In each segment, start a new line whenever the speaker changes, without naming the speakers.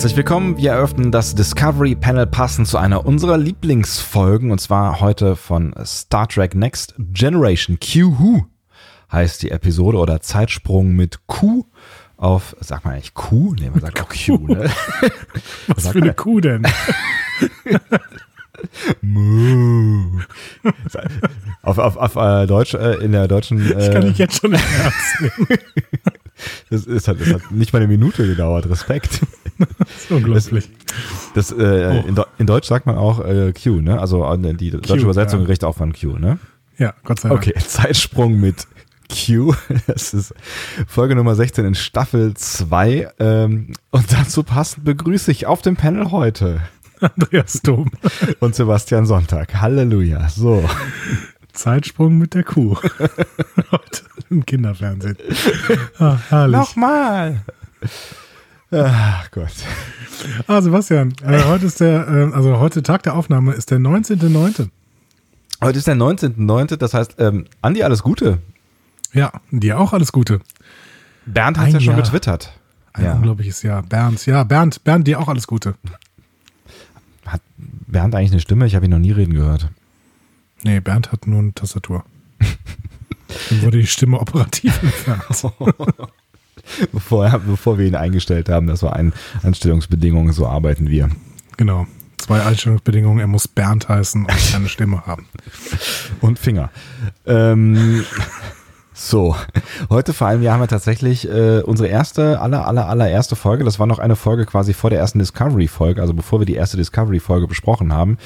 Herzlich willkommen. Wir eröffnen das Discovery Panel passend zu einer unserer Lieblingsfolgen und zwar heute von Star Trek Next Generation. Q-Who heißt die Episode oder Zeitsprung mit Q auf, sag mal eigentlich Q? Nee, man sagt auch Q, ne?
Was für eine Kuh denn?
auf, auf, auf äh, Deutsch, äh, in der deutschen. Äh,
ich kann dich jetzt schon ernst nehmen.
Das, ist, das hat nicht mal eine Minute gedauert. Respekt.
Das ist unglaublich.
Das, das äh, oh. in, in, Deutsch sagt man auch äh, Q, ne? Also äh, die deutsche Q, Übersetzung ja. richtet auch von Q, ne?
Ja, Gott sei Dank.
Okay, Zeitsprung mit Q. Das ist Folge Nummer 16 in Staffel 2. Ähm, und dazu passend begrüße ich auf dem Panel heute
Andreas Dom
und Sebastian Sonntag. Halleluja. So.
Zeitsprung mit der Kuh. Heute im Kinderfernsehen. Ah, herrlich.
Nochmal. Ach Gott.
Ah, Sebastian, äh, heute ist der, äh, also heute Tag der Aufnahme ist der 19.9.
Heute ist der 19.9., das heißt, ähm, Andi, alles Gute.
Ja, dir auch alles Gute.
Bernd hat ja schon Jahr. getwittert.
Ein ja. unglaubliches Jahr. Bernd, ja, Bernd, Bernd, dir auch alles Gute.
Hat Bernd eigentlich eine Stimme? Ich habe ihn noch nie reden gehört.
Nee, Bernd hat nur eine Tastatur. Dann wurde die Stimme operativ entfernt.
bevor, bevor wir ihn eingestellt haben, das war eine Anstellungsbedingung, so arbeiten wir.
Genau. Zwei Einstellungsbedingungen, er muss Bernd heißen und keine Stimme haben.
Und Finger. Ähm, so, heute vor allem, wir haben ja tatsächlich äh, unsere erste, aller, aller, allererste Folge. Das war noch eine Folge quasi vor der ersten Discovery-Folge, also bevor wir die erste Discovery-Folge besprochen haben.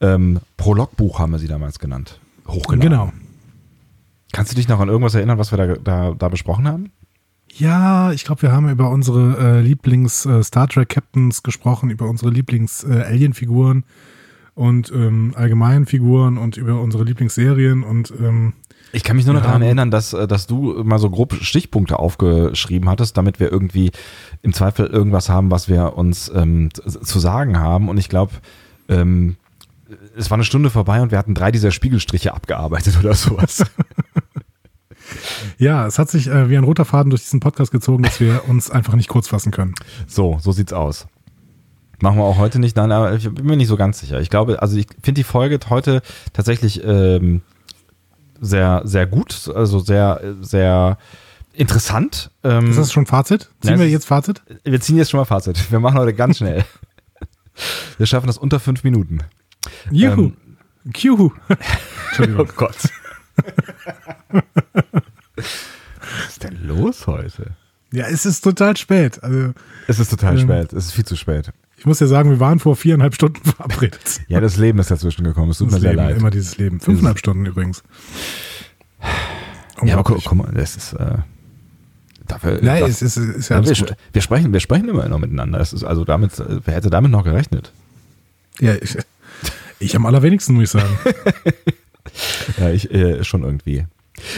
Ähm, Prologbuch haben wir sie damals genannt. Hochgeladen.
Genau.
Kannst du dich noch an irgendwas erinnern, was wir da, da, da besprochen haben?
Ja, ich glaube, wir haben über unsere äh, Lieblings-Star äh, Trek-Captains gesprochen, über unsere Lieblings-Alien-Figuren äh, und ähm, allgemeinen Figuren und über unsere Lieblingsserien und ähm,
ich kann mich nur noch daran erinnern, dass, äh, dass du mal so grob Stichpunkte aufgeschrieben hattest, damit wir irgendwie im Zweifel irgendwas haben, was wir uns ähm, zu sagen haben. Und ich glaube, ähm, es war eine Stunde vorbei und wir hatten drei dieser Spiegelstriche abgearbeitet oder sowas.
ja, es hat sich äh, wie ein roter Faden durch diesen Podcast gezogen, dass wir uns einfach nicht kurz fassen können.
So, so sieht's aus. Machen wir auch heute nicht, nein, aber ich bin mir nicht so ganz sicher. Ich glaube, also ich finde die Folge heute tatsächlich ähm, sehr, sehr gut, also sehr, sehr interessant.
Ähm, ist das schon Fazit? Ziehen nein, wir jetzt Fazit?
Wir ziehen jetzt schon mal Fazit. Wir machen heute ganz schnell. wir schaffen das unter fünf Minuten.
Juhu. Ähm, Juhu.
Entschuldigung. Oh Gott. Was ist denn los heute?
Ja, es ist total spät. Also,
es ist total ähm, spät. Es ist viel zu spät.
Ich muss ja sagen, wir waren vor viereinhalb Stunden verabredet.
Ja, das Leben ist dazwischen gekommen. Es tut
das
mir sehr
Leben,
leid.
Immer dieses Leben. Fünfeinhalb Stunden übrigens.
Ja, aber guck, guck mal, das ist. Äh,
dafür, Nein, das, es ist, ist ja
wir, wir, sprechen, wir sprechen immer noch miteinander. Es ist also damit, wer hätte damit noch gerechnet?
Ja, ich, ich am allerwenigsten, muss ich sagen.
ja, ich äh, schon irgendwie.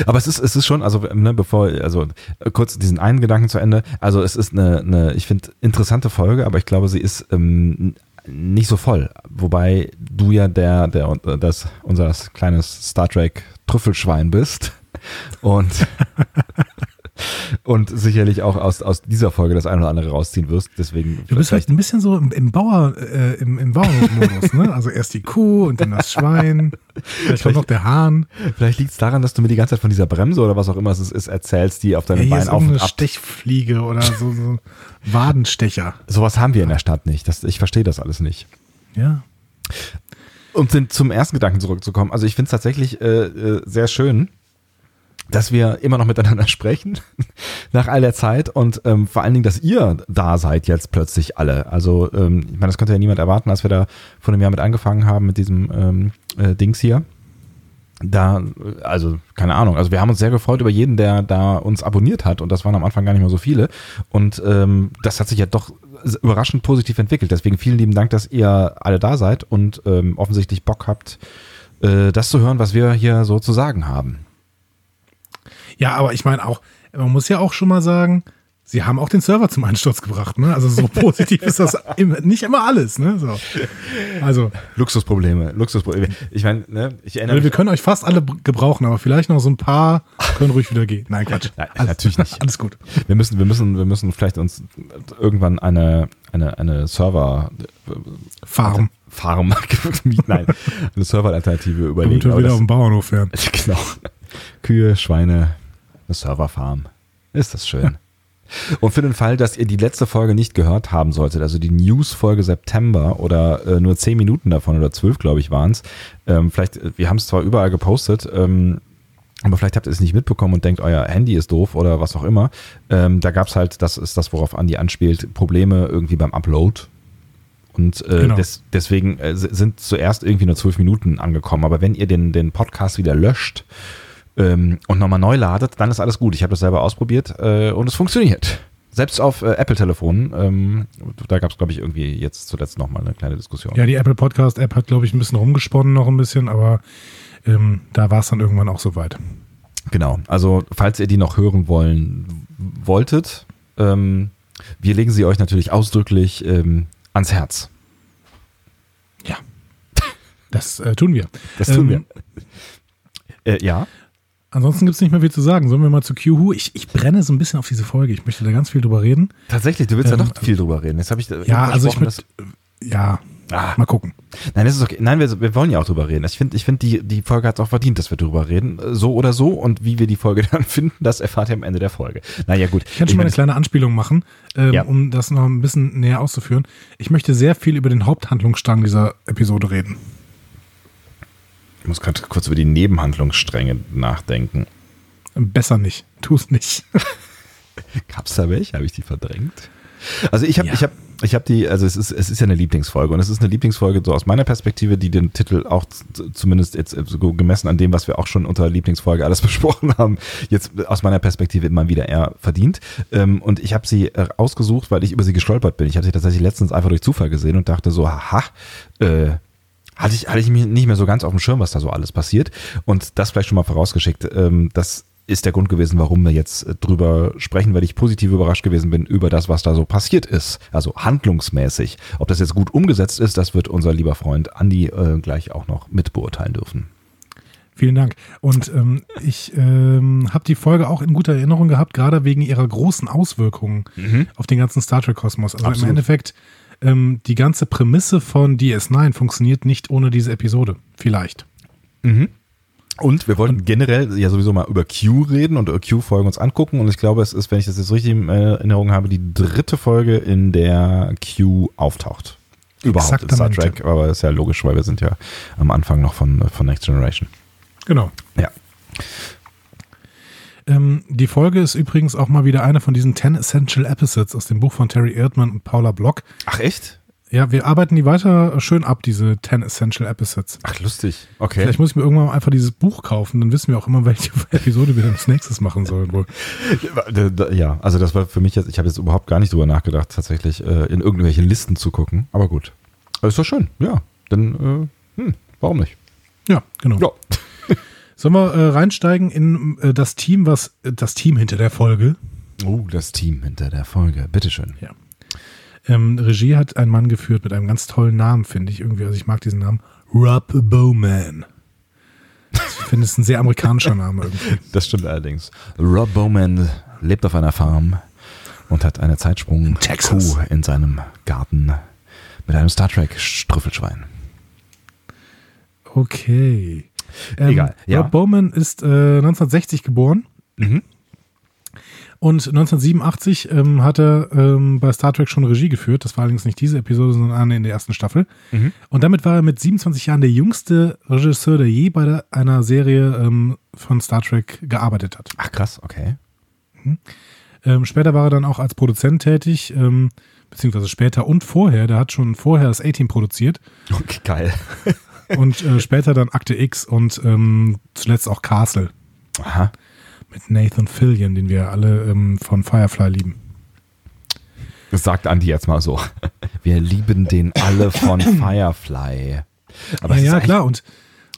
Aber es ist, es ist schon, also ne, bevor, also kurz diesen einen Gedanken zu Ende. Also es ist eine, eine ich finde, interessante Folge, aber ich glaube, sie ist ähm, nicht so voll. Wobei du ja der, der, das, unser kleines Star Trek Trüffelschwein bist. Und und sicherlich auch aus, aus dieser Folge das eine oder andere rausziehen wirst. Deswegen
du bist vielleicht ein bisschen so im, im Bauer, äh, im, im Bauernmodus, ne? Also erst die Kuh und dann das Schwein, vielleicht kommt noch der Hahn.
Vielleicht liegt es daran, dass du mir die ganze Zeit von dieser Bremse oder was auch immer es ist, erzählst, die auf deinem ja, Bein auf
und ab. Stechfliege oder so, so Wadenstecher.
Sowas haben wir in der Stadt nicht. Das, ich verstehe das alles nicht.
Ja.
Um zum ersten Gedanken zurückzukommen, also ich finde es tatsächlich äh, äh, sehr schön, dass wir immer noch miteinander sprechen nach all der Zeit und ähm, vor allen Dingen, dass ihr da seid jetzt plötzlich alle. Also ähm, ich meine, das konnte ja niemand erwarten, als wir da vor einem Jahr mit angefangen haben mit diesem ähm, äh, Dings hier. Da, also keine Ahnung, also wir haben uns sehr gefreut über jeden, der da uns abonniert hat und das waren am Anfang gar nicht mehr so viele und ähm, das hat sich ja doch überraschend positiv entwickelt. Deswegen vielen lieben Dank, dass ihr alle da seid und ähm, offensichtlich Bock habt, äh, das zu hören, was wir hier so zu sagen haben.
Ja, aber ich meine auch, man muss ja auch schon mal sagen, sie haben auch den Server zum Einsturz gebracht. Ne? Also so positiv ist das nicht immer alles. Ne? So.
Also Luxusprobleme, Luxusprobleme. Ich meine, ne, ich erinnere
mich. Wir können euch fast alle gebrauchen, aber vielleicht noch so ein paar können ruhig wieder gehen. Nein, Quatsch.
Nein, natürlich nicht.
Alles gut.
Wir müssen, wir müssen, wir müssen vielleicht uns irgendwann eine, eine, eine Server
Farm.
Farm, nein, eine Server-Alternative überlegen.
Damit wir wieder
das-
auf dem Bauernhof werden.
Genau. Kühe, Schweine, eine Serverfarm. Ist das schön. Und für den Fall, dass ihr die letzte Folge nicht gehört haben solltet, also die News-Folge September oder äh, nur 10 Minuten davon oder 12, glaube ich, waren es, ähm, vielleicht, äh, wir haben es zwar überall gepostet, ähm, aber vielleicht habt ihr es nicht mitbekommen und denkt, euer Handy ist doof oder was auch immer. Ähm, da gab es halt, das ist das, worauf Andi anspielt, Probleme irgendwie beim Upload. Und äh,
Genau.
des, deswegen äh, sind zuerst irgendwie nur zwölf Minuten angekommen. Aber wenn ihr den, den Podcast wieder löscht ähm, und nochmal neu ladet, dann ist alles gut. Ich habe das selber ausprobiert äh, und es funktioniert. Selbst auf äh, Apple-Telefonen. Ähm, da gab es, glaube ich, irgendwie jetzt zuletzt nochmal eine kleine Diskussion.
Ja, die Apple Podcast App hat, glaube ich, ein bisschen rumgesponnen noch ein bisschen, aber ähm, da war es dann irgendwann auch soweit.
Genau. Also, falls ihr die noch hören wollen wolltet, ähm, wir legen sie euch natürlich ausdrücklich ähm, ans Herz.
Ja. Das äh, tun wir.
Das tun
Ähm,
wir. Äh, ja.
Ansonsten gibt es nicht mehr viel zu sagen. Sollen wir mal zu Q-Who? Ich, ich brenne so ein bisschen auf diese Folge. Ich möchte da ganz viel drüber reden.
Tatsächlich, du willst
Ähm,
ja doch viel drüber reden. Jetzt habe ich äh,
Ja, also ich
versprochen,
möchte. Ja,
Ah.
mal gucken.
Nein, das ist okay. Nein, wir, wir wollen ja auch drüber reden. Ich finde, ich find, die, die Folge hat es auch verdient, dass wir drüber reden. So oder so. Und wie wir die Folge dann finden, das erfahrt ihr am Ende der Folge. Naja, gut.
Ich kann schon mal eine kleine Anspielung machen, ähm,
Ja.
um das noch ein bisschen näher auszuführen. Ich möchte sehr viel über den Haupthandlungsstrang dieser Episode reden.
Ich muss gerade kurz über die Nebenhandlungsstränge nachdenken.
Besser nicht. Tu es nicht.
Gab's da welche? Habe ich die verdrängt? Also ich habe,
Ja.
ich habe, ich habe die, also es ist, es ist ja eine Lieblingsfolge und es ist eine Lieblingsfolge so aus meiner Perspektive, die den Titel auch zumindest jetzt äh, so gemessen an dem, was wir auch schon unter Lieblingsfolge alles besprochen haben, jetzt aus meiner Perspektive immer wieder eher verdient. Ähm, Und ich habe sie äh, ausgesucht, weil ich über sie gestolpert bin. Ich habe sie tatsächlich letztens einfach durch Zufall gesehen und dachte so, haha, äh, hatte ich, hatte ich mich nicht mehr so ganz auf dem Schirm, was da so alles passiert. Und das vielleicht schon mal vorausgeschickt. Ähm, das ist der Grund gewesen, warum wir jetzt äh, drüber sprechen, weil ich positiv überrascht gewesen bin über das, was da so passiert ist. Also handlungsmäßig. Ob das jetzt gut umgesetzt ist, das wird unser lieber Freund Andi äh, gleich auch noch mit beurteilen dürfen.
Vielen Dank. Und ähm, ich ähm, habe die Folge auch in guter Erinnerung gehabt, gerade wegen ihrer großen Auswirkungen auf den ganzen Star Trek-Kosmos. Also
Absolut.
im Endeffekt, ähm, die ganze Prämisse von DS9 funktioniert nicht ohne diese Episode. Vielleicht.
Und wir wollten generell ja sowieso mal über Q reden und Q-Folgen uns angucken. Und ich glaube, es ist, wenn ich das jetzt richtig in Erinnerung habe, die dritte Folge, in der Q auftaucht. Überhaupt in Star. Trek, aber ist ja logisch, weil wir sind ja am Anfang noch von, von Next Generation.
Genau.
Ja.
Ähm, die Folge ist übrigens auch mal wieder eine von diesen 10 Essential Episodes aus dem Buch von Terry Erdmann und Paula Block.
Ach echt?
Ja, wir arbeiten die weiter schön ab, diese 10 Essential Episodes.
Ach lustig. Okay.
Vielleicht muss ich mir irgendwann mal einfach dieses Buch kaufen, dann wissen wir auch immer, welche Episode wir dann als nächstes machen sollen wohl.
Ja, also das war für mich jetzt, ich habe jetzt überhaupt gar nicht drüber nachgedacht, tatsächlich äh, in irgendwelche Listen zu gucken. Aber gut. Ist doch schön, ja. Dann, äh, hm, warum nicht?
Ja, genau.
Ja.
Sollen wir äh, reinsteigen in äh, das Team, was äh, das Team hinter der Folge?
Oh, das Team hinter der Folge. Bitteschön.
Ja. Ähm, Regie hat ein Mann geführt mit einem ganz tollen Namen, finde ich irgendwie. Also ich mag diesen Namen. Rob Bowman. Ich finde es ein sehr amerikanischer Name irgendwie.
Das stimmt allerdings. Rob Bowman lebt auf einer Farm und hat eine Zeitsprung
Texas.
Kuh in seinem Garten mit einem Star Trek Strüffelschwein.
Okay. Ähm,
Egal, ja.
Rob Bowman ist äh, 1960 geboren.
Mhm.
Und 1987 ähm, hat er ähm, bei Star Trek schon Regie geführt. Das war allerdings nicht diese Episode, sondern eine in der ersten Staffel.
Mhm.
Und damit war er mit 27 Jahren der jüngste Regisseur, der je bei der, einer Serie ähm, von Star Trek gearbeitet hat.
Ach krass, okay.
Ähm, später war er dann auch als Produzent tätig, ähm, beziehungsweise später und vorher. Der hat schon vorher das A-Team produziert
Okay, geil.
und äh, später dann Akte X und ähm, zuletzt auch Castle
Aha.
mit Nathan Fillion, den wir alle ähm, von Firefly lieben.
Das sagt Andi jetzt mal so. Wir lieben den alle von Firefly. Aber es
ja,
ist
ja, klar. Und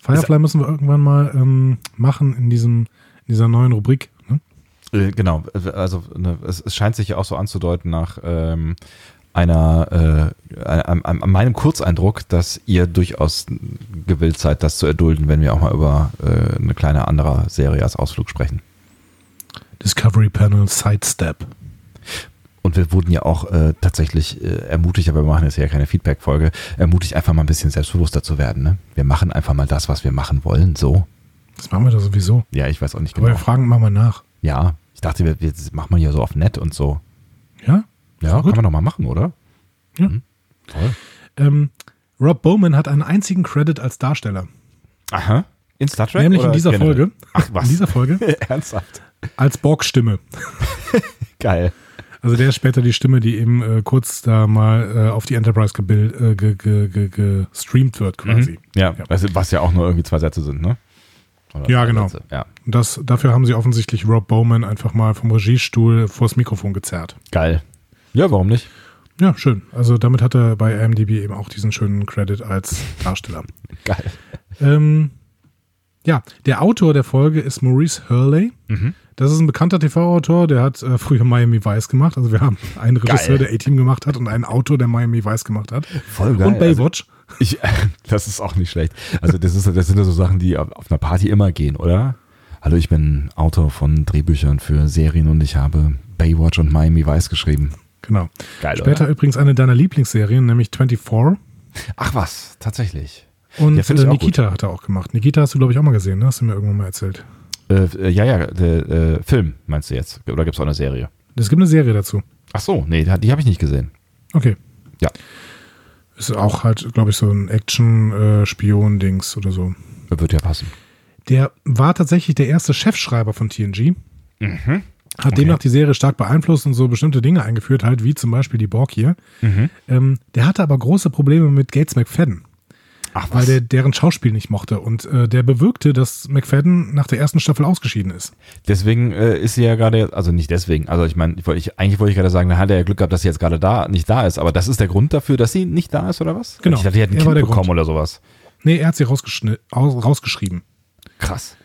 Firefly müssen wir irgendwann mal ähm, machen in diesem in dieser neuen Rubrik. Ne?
Äh, Genau, also ne, es, es scheint sich ja auch so anzudeuten nach ähm, einer, äh, an, an, meinem Kurzeindruck, dass ihr durchaus gewillt seid, das zu erdulden, wenn wir auch mal über äh, eine kleine andere Serie als Ausflug sprechen.
Discovery Panel Sidestep.
Und wir wurden ja auch äh, tatsächlich äh, ermutigt, aber wir machen jetzt ja keine Feedback-Folge, ermutigt einfach mal ein bisschen selbstbewusster zu werden. Ne? Wir machen einfach mal das, was wir machen wollen, so.
Das machen wir doch sowieso.
Ja, ich weiß auch nicht
Aber
genau.
wir fragen mal nach.
Ja, ich dachte, wir, wir das machen wir ja so auf nett und so.
Ja?
Ja,
gut.
kann man doch mal machen, oder?
Ja.
Mhm. Toll.
Ähm, Rob Bowman hat einen einzigen Credit als Darsteller.
Aha. In Star Trek?
nämlich in dieser
generell?
Folge.
Ach, was?
In dieser Folge
Ernsthaft?
als Borg-Stimme.
Geil.
Also der ist später die Stimme, die eben äh, kurz da mal äh, auf die Enterprise gebild, äh, ge, ge, ge, gestreamt wird quasi.
Mhm. Ja,
Ja.
Was, was ja auch nur irgendwie zwei Sätze sind, ne? Oder
Ja, genau.
Sätze. Ja,
Und das, dafür haben sie offensichtlich Rob Bowman einfach mal vom Regiestuhl vors Mikrofon gezerrt.
geil. Ja, warum nicht?
Ja, schön. Also damit hat er bei IMDb eben auch diesen schönen Credit als Darsteller.
Geil.
ähm, ja, der Autor der Folge ist Maurice Hurley.
Mhm.
Das ist ein bekannter TV-Autor, der hat äh, früher Miami Vice gemacht. Also wir haben einen Regisseur,
Geil.
der A-Team gemacht hat und einen Autor, der Miami Vice gemacht hat.
Voll geil.
Und Baywatch.
Also, ich, das ist auch nicht schlecht. Also das, ist, das sind ja so Sachen, die auf, auf einer Party immer gehen, oder? Hallo, ich bin Autor von Drehbüchern für Serien und ich habe Baywatch und Miami Vice geschrieben.
Genau.
Geil,
Später übrigens eine deiner Lieblingsserien, nämlich 24.
Ach was, tatsächlich.
Und
Ja,
äh, Nikita hat er auch gemacht. Nikita hast du, glaube ich, auch mal gesehen, ne? Hast du mir irgendwann mal erzählt.
Äh, äh, ja, ja, der äh, Film meinst du jetzt? Oder gibt es auch eine Serie?
Es gibt eine Serie dazu.
Ach so, nee, die, die habe ich nicht gesehen.
Okay.
Ja.
Ist auch halt, glaube ich, so ein Action-Spion-Dings oder so.
Wird ja passen.
Der war tatsächlich der erste Chefschreiber von TNG.
Mhm.
Hat demnach die Serie stark beeinflusst und so bestimmte Dinge eingeführt, halt wie zum Beispiel die Borg hier.
Mhm.
Ähm, der hatte aber große Probleme mit Gates McFadden,
Ach
weil der deren Schauspiel nicht mochte. Und äh, der bewirkte, dass McFadden nach der ersten Staffel ausgeschieden ist.
Deswegen äh, ist sie ja gerade, also nicht deswegen, also ich meine, ich, eigentlich wollte ich gerade sagen, da hat er ja Glück gehabt, dass sie jetzt gerade da nicht da ist, aber das ist der Grund dafür, dass sie nicht da ist, oder was?
Genau.
Ich dachte, die hätten ein
Er
Kind bekommen
Grund.
oder sowas.
Nee, er hat sie aus- rausgeschrieben.
Krass.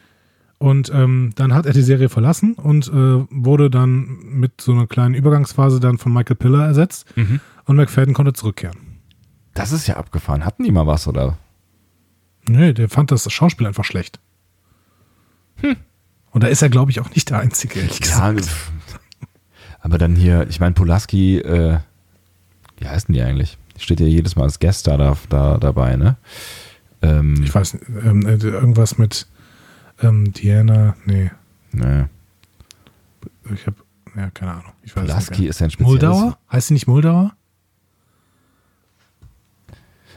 Und ähm, dann hat er die Serie verlassen und äh, wurde dann mit so einer kleinen Übergangsphase dann von Michael Piller ersetzt.
Mhm.
Und McFadden konnte zurückkehren.
Das ist ja abgefahren. Hatten die mal was, oder?
Nee, der fand das Schauspiel einfach schlecht. Und da ist er, glaube ich, auch nicht der Einzige, ehrlich
Ja,
gesagt.
pf. aber dann hier, ich meine, Pulaski, äh, wie heißt denn die eigentlich? Die steht ja jedes Mal als Guest da, da, da dabei, ne? Ähm,
Ich weiß nicht, ähm, äh, irgendwas mit ähm, Diana, nee,
ne.
ich habe, ja, keine Ahnung. Ich weiß
Pulaski
nicht
ist ein spezielles...
Moldauer? Heißt sie nicht Moldauer?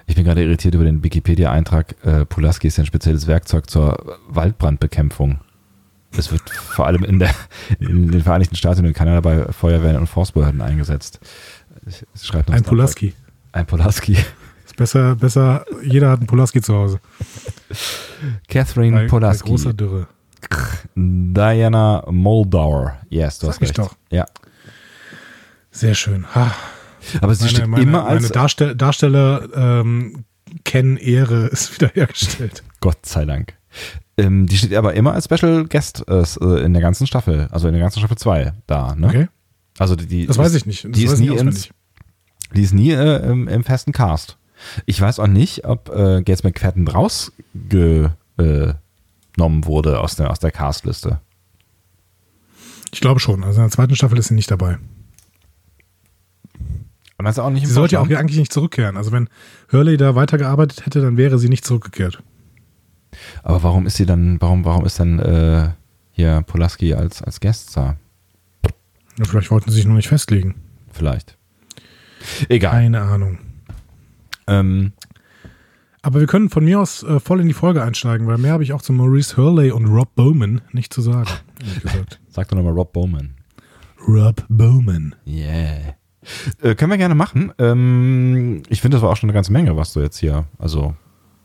Ich bin gerade irritiert über den Wikipedia-Eintrag. Äh, Pulaski ist ein spezielles Werkzeug zur Waldbrandbekämpfung. Es wird vor allem in, der, in den Vereinigten Staaten und in Kanada bei Feuerwehren und Forstbehörden eingesetzt. Ich, ich
Ein. Pulaski.
Ein Pulaski.
Besser, besser, jeder hat einen Pulaski zu Hause.
Catherine
Bei, bei
Pulaski.
großer Dürre.
Diana Moldauer. Yes, du
Sag
hast recht.
doch.
Ja.
Sehr schön. Ha,
Aber sie
meine
steht
meine,
immer als.
meine Darstell Darsteller ähm, kennen Ehre ist wiederhergestellt.
Gott sei Dank. Ähm, die steht aber immer als Special Guest äh, in der ganzen Staffel, also in der ganzen Staffel 2 da. Ne?
Okay?
Also die,
Das weiß ich nicht. Das
die ist nie ins. Die ist nie äh, im, im festen Cast. Ich weiß auch nicht, ob äh, Gates McFadden rausgenommen wurde aus der, aus der Castliste.
Ich glaube schon. Also in der zweiten Staffel ist sie nicht dabei.
Meinst du auch nicht
Sie sollte ja auch eigentlich nicht zurückkehren. Also wenn Hurley da weitergearbeitet hätte, dann wäre sie nicht zurückgekehrt.
Aber warum ist sie dann, warum, warum ist dann äh, hier Pulaski als, als Gueststar?
Ja, vielleicht wollten sie sich noch nicht festlegen.
Vielleicht. Egal.
Keine Ahnung.
Ähm,
Aber wir können von mir aus äh, voll in die Folge einsteigen, weil mehr habe ich auch zu Maurice Hurley und Rob Bowman nicht zu sagen.
sag doch nochmal Rob Bowman.
Rob Bowman.
Yeah. Äh, können wir gerne machen. Ähm, ich finde, das war auch schon eine ganze Menge, was du jetzt hier, also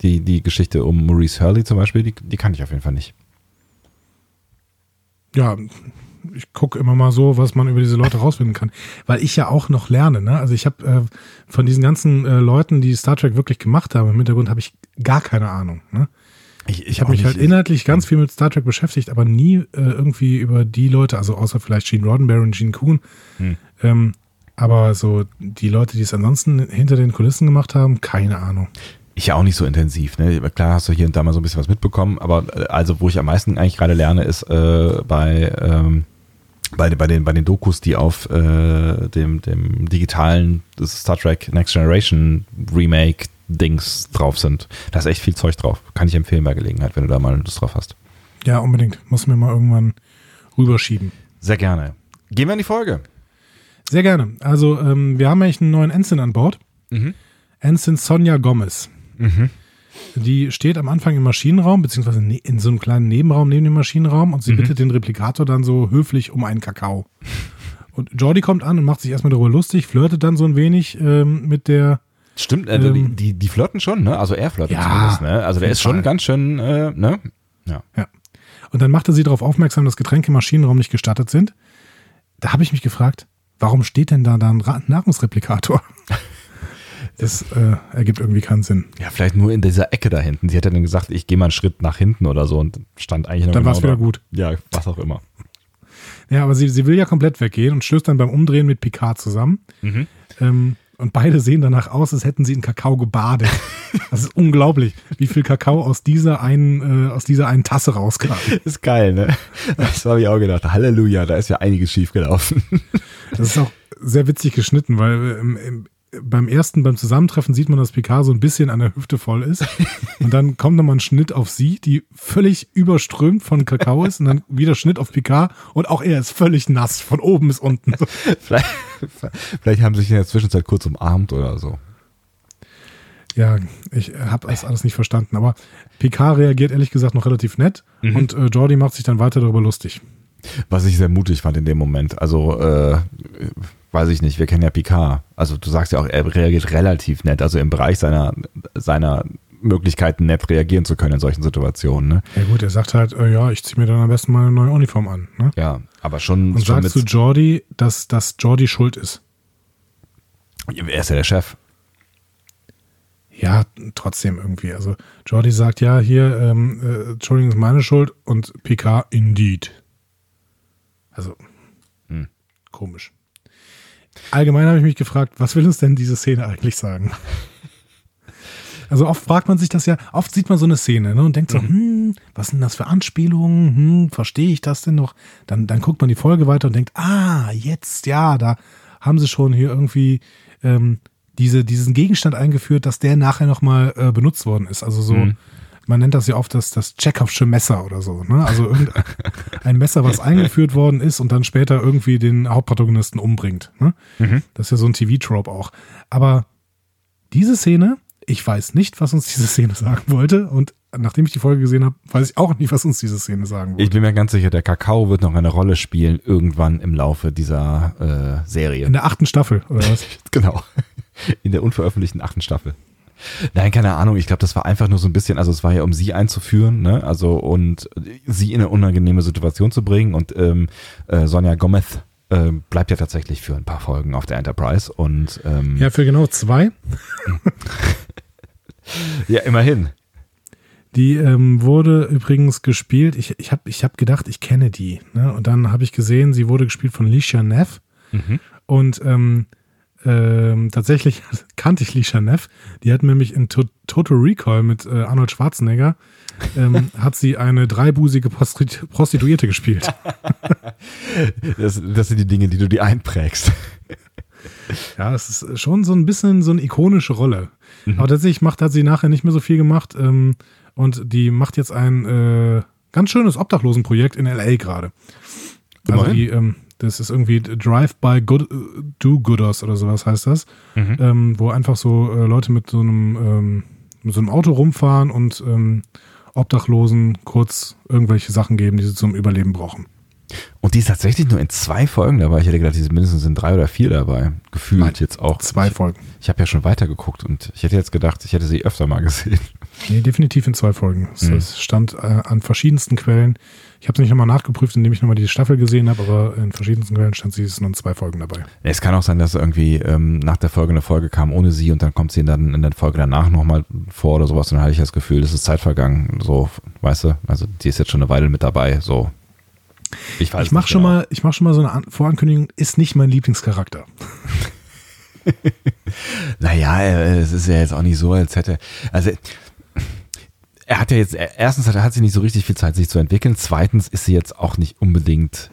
die, die Geschichte um Maurice Hurley zum Beispiel, die, die kannte ich auf jeden Fall nicht.
Ja, ich gucke immer mal so, was man über diese Leute rausfinden kann. Weil ich ja auch noch lerne. Ne? Also ich habe äh, von diesen ganzen äh, Leuten, die Star Trek wirklich gemacht haben, im Hintergrund habe ich gar keine Ahnung. Ne?
Ich,
Ich habe mich halt inhaltlich ganz viel mit Star Trek beschäftigt, aber nie äh, irgendwie über die Leute, also außer vielleicht Gene Roddenberry und Gene Kuhn.
Hm.
Ähm, aber so die Leute, die es ansonsten hinter den Kulissen gemacht haben, keine Ahnung.
Ich ja auch nicht so intensiv. Ne? Klar hast du hier und da mal so ein bisschen was mitbekommen, aber äh, also wo ich am meisten eigentlich gerade lerne, ist äh, bei ähm, bei, bei, den, bei den Dokus, die auf äh, dem, dem digitalen Star Trek Next Generation Remake Dings drauf sind. Da ist echt viel Zeug drauf. Kann ich empfehlen bei Gelegenheit, wenn du da mal Lust drauf hast.
Ja, unbedingt. Muss mir mal irgendwann rüberschieben.
Sehr gerne. Gehen wir in die Folge.
Sehr gerne. Also, ähm, wir haben eigentlich einen neuen Ensign an Bord.
Mhm.
Ensign Sonja Gomez.
Mhm.
Die steht am Anfang im Maschinenraum, beziehungsweise ne- in so einem kleinen Nebenraum neben dem Maschinenraum und sie
Mhm.
bittet den Replikator dann so höflich um einen Kakao. Und Jordi kommt an und macht sich erstmal darüber lustig, flirtet dann so ein wenig ähm, mit der.
Stimmt, äh, die,
Ähm,
die, die flirten schon, ne? Also er flirtet
Ja,
zumindest, ne? Also der ist schon ganz schön, äh, ne? Ja.
Ja. Und dann machte sie darauf aufmerksam, dass Getränke im Maschinenraum nicht gestattet sind. Da habe ich mich gefragt, warum steht denn da, da ein Nahrungsreplikator? Das äh, ergibt irgendwie keinen Sinn.
Ja, vielleicht nur in dieser Ecke da hinten. Sie ja dann gesagt, ich gehe mal einen Schritt nach hinten oder so und stand eigentlich noch
Dann
genau
war's wieder
da.
gut.
Ja, was auch immer.
Ja, aber sie, sie will ja komplett weggehen und stößt dann beim Umdrehen mit Picard zusammen.
Mhm.
Ähm, und beide sehen danach aus, als hätten sie in Kakao gebadet. Das ist unglaublich, wie viel Kakao aus dieser einen, äh, aus dieser einen Tasse rauskam.
Ist geil, ne? Das habe ich auch gedacht. Halleluja, da ist ja einiges schief gelaufen.
Das ist auch sehr witzig geschnitten, weil ähm, im, beim ersten, beim Zusammentreffen sieht man, dass Picard so ein bisschen an der Hüfte voll ist. Und dann kommt nochmal ein Schnitt auf sie, die völlig überströmt von Kakao ist. Und dann wieder Schnitt auf Picard. Und auch er ist völlig nass, von oben bis unten.
vielleicht, vielleicht haben sie sich in der Zwischenzeit kurz umarmt oder so.
Ja, ich habe das alles nicht verstanden. Aber Picard reagiert ehrlich gesagt noch relativ nett. Und äh, Jordi macht sich dann weiter darüber lustig.
Was ich sehr mutig fand in dem Moment. Also, äh, weiß ich nicht, wir kennen ja Picard. Also du sagst ja auch, er reagiert relativ nett, also im Bereich seiner, seiner Möglichkeiten nett reagieren zu können in solchen Situationen. Ne?
Ja gut, er sagt halt, äh, ja, ich ziehe mir dann am besten mal eine neue Uniform an. Ne?
Ja, aber schon,
Und
schon
sagt zu Jordi, dass, dass Jordi schuld ist.
er ist ja der Chef.
Ja, trotzdem irgendwie. Also Jordi sagt, ja, hier, ähm, äh, Entschuldigung, ist meine Schuld und Picard, indeed. Also,
Hm.
komisch. Allgemein habe ich mich gefragt, was will uns denn diese Szene eigentlich sagen? Also oft fragt man sich das ja, oft sieht man so eine Szene ne, und denkt so, hm, was sind das für Anspielungen? Hm, verstehe ich das denn noch? Dann, dann guckt man die Folge weiter und denkt, ah, jetzt, ja, da haben sie schon hier irgendwie ähm, diese, diesen Gegenstand eingeführt, dass der nachher nochmal äh, benutzt worden ist. Also so,
Mhm.
Man nennt das ja oft das, das Tschechows Messer oder so. Ne? Also ein Messer, was eingeführt worden ist und dann später irgendwie den Hauptprotagonisten umbringt. Ne?
Mhm.
Das ist ja so ein TV-Trope auch. Aber diese Szene, ich weiß nicht, was uns diese Szene sagen wollte. Und nachdem ich die Folge gesehen habe, weiß ich auch nicht, was uns diese Szene sagen
Ich
wollte.
bin mir ganz sicher, der Kakao wird noch eine Rolle spielen irgendwann im Laufe dieser äh, Serie.
In der achten Staffel, oder was?
Genau. In der unveröffentlichten achten Staffel. Nein, keine Ahnung. Ich glaube, das war einfach nur so ein bisschen, also es war ja, um sie einzuführen, ne? Also und sie in eine unangenehme Situation zu bringen. Und ähm, äh, Sonja Gomez äh, bleibt ja tatsächlich für ein paar Folgen auf der Enterprise. Und ähm,
Ja, für genau zwei.
ja, immerhin.
Die ähm, wurde übrigens gespielt. Ich, ich habe ich hab gedacht, ich kenne die. Ne? Und dann habe ich gesehen, sie wurde gespielt von Lisha Neff.
Mhm.
Und ähm, ähm, tatsächlich kannte ich Lisha Neff. Die hat nämlich in to Total Recall mit äh, Arnold Schwarzenegger ähm, hat sie eine dreibusige Prostitu Prostituierte gespielt.
Das, das sind die Dinge, die du dir einprägst.
Ja, es ist schon so ein bisschen so eine ikonische Rolle.
Mhm.
Aber tatsächlich macht, hat sie nachher nicht mehr so viel gemacht. Ähm, und die macht jetzt ein äh, ganz schönes Obdachlosenprojekt in L.A. gerade. Also die, ähm, das ist irgendwie Drive-by Good, Do-Gooders oder sowas heißt das.
Mhm.
Ähm, wo einfach so äh, Leute mit so einem ähm, mit so einem Auto rumfahren und ähm, Obdachlosen kurz irgendwelche Sachen geben, die sie zum Überleben brauchen.
Und die ist tatsächlich nur in zwei Folgen dabei. Ich hätte gedacht, die sind mindestens in drei oder vier dabei. Gefühlt
Nein,
jetzt auch.
Zwei
Ich,
Folgen.
ich habe ja schon weitergeguckt und ich hätte jetzt gedacht, ich hätte sie öfter mal gesehen.
Nee, definitiv in zwei Folgen. Es, es stand äh, an verschiedensten Quellen. Ich habe es nicht nochmal nachgeprüft, indem ich nochmal die Staffel gesehen habe, aber in verschiedensten Quellen stand sie es nur in zwei Folgen dabei.
Es kann auch sein, dass irgendwie ähm, nach der Folge eine Folge kam ohne sie und dann kommt sie dann in der Folge danach nochmal vor oder sowas und dann hatte ich das Gefühl, es ist Zeit vergangen. So, weißt du, also die ist jetzt schon eine Weile mit dabei. So. Ich weiß
Ich mache
nicht
schon,
genau.
mal, ich mach schon mal so eine An Vorankündigung, ist nicht mein Lieblingscharakter.
Naja, äh, es ist ja jetzt auch nicht so, als hätte. Also er hat ja jetzt, erstens hat, hat sie nicht so richtig viel Zeit, sich zu entwickeln. Zweitens ist sie jetzt auch nicht unbedingt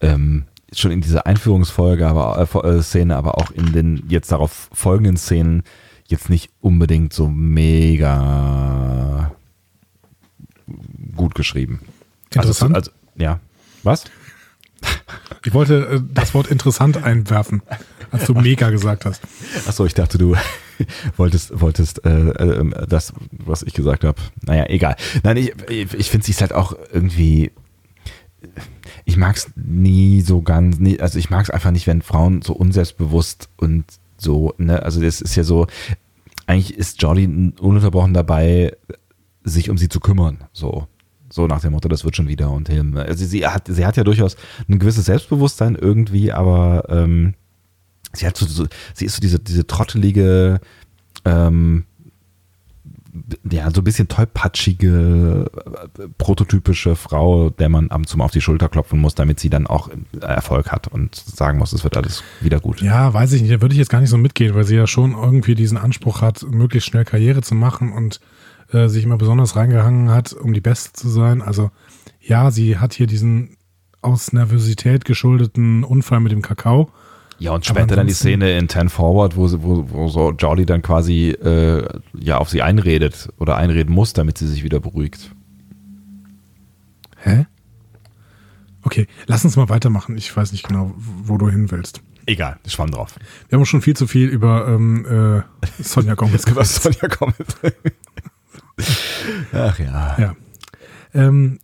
ähm, schon in dieser Einführungsfolge, aber äh, Szene, aber auch in den jetzt darauf folgenden Szenen jetzt nicht unbedingt so mega gut geschrieben.
Interessant.
Also, also ja. Was?
Ich wollte äh, das Wort interessant einwerfen, als du mega gesagt hast.
Achso, ich dachte, du wolltest, wolltest äh, äh, das, was ich gesagt habe. Naja, egal. Nein, ich, ich finde es halt auch irgendwie. Ich mag es nie so ganz, nie, also ich mag es einfach nicht, wenn Frauen so unselbstbewusst und so, ne, also das ist ja so, eigentlich ist Jolly ununterbrochen dabei, sich um sie zu kümmern, so. So nach dem Motto, das wird schon wieder und hin. Also sie hat, sie hat ja durchaus ein gewisses Selbstbewusstsein irgendwie, aber ähm, sie hat so, so, sie ist so diese, diese trottelige, ähm, ja, so ein bisschen tollpatschige, äh, prototypische Frau, der man ab und zu mal auf die Schulter klopfen muss, damit sie dann auch Erfolg hat und sagen muss, es wird alles wieder gut.
Ja, weiß ich nicht. Da würde ich jetzt gar nicht so mitgehen, weil sie ja schon irgendwie diesen Anspruch hat, möglichst schnell Karriere zu machen und äh, sich immer besonders reingehangen hat, um die Beste zu sein. Also ja, sie hat hier diesen aus Nervosität geschuldeten Unfall mit dem Kakao.
Ja, und später dann die Szene in Ten Forward, wo, wo, wo so Jolly dann quasi äh, ja auf sie einredet oder einreden muss, damit sie sich wieder beruhigt.
Hä? Okay, lass uns mal weitermachen. Ich weiß nicht genau, wo du hin willst.
Egal, ich schwamm drauf.
Wir haben schon viel zu viel über ähm, äh, Sonja Gomez
gemacht. Sonja Gomez. Ach ja.
Ja. Ähm,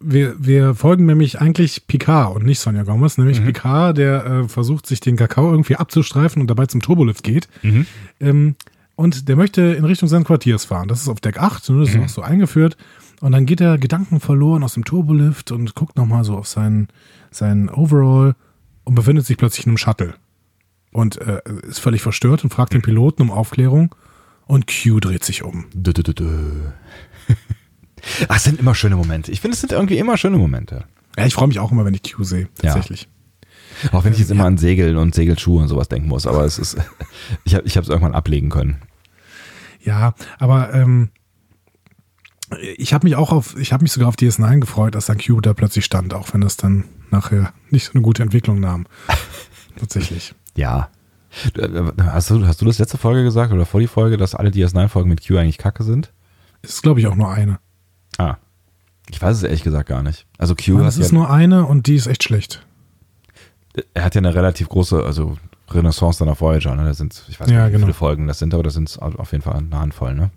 wir, wir folgen nämlich eigentlich Picard und nicht Sonja Gomez, nämlich mhm. Picard, der äh, versucht, sich den Kakao irgendwie abzustreifen und dabei zum Turbolift geht. Mhm. Ähm, und der möchte in Richtung seines Quartiers fahren. Das ist auf Deck 8, ne, das ist mhm. auch so eingeführt. Und dann geht er Gedanken verloren aus dem Turbolift und guckt nochmal so auf seinen, seinen Overall und befindet sich plötzlich in einem Shuttle. Und äh, ist völlig verstört und fragt den Piloten um Aufklärung. Und Q dreht sich um.
Dö, dö, dö, Ach, es sind immer schöne Momente. Ich finde, es sind irgendwie immer schöne Momente.
Ja, ich freue mich auch immer, wenn ich Q sehe, tatsächlich.
Ja. Auch wenn ich jetzt immer an Segeln und Segelschuhe und sowas denken muss, aber es ist, ich habe es irgendwann ablegen können.
Ja, aber ähm, ich habe mich auch auf, ich habe mich sogar auf DS9 gefreut, dass dann Q da plötzlich stand, auch wenn das dann nachher nicht so eine gute Entwicklung nahm. Tatsächlich.
Ja. Äh, hast du, hast du das letzte Folge gesagt oder vor die Folge, dass alle DS9-Folgen mit Q eigentlich kacke sind?
Ist, glaube ich, auch nur eine.
Ah. Ich weiß es ehrlich gesagt gar nicht. Also Q
Mann, Es ist ja, nur eine und die ist echt schlecht.
Er hat ja eine relativ große, also Renaissance dann auf Voyager, ne? Da sind, ich weiß nicht, ja, wie genau. viele Folgen das sind, aber das sind auf jeden Fall eine Handvoll, ne?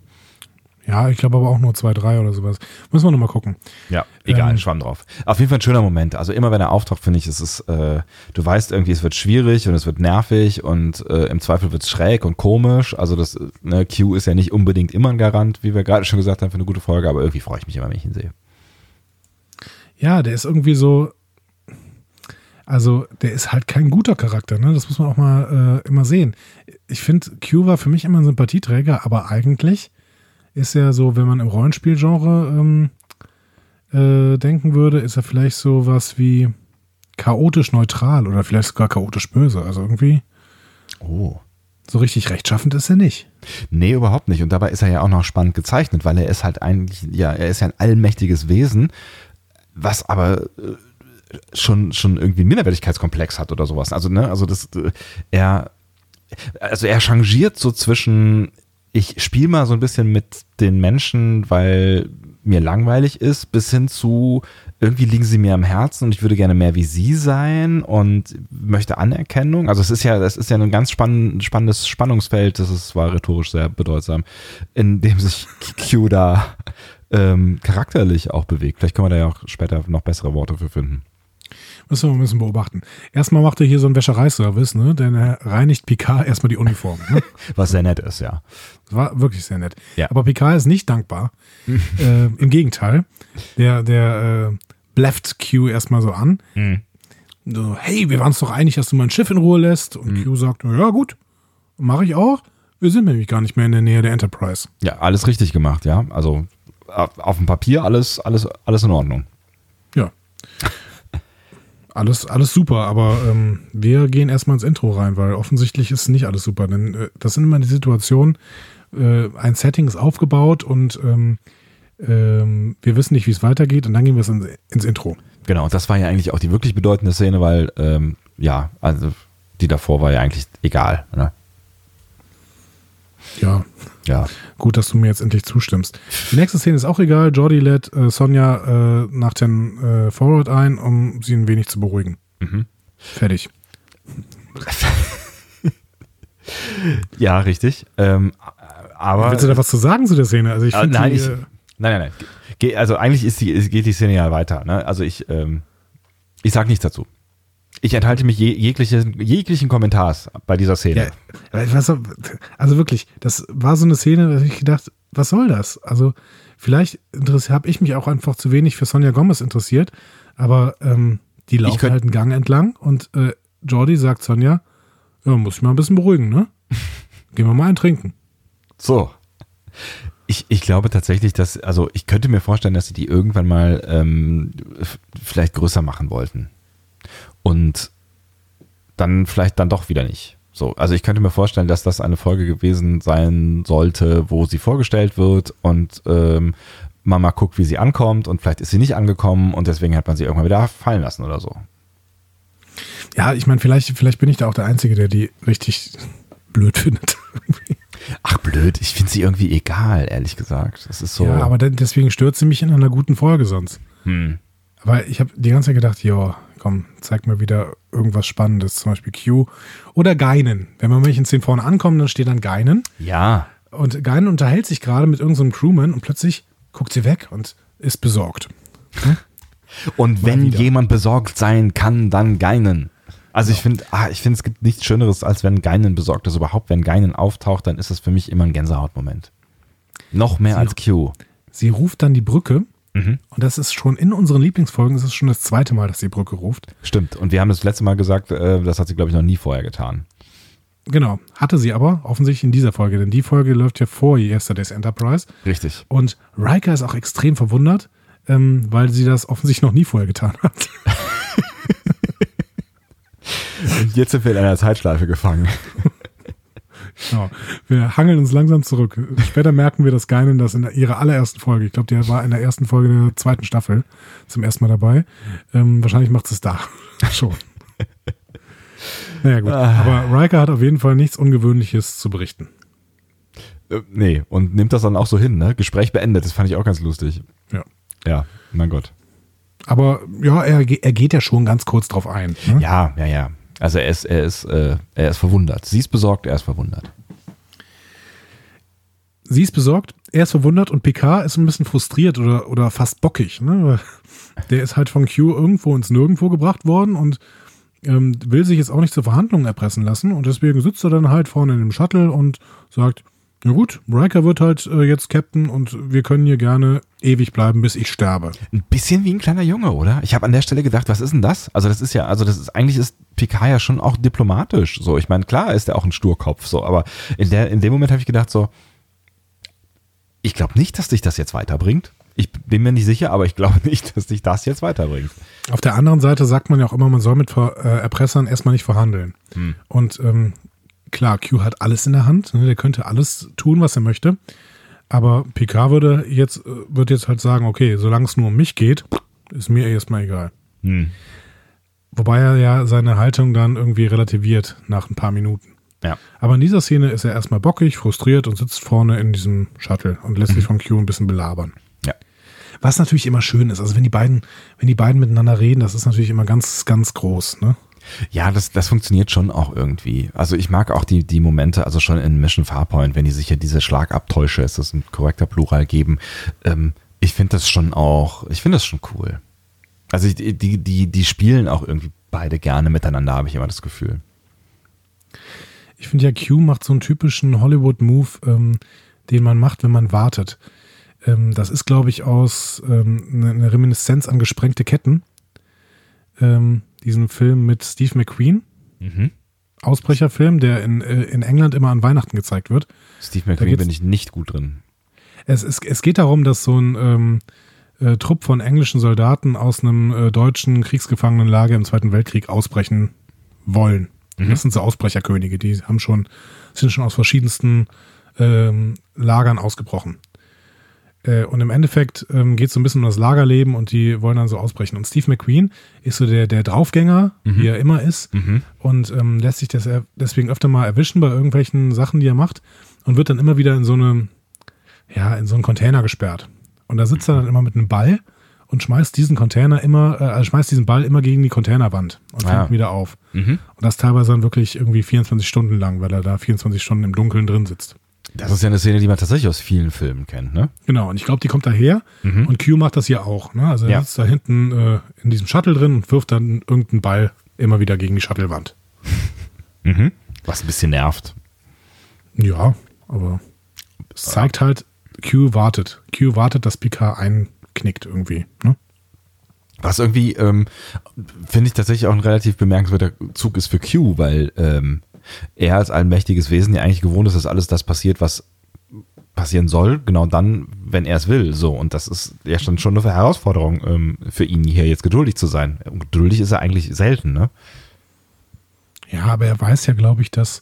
Ja, ich glaube aber auch nur zwei, drei oder sowas. Müssen wir nochmal gucken.
Ja, egal, ähm, schwamm drauf. Auf jeden Fall ein schöner Moment. Also immer wenn er auftaucht, finde ich, es ist, äh, du weißt irgendwie, es wird schwierig und es wird nervig und äh, im Zweifel wird es schräg und komisch. Also das, ne, Q ist ja nicht unbedingt immer ein Garant, wie wir gerade schon gesagt haben, für eine gute Folge, aber irgendwie freue ich mich immer, wenn ich ihn sehe.
Ja, der ist irgendwie so, also der ist halt kein guter Charakter, ne? Das muss man auch mal äh, immer sehen. Ich finde, Q war für mich immer ein Sympathieträger, aber eigentlich ist ja so, wenn man im Rollenspielgenre ähm, äh, denken würde, ist er vielleicht so was wie chaotisch neutral oder vielleicht sogar chaotisch böse. Also irgendwie.
Oh.
So richtig rechtschaffend ist er nicht.
Nee, überhaupt nicht. Und dabei ist er ja auch noch spannend gezeichnet, weil er ist halt eigentlich, ja, er ist ja ein allmächtiges Wesen, was aber äh, schon, schon irgendwie einen Minderwertigkeitskomplex hat oder sowas. Also, ne, also das, äh, er, also er changiert so zwischen, ich spiele mal so ein bisschen mit den Menschen, weil mir langweilig ist, bis hin zu irgendwie liegen sie mir am Herzen und ich würde gerne mehr wie sie sein und möchte Anerkennung. Also es ist ja, das ist ja ein ganz spann spannendes Spannungsfeld, das ist, war rhetorisch sehr bedeutsam, in dem sich Q da ähm, charakterlich auch bewegt. Vielleicht können wir da ja auch später noch bessere Worte für finden.
Müssen wir mal ein bisschen beobachten. Erstmal macht er hier so einen Wäschereiservice, ne? Denn er reinigt Picard erstmal die Uniform. Ne?
Was sehr nett ist, ja.
Das war wirklich sehr nett. Ja. Aber Picard ist nicht dankbar. äh, Im Gegenteil. Der, der äh, blefft Q erstmal so an. Mhm. So, hey, wir waren uns doch einig, dass du mein Schiff in Ruhe lässt. Und mhm. Q sagt, ja gut, mache ich auch. Wir sind nämlich gar nicht mehr in der Nähe der Enterprise.
Ja, alles richtig gemacht, ja. Also auf dem Papier alles, alles, alles in Ordnung.
Ja alles, alles super, aber ähm, wir gehen erstmal ins Intro rein, weil offensichtlich ist nicht alles super. Denn äh, das sind immer die Situationen, äh, ein Setting ist aufgebaut und ähm, ähm, wir wissen nicht, wie es weitergeht und dann gehen wir ins, ins Intro.
Genau, das war ja eigentlich auch die wirklich bedeutende Szene, weil, ähm, ja, also die davor war ja eigentlich egal. Ne?
Ja,
Ja.
gut, dass du mir jetzt endlich zustimmst. Die nächste Szene ist auch egal. Jordi lädt äh, Sonja äh, nach dem äh, Forward ein, um sie ein wenig zu beruhigen.
Mhm.
Fertig.
Ja, richtig. Ähm, aber.
Willst du da was zu sagen zu der Szene? Also ich finde
nein,
die,
ich,
äh,
nein, nein, nein. Ge- Also eigentlich ist die, geht die Szene ja weiter. Ne? Also ich, ähm, ich sag nichts dazu. Ich enthalte mich je, jeglichen, jeglichen Kommentars bei dieser Szene.
Ja, was, also wirklich, das war so eine Szene, da habe ich gedacht, was soll das? Also vielleicht habe ich mich auch einfach zu wenig für Sonja Gomez interessiert, aber ähm, die laufen halt einen Gang entlang und äh, Jordi sagt Sonja, ja, muss ich mal ein bisschen beruhigen, ne? Gehen wir mal einen trinken.
So. Ich, ich glaube tatsächlich, dass, also ich könnte mir vorstellen, dass sie die irgendwann mal ähm, vielleicht größer machen wollten. Und dann vielleicht dann doch wieder nicht. So, also ich könnte mir vorstellen, dass das eine Folge gewesen sein sollte, wo sie vorgestellt wird und ähm, man mal guckt, wie sie ankommt und vielleicht ist sie nicht angekommen und deswegen hat man sie irgendwann wieder fallen lassen oder so.
Ja, ich meine, vielleicht, vielleicht bin ich da auch der Einzige, der die richtig blöd findet.
Ach blöd, ich finde sie irgendwie egal, ehrlich gesagt. Das ist so.
Ja, aber de- deswegen stört sie mich in einer guten Folge sonst.
hm.
Aber ich habe die ganze Zeit gedacht, ja, komm, zeig mir wieder irgendwas Spannendes, zum Beispiel Q oder Geinen. Wenn man Männchen 10 vorne ankommt, dann steht dann Geinen
Ja,
und Geinen unterhält sich gerade mit irgendeinem Crewman und plötzlich guckt sie weg und ist besorgt.
Und
Mal
wenn
wieder.
jemand besorgt sein kann, dann Geinen. Also ich finde, ah, ich finde, es gibt nichts Schöneres, als wenn Geinen besorgt ist. Überhaupt, wenn Geinen auftaucht, dann ist es für mich immer ein Gänsehautmoment. Noch mehr
Sie-
als Q.
Sie ruft dann die Brücke
Mhm.
und das ist schon in unseren Lieblingsfolgen, das ist schon das zweite Mal, dass die Brücke ruft.
Stimmt. Und wir haben das letzte Mal gesagt, äh, das hat sie, glaube ich, noch nie vorher getan.
Genau, hatte sie aber offensichtlich in dieser Folge, denn die Folge läuft ja vor Yesterday's Enterprise
Richtig.
und Riker ist auch extrem verwundert, ähm, weil sie das offensichtlich noch nie vorher getan hat.
Und jetzt sind wir in einer Zeitschleife gefangen.
Genau. Wir hangeln uns langsam zurück. Später merken wir, dass Geinen das in ihrer allerersten Folge, ich glaube, der war in der ersten Folge der zweiten Staffel zum ersten Mal dabei. Ähm, wahrscheinlich macht es da schon. Naja, gut. Aber Riker hat auf jeden Fall nichts Ungewöhnliches zu berichten.
Äh, nee, und nimmt das dann auch so hin, ne? Gespräch beendet, das fand ich auch ganz lustig.
Ja.
Ja, mein Gott.
Aber ja, er, er geht ja schon ganz kurz drauf ein. Ne?
Ja, ja, ja. Also er ist, er ist, äh, er ist verwundert. Sie ist besorgt, er ist verwundert.
Sie ist besorgt, er ist verwundert und Picard ist ein bisschen frustriert oder, oder fast bockig. Ne? Der ist halt von Q irgendwo ins Nirgendwo gebracht worden und ähm, will sich jetzt auch nicht zur Verhandlung erpressen lassen. Und deswegen sitzt er dann halt vorne in dem Shuttle und sagt, na gut, Riker wird halt äh, jetzt Captain und wir können hier gerne ewig bleiben, bis ich sterbe.
Ein bisschen wie ein kleiner Junge, oder? Ich habe an der Stelle gedacht, was ist denn das? Also das ist ja, also das ist eigentlich ist Picard ja schon auch diplomatisch. So, ich meine, klar ist er auch ein Sturkopf, so, aber in der, in dem Moment habe ich gedacht so, ich glaube nicht, dass dich das jetzt weiterbringt. Ich bin mir nicht sicher, aber ich glaube nicht, dass dich das jetzt weiterbringt.
Auf der anderen Seite sagt man ja auch immer, man soll mit Ver äh, Erpressern erstmal nicht verhandeln. Und ähm, klar, Q hat alles in der Hand, ne? der könnte alles tun, was er möchte. Aber Picard würde jetzt, äh, wird jetzt halt sagen, okay, solange es nur um mich geht, ist mir erstmal egal.
Hm.
Wobei er ja seine Haltung dann irgendwie relativiert nach ein paar Minuten.
Ja.
Aber in dieser Szene ist er erstmal bockig, frustriert und sitzt vorne in diesem Shuttle und lässt sich von Q ein bisschen belabern.
Ja.
Was natürlich immer schön ist. Also wenn die beiden, wenn die beiden miteinander reden, das ist natürlich immer ganz, ganz groß, ne?
Ja, das, das funktioniert schon auch irgendwie. Also ich mag auch die, die Momente, also schon in Mission Farpoint, wenn die sich ja diese Schlagabtäusche, ist das ein korrekter Plural geben. Ähm, ich finde das schon auch, ich finde das schon cool. Also ich, die, die, die spielen auch irgendwie beide gerne miteinander, habe ich immer das Gefühl.
Ich finde ja, Q macht so einen typischen Hollywood-Move, ähm, den man macht, wenn man wartet. Ähm, das ist, glaube ich, aus ähm, eine eine Reminiszenz an gesprengte Ketten. Ähm, diesen Film mit Steve McQueen,
Mhm.
Ausbrecherfilm, der in, äh, in England immer an Weihnachten gezeigt wird.
Steve McQueen bin ich nicht gut drin.
Es, es, es geht darum, dass so ein ähm, äh, Trupp von englischen Soldaten aus einem äh, deutschen Kriegsgefangenenlager im Zweiten Weltkrieg ausbrechen wollen. Das sind so Ausbrecherkönige, die haben schon, sind schon aus verschiedensten ähm, Lagern ausgebrochen. Äh, und im Endeffekt ähm, geht es so ein bisschen um das Lagerleben und die wollen dann so ausbrechen. Und Steve McQueen ist so der, der Draufgänger, wie er immer ist, und ähm, lässt sich das er- deswegen öfter mal erwischen bei irgendwelchen Sachen, die er macht und wird dann immer wieder in so eine, ja, in so einen Container gesperrt. Und da sitzt er dann immer mit einem Ball und schmeißt diesen Container immer, äh, schmeißt diesen Ball immer gegen die Containerwand und fängt
Ah.
ihn wieder auf.
Mhm.
Und das teilweise dann wirklich irgendwie 24 Stunden lang, weil er da 24 Stunden im Dunkeln drin sitzt.
Das ist ja eine Szene, die man tatsächlich aus vielen Filmen kennt, ne?
Genau, und ich glaube, die kommt daher und Q macht das hier auch. Ne? Also er
Ja.
sitzt da hinten äh, in diesem Shuttle drin und wirft dann irgendeinen Ball immer wieder gegen die Shuttlewand.
Mhm. Was ein bisschen nervt.
Ja, aber es zeigt halt, Q wartet. Q wartet, dass Picard einknickt irgendwie. Ne?
Was irgendwie, ähm, finde ich tatsächlich auch ein relativ bemerkenswerter Zug ist für Q, weil ähm, er als allmächtiges Wesen ja eigentlich gewohnt ist, dass alles das passiert, was passieren soll, genau dann, wenn er es will. So, und das ist ja schon, schon eine Herausforderung ähm, für ihn, hier jetzt geduldig zu sein. Und geduldig ist er eigentlich selten, ne?
Ja, aber er weiß ja, glaube ich, dass.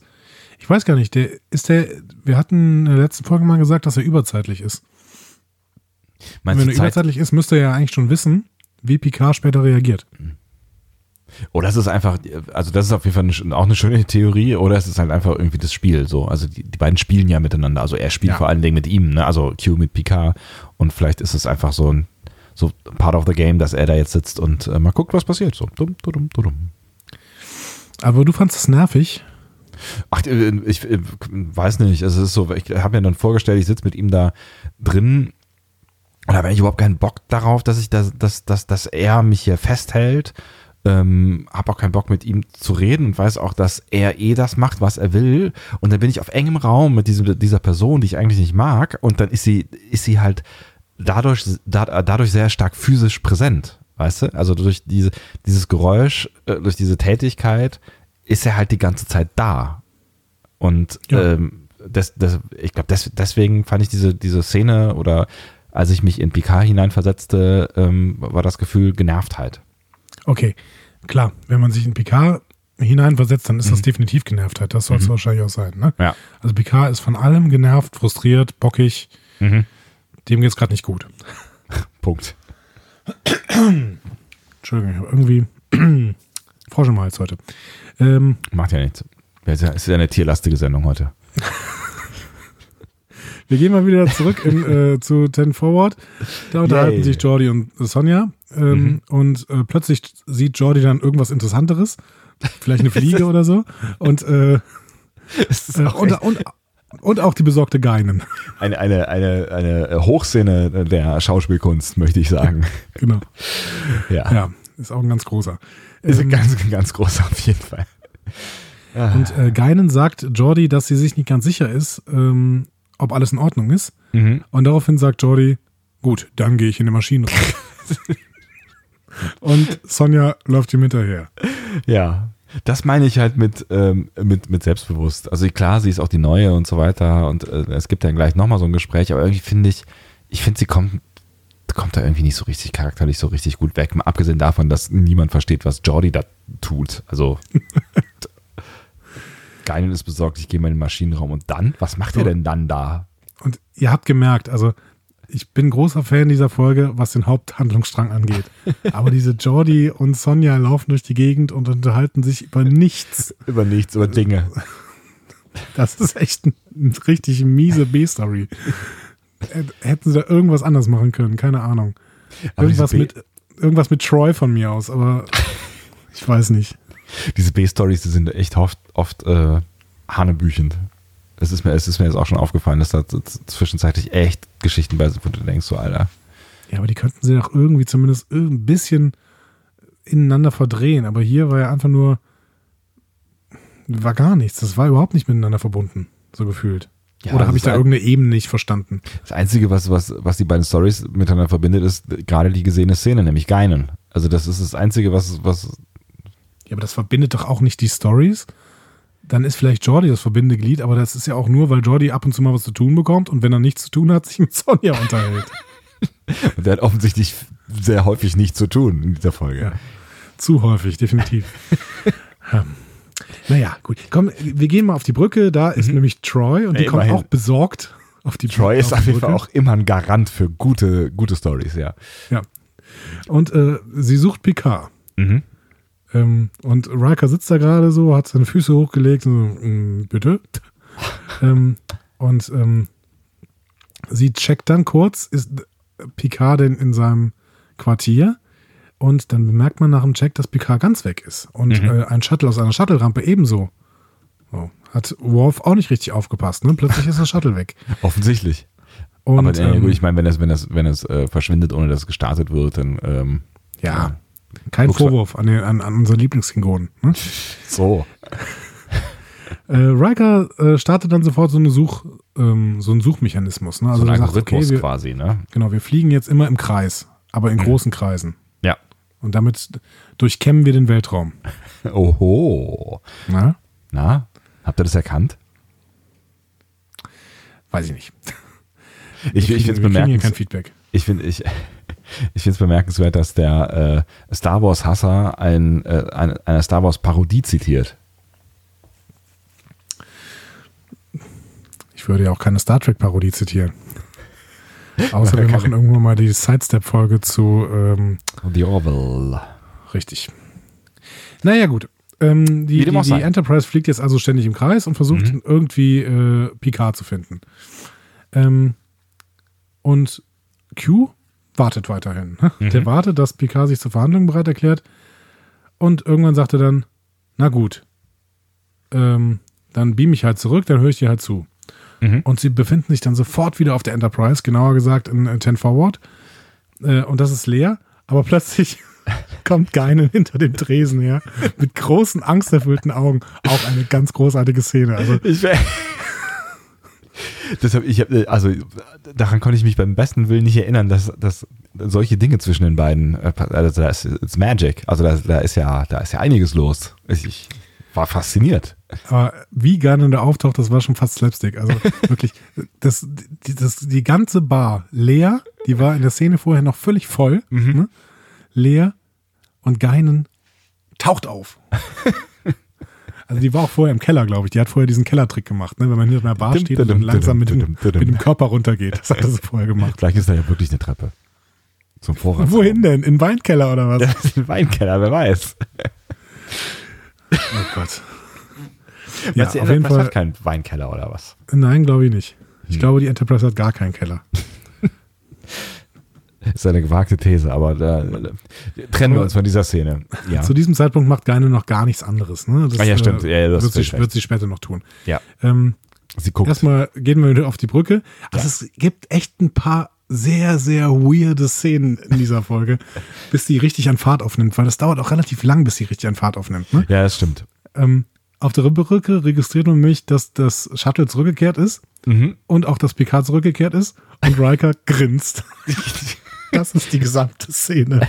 Ich weiß gar nicht, der ist der. Wir hatten in der letzten Folge mal gesagt, dass er überzeitlich ist.
Meinst
Wenn er
Zeit,
überzeitlich ist, müsste er ja eigentlich schon wissen, wie Picard später reagiert.
Oder ist es einfach, also das ist auf jeden Fall eine, auch eine schöne Theorie, oder ist es halt einfach irgendwie das Spiel so. Also die, die beiden spielen ja miteinander. Also er spielt
Ja.
vor allen Dingen mit ihm, ne? Also Q mit Picard. Und vielleicht ist es einfach so ein so part of the game, dass er da jetzt sitzt und äh, mal guckt, was passiert. So dumm, dumm, dumm.
Aber du fandst es nervig.
Ach, äh, ich äh, weiß nicht. Also es ist so, ich habe mir dann vorgestellt, ich sitze mit ihm da drin und habe eigentlich überhaupt keinen Bock darauf, dass ich das, dass, dass, dass er mich hier festhält. Ähm, habe auch keinen Bock mit ihm zu reden und weiß auch, dass er eh das macht, was er will. Und dann bin ich auf engem Raum mit diesem, dieser Person, die ich eigentlich nicht mag. Und dann ist sie, ist sie halt dadurch, da, dadurch sehr stark physisch präsent. Weißt du? Also durch diese, dieses Geräusch, äh, durch diese Tätigkeit ist er halt die ganze Zeit da. Und
Ja.
ähm, das, das, ich glaube, des, deswegen fand ich diese, diese Szene oder als ich mich in Picard hineinversetzte, ähm, war das Gefühl Genervtheit.
Okay, klar, wenn man sich in Picard hineinversetzt, dann ist das definitiv Genervtheit. Das soll es wahrscheinlich auch sein. Ne?
Ja.
Also Picard ist von allem genervt, frustriert, bockig.
Mhm.
Dem geht es gerade nicht gut.
Punkt.
Entschuldigung, ich habe irgendwie Frosch im Hals heute. Ähm,
Macht ja nichts. Es ist ja- es ist ja eine tierlastige Sendung heute.
wir gehen mal wieder zurück in, äh, zu Ten Forward. Da unterhalten
Yay.
sich Jordi und Sonja. Ähm, Und äh, plötzlich sieht Jordi dann irgendwas Interessanteres. Vielleicht eine Fliege oder so. Und, äh, äh, und, und, und auch die besorgte Geinen.
eine, eine, eine, eine Hochszene der Schauspielkunst, möchte ich sagen.
Genau.
ja.
Ja, ist auch ein ganz großer.
Ist
Ähm,
ein ganz, ganz großer auf jeden Fall.
Und äh, Geinen sagt Jordi, dass sie sich nicht ganz sicher ist, ähm, ob alles in Ordnung ist.
Mhm.
Und daraufhin sagt Jordi, gut, dann gehe ich in den Maschinenraum. Und Sonja läuft ihm hinterher.
Ja. Das meine ich halt mit, ähm, mit, mit selbstbewusst. Also klar, sie ist auch die Neue und so weiter und äh, es gibt dann gleich nochmal so ein Gespräch, aber irgendwie finde ich, ich finde, sie kommt, kommt da irgendwie nicht so richtig charakterlich so richtig gut weg. Mal abgesehen davon, dass niemand versteht, was Jordi da tut. Also Geinen ist besorgt, ich gehe mal in den Maschinenraum und dann? Was macht er denn dann da?
Und ihr habt gemerkt, also ich bin großer Fan dieser Folge, was den Haupthandlungsstrang angeht. Aber diese Jordi und Sonja laufen durch die Gegend und unterhalten sich über nichts.
Über nichts, über Dinge.
Das ist echt ein, ein richtig miese B-Story. Hätten sie da irgendwas anders machen können, keine Ahnung. Irgendwas mit, irgendwas mit Troy von mir aus, aber ich weiß nicht.
Diese B-Stories, die sind echt oft, oft äh, hanebüchend. Es ist, mir, es ist mir jetzt auch schon aufgefallen, dass da zwischenzeitlich echt Geschichten bei sind, wo du denkst, so, Alter.
Ja, aber die könnten sie doch irgendwie zumindest ein bisschen ineinander verdrehen. Aber hier war ja einfach nur, war gar nichts. Das war überhaupt nicht miteinander verbunden, so gefühlt.
Ja,
Oder habe ich da
ein-
irgendeine Ebene nicht verstanden?
Das Einzige, was, was, was die beiden Stories miteinander verbindet, ist gerade die gesehene Szene, nämlich Geinen. Also das ist das Einzige, was, was
Ja, aber das verbindet doch auch nicht die Stories. Dann ist vielleicht Jordi das verbindende Glied, aber das ist ja auch nur, weil Jordi ab und zu mal was zu tun bekommt und wenn er nichts zu tun hat, sich mit Sonja unterhält.
Und der hat offensichtlich sehr häufig nichts zu tun in dieser Folge.
Ja. Zu häufig, definitiv. ja. Naja, gut. Komm, wir gehen mal auf die Brücke. Da ist nämlich Troy und die
Ey,
kommt
immerhin.
auch besorgt auf die
Troy ist
auf
auf
die
jeden Fall
Brücke.
auch immer ein Garant für gute, gute Stories, ja.
Ja. Und äh, sie sucht Picard.
Mhm.
Ähm, und Riker sitzt da gerade so, hat seine Füße hochgelegt, so, mm, bitte. ähm, und ähm, sie checkt dann kurz, ist Picard denn in seinem Quartier? Und dann bemerkt man nach dem Check, dass Picard ganz weg ist. Und
Mhm.
äh, ein Shuttle aus einer Shuttle-Rampe ebenso. So. Hat Worf auch nicht richtig aufgepasst, ne? Plötzlich ist das Shuttle weg.
Offensichtlich.
Und,
Aber äh,
ähm,
ich meine, wenn es, wenn es, wenn es äh, verschwindet, ohne dass es gestartet wird, dann ähm,
ja, kein
Guck's mal.
Vorwurf an, den, an, an unsere Lieblingsfingonen. Ne?
so.
Äh, Riker äh, startet dann sofort so, eine Such, ähm, so einen Suchmechanismus. Ne? Also
so ein
er sagt,
Algorithmus
okay, wir,
quasi, ne?
genau, wir fliegen jetzt immer im Kreis, aber in großen Kreisen.
Ja.
Und damit durchkämmen wir den Weltraum.
Oho.
Na?
Na, habt ihr das erkannt?
Weiß ich nicht.
Ich, ich finde es bemerkenswert.
Feedback.
Ich finde ich, ich finde es bemerkenswert, dass der äh, Star Wars Hasser ein, äh, eine, eine Star Wars Parodie zitiert.
Ich würde ja auch keine Star Trek-Parodie zitieren. Außer wir machen irgendwann mal die Sidestep-Folge zu ähm,
The Orville.
Richtig. Naja, gut. Ähm, die, die, die. Enterprise fliegt jetzt also ständig im Kreis und versucht
Mhm.
irgendwie äh, Picard zu finden. Ähm, und Q wartet weiterhin.
Mhm.
Der wartet, dass Picard sich zur Verhandlung bereit erklärt. Und irgendwann sagt er dann, na gut, ähm, dann beam ich halt zurück, dann höre ich dir halt zu.
Mhm.
Und sie befinden sich dann sofort wieder auf der Enterprise, genauer gesagt in äh, 10 Forward. Äh, und das ist leer, aber plötzlich kommt Geinen hinter dem Tresen her, mit großen, angsterfüllten Augen. Auch eine ganz großartige Szene. Also,
Ich Deshalb, ich hab, äh, also daran konnte ich mich beim besten Willen nicht erinnern, dass, dass solche Dinge zwischen den beiden, äh, also da ist it's Magic, also da, da ist ja, da ist ja einiges los. Ich, war fasziniert.
aber wie Geinen da auftaucht, das war schon fast Slapstick. Also wirklich, das, die, das, die ganze Bar leer, die war in der Szene vorher noch völlig voll, ne? leer und Geinen taucht auf. Also die war auch vorher im Keller, glaube ich. Die hat vorher diesen Kellertrick gemacht, ne? wenn man hier in der Bar steht und langsam mit dem, mit dem Körper runtergeht. Das hat so vorher gemacht.
Vielleicht ist da ja wirklich eine Treppe. Zum Vorrat.
Wohin denn? In den Weinkeller oder was?
Das ist ein Weinkeller, wer weiß.
Oh Gott. Ja,
Meinst du,
auf jeden
Enterprise
Fall.
hat keinen Weinkeller oder was?
Nein, glaube ich nicht. Ich
Hm.
glaube, die Enterprise hat gar keinen Keller.
Ist eine gewagte These, aber da, trennen wir uns von dieser Szene. Ja.
Zu diesem Zeitpunkt macht Geine noch gar nichts anderes. Ne? Das,
Ah, ja, stimmt. Ja, ja, das
wird, sie, wird sie später noch tun.
ja.
Ähm,
Sie guckt.
erstmal gehen wir auf die Brücke. Also es gibt echt ein paar sehr, sehr weirde Szenen in dieser Folge, bis sie richtig an Fahrt aufnimmt, weil das dauert auch relativ lang, bis sie richtig an Fahrt aufnimmt. Ne?
Ja, das stimmt.
Ähm, auf der Brücke registriert man nämlich, dass das Shuttle zurückgekehrt ist
Mhm.
und auch das PK zurückgekehrt ist und Riker grinst. Das ist die gesamte Szene.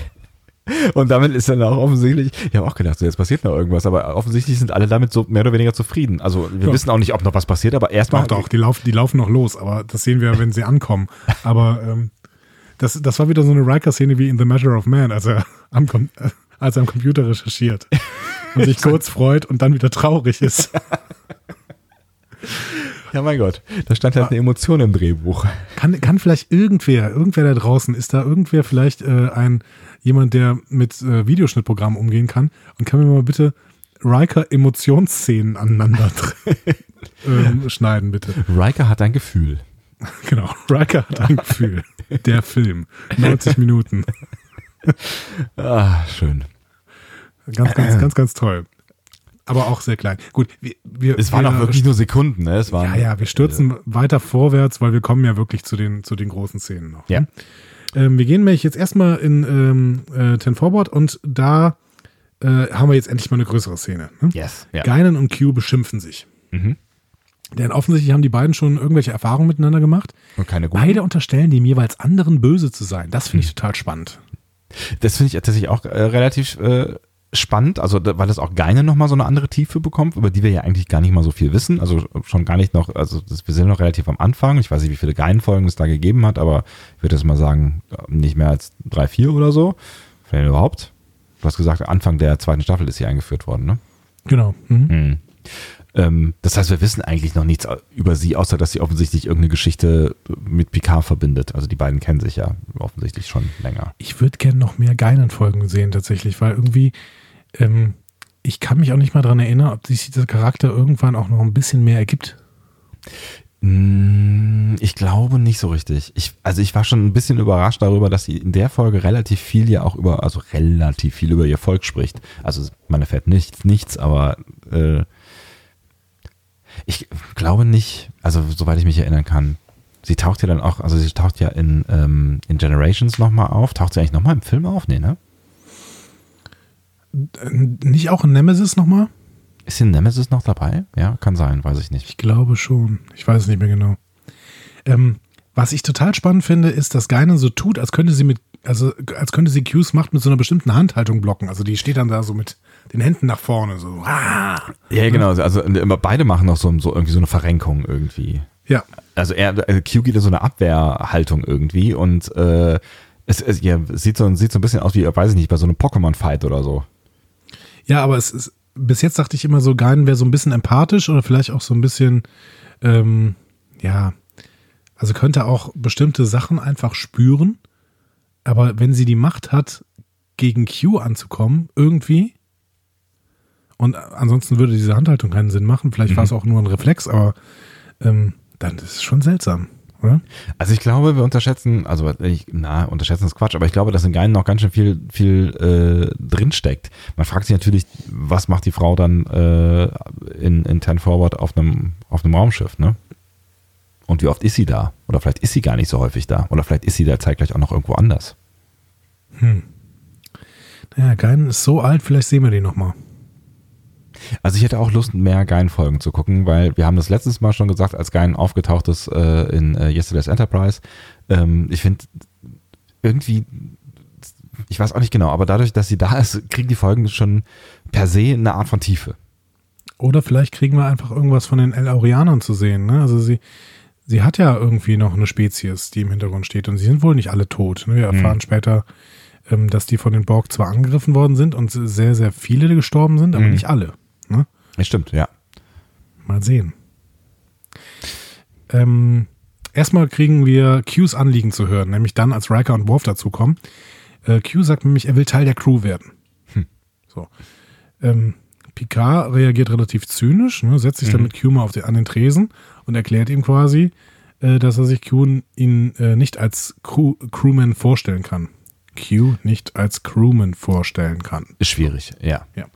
Und damit ist dann auch offensichtlich, ich habe auch gedacht, so, jetzt passiert noch irgendwas, aber offensichtlich sind alle damit so mehr oder weniger zufrieden. Also wir
Ja.
wissen auch nicht, ob noch was passiert, aber erstmal.
Doch, doch, die laufen, die laufen noch los, aber das sehen wir, wenn sie ankommen. Aber ähm, das, das war wieder so eine Riker-Szene wie in The Measure of Man, als er am, äh, als er am Computer recherchiert und sich kurz freut und dann wieder traurig ist.
Ja, mein Gott, da stand halt eine Emotion im Drehbuch.
Kann, kann vielleicht irgendwer, irgendwer da draußen, ist da irgendwer vielleicht äh, ein jemand, der mit äh, Videoschnittprogrammen umgehen kann und kann mir mal bitte Riker Emotionsszenen aneinander ähm, schneiden, bitte.
Riker hat ein Gefühl.
Genau, Riker hat ein Gefühl. Der Film. 90 Minuten.
Ah, schön.
Ganz, ganz, ganz, ganz toll. Aber auch sehr klein. Gut, wir, wir,
Es waren
wir,
auch wirklich nur Sekunden, ne? Es waren,
Ja, ja, wir stürzen weiter vorwärts, weil wir kommen ja wirklich zu den, zu den großen Szenen noch.
Ja.
Ähm, wir gehen nämlich jetzt erstmal in ähm, äh, Ten Forward und da äh, haben wir jetzt endlich mal eine größere Szene. Ne?
Yes. Ja.
Geinen und Q beschimpfen sich.
Mhm.
Denn offensichtlich haben die beiden schon irgendwelche Erfahrungen miteinander gemacht.
Und keine guten.
Beide unterstellen dem jeweils anderen böse zu sein. Das
Mhm.
finde ich total spannend.
Das finde ich tatsächlich auch äh, relativ äh, spannend, also weil das auch Geine nochmal so eine andere Tiefe bekommt, über die wir ja eigentlich gar nicht mal so viel wissen. Also schon gar nicht noch, also das, wir sind noch relativ am Anfang. Ich weiß nicht, wie viele Geinen-Folgen es da gegeben hat, aber ich würde jetzt mal sagen, nicht mehr als drei, vier oder so. Vielleicht überhaupt. Du hast gesagt, Anfang der zweiten Staffel ist hier eingeführt worden, ne?
Genau. Mhm.
Mhm. Ähm, das heißt, wir wissen eigentlich noch nichts über sie, außer dass sie offensichtlich irgendeine Geschichte mit Picard verbindet. Also die beiden kennen sich ja offensichtlich schon länger.
Ich würde gerne noch mehr Geinen-Folgen sehen tatsächlich, weil irgendwie ähm, ich kann mich auch nicht mal daran erinnern, ob sich dieser Charakter irgendwann auch noch ein bisschen mehr ergibt.
Mm, ich glaube nicht so richtig. Ich, also ich war schon ein bisschen überrascht darüber, dass sie in der Folge relativ viel ja auch über, also relativ viel über ihr Volk spricht. Also man erfährt nichts, nichts, aber äh, ich glaube nicht, also soweit ich mich erinnern kann. Sie taucht ja dann auch, also sie taucht ja in, ähm, in Generations nochmal auf. Taucht sie eigentlich nochmal im Film auf? Nee, ne?
Nicht auch in Nemesis nochmal?
Ist in Nemesis noch dabei? Ja, kann sein, weiß ich nicht.
Ich glaube schon. Ich weiß es nicht mehr genau. Ähm, was ich total spannend finde, ist, dass Geinen so tut, als könnte sie mit, also als könnte sie Q's Macht mit so einer bestimmten Handhaltung blocken. Also die steht dann da so mit den Händen nach vorne, so. Ah.
Ja, genau. Also immer beide machen noch so, so irgendwie so eine Verrenkung irgendwie.
Ja.
Also er, also Q geht in so eine Abwehrhaltung irgendwie und äh, es, es ja, sieht, so, sieht so ein bisschen aus wie, weiß ich nicht, bei so einem Pokémon-Fight oder so.
Ja, aber es ist, bis jetzt dachte ich immer so, Geinen wäre so ein bisschen empathisch oder vielleicht auch so ein bisschen, ähm, ja, also könnte auch bestimmte Sachen einfach spüren. Aber wenn sie die Macht hat, gegen Q anzukommen, irgendwie, und ansonsten würde diese Handhaltung keinen Sinn machen, vielleicht mhm. war es auch nur ein Reflex, aber ähm, dann ist es schon seltsam oder?
Also ich glaube, wir unterschätzen, also ich, na, unterschätzen ist Quatsch, aber ich glaube, dass in Geinen noch ganz schön viel, viel äh, drinsteckt. Man fragt sich natürlich, was macht die Frau dann äh, in, in Ten Forward auf einem, auf einem Raumschiff, ne? Und wie oft ist sie da? Oder vielleicht ist sie gar nicht so häufig da. Oder vielleicht ist sie da zeitgleich auch noch irgendwo anders.
Hm. Naja, Geinen ist so alt, vielleicht sehen wir die nochmal.
Also ich hätte auch Lust, mehr Gein-Folgen zu gucken, weil wir haben das letztes Mal schon gesagt, als Gein aufgetaucht ist äh, in äh, Yesterday's Enterprise. Ähm, ich finde irgendwie, ich weiß auch nicht genau, aber dadurch, dass sie da ist, kriegen die Folgen schon per se eine Art von Tiefe.
Oder vielleicht kriegen wir einfach irgendwas von den El-Aurianern zu sehen. Ne? Also sie, sie hat ja irgendwie noch eine Spezies, die im Hintergrund steht und sie sind wohl nicht alle tot. Ne? Wir erfahren hm. später, ähm, dass die von den Borg zwar angegriffen worden sind und sehr, sehr viele gestorben sind, aber hm. nicht alle. Ne?
Stimmt, ja.
Mal sehen. Ähm, erstmal kriegen wir Qs Anliegen zu hören, nämlich dann, als Riker und Worf dazukommen. Äh, Q sagt nämlich, er will Teil der Crew werden. Hm. So. Ähm, Picard reagiert relativ zynisch, ne, setzt sich mhm. dann mit Q mal auf den, an den Tresen und erklärt ihm quasi, äh, dass er sich Q ihn äh, nicht als Crew, Crewman vorstellen kann. Q nicht als Crewman vorstellen kann.
Ist schwierig, ja.
ja.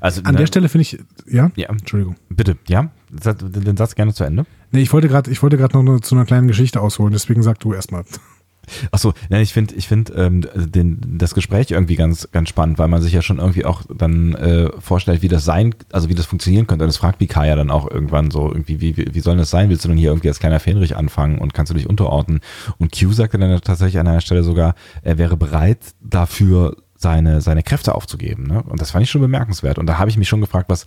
Also, An ne, der Stelle finde ich, ja?
Ja. Entschuldigung. Bitte, ja? Den Satz gerne zu Ende.
Nee, ich wollte gerade, ich wollte gerade noch zu einer kleinen Geschichte ausholen, deswegen sag du erstmal.
Achso, ja, ich finde ich finde ähm, den, das Gespräch irgendwie ganz, ganz spannend, weil man sich ja schon irgendwie auch dann äh, vorstellt, wie das sein, also wie das funktionieren könnte. Und das fragt Picard ja dann auch irgendwann so, irgendwie, wie, wie, wie soll das sein? Willst du denn hier irgendwie als kleiner Fähnrich anfangen und kannst du dich unterordnen? Und Q sagte dann tatsächlich an einer Stelle sogar, er wäre bereit dafür, seine, seine Kräfte aufzugeben. Ne? Und das fand ich schon bemerkenswert. Und da habe ich mich schon gefragt, was,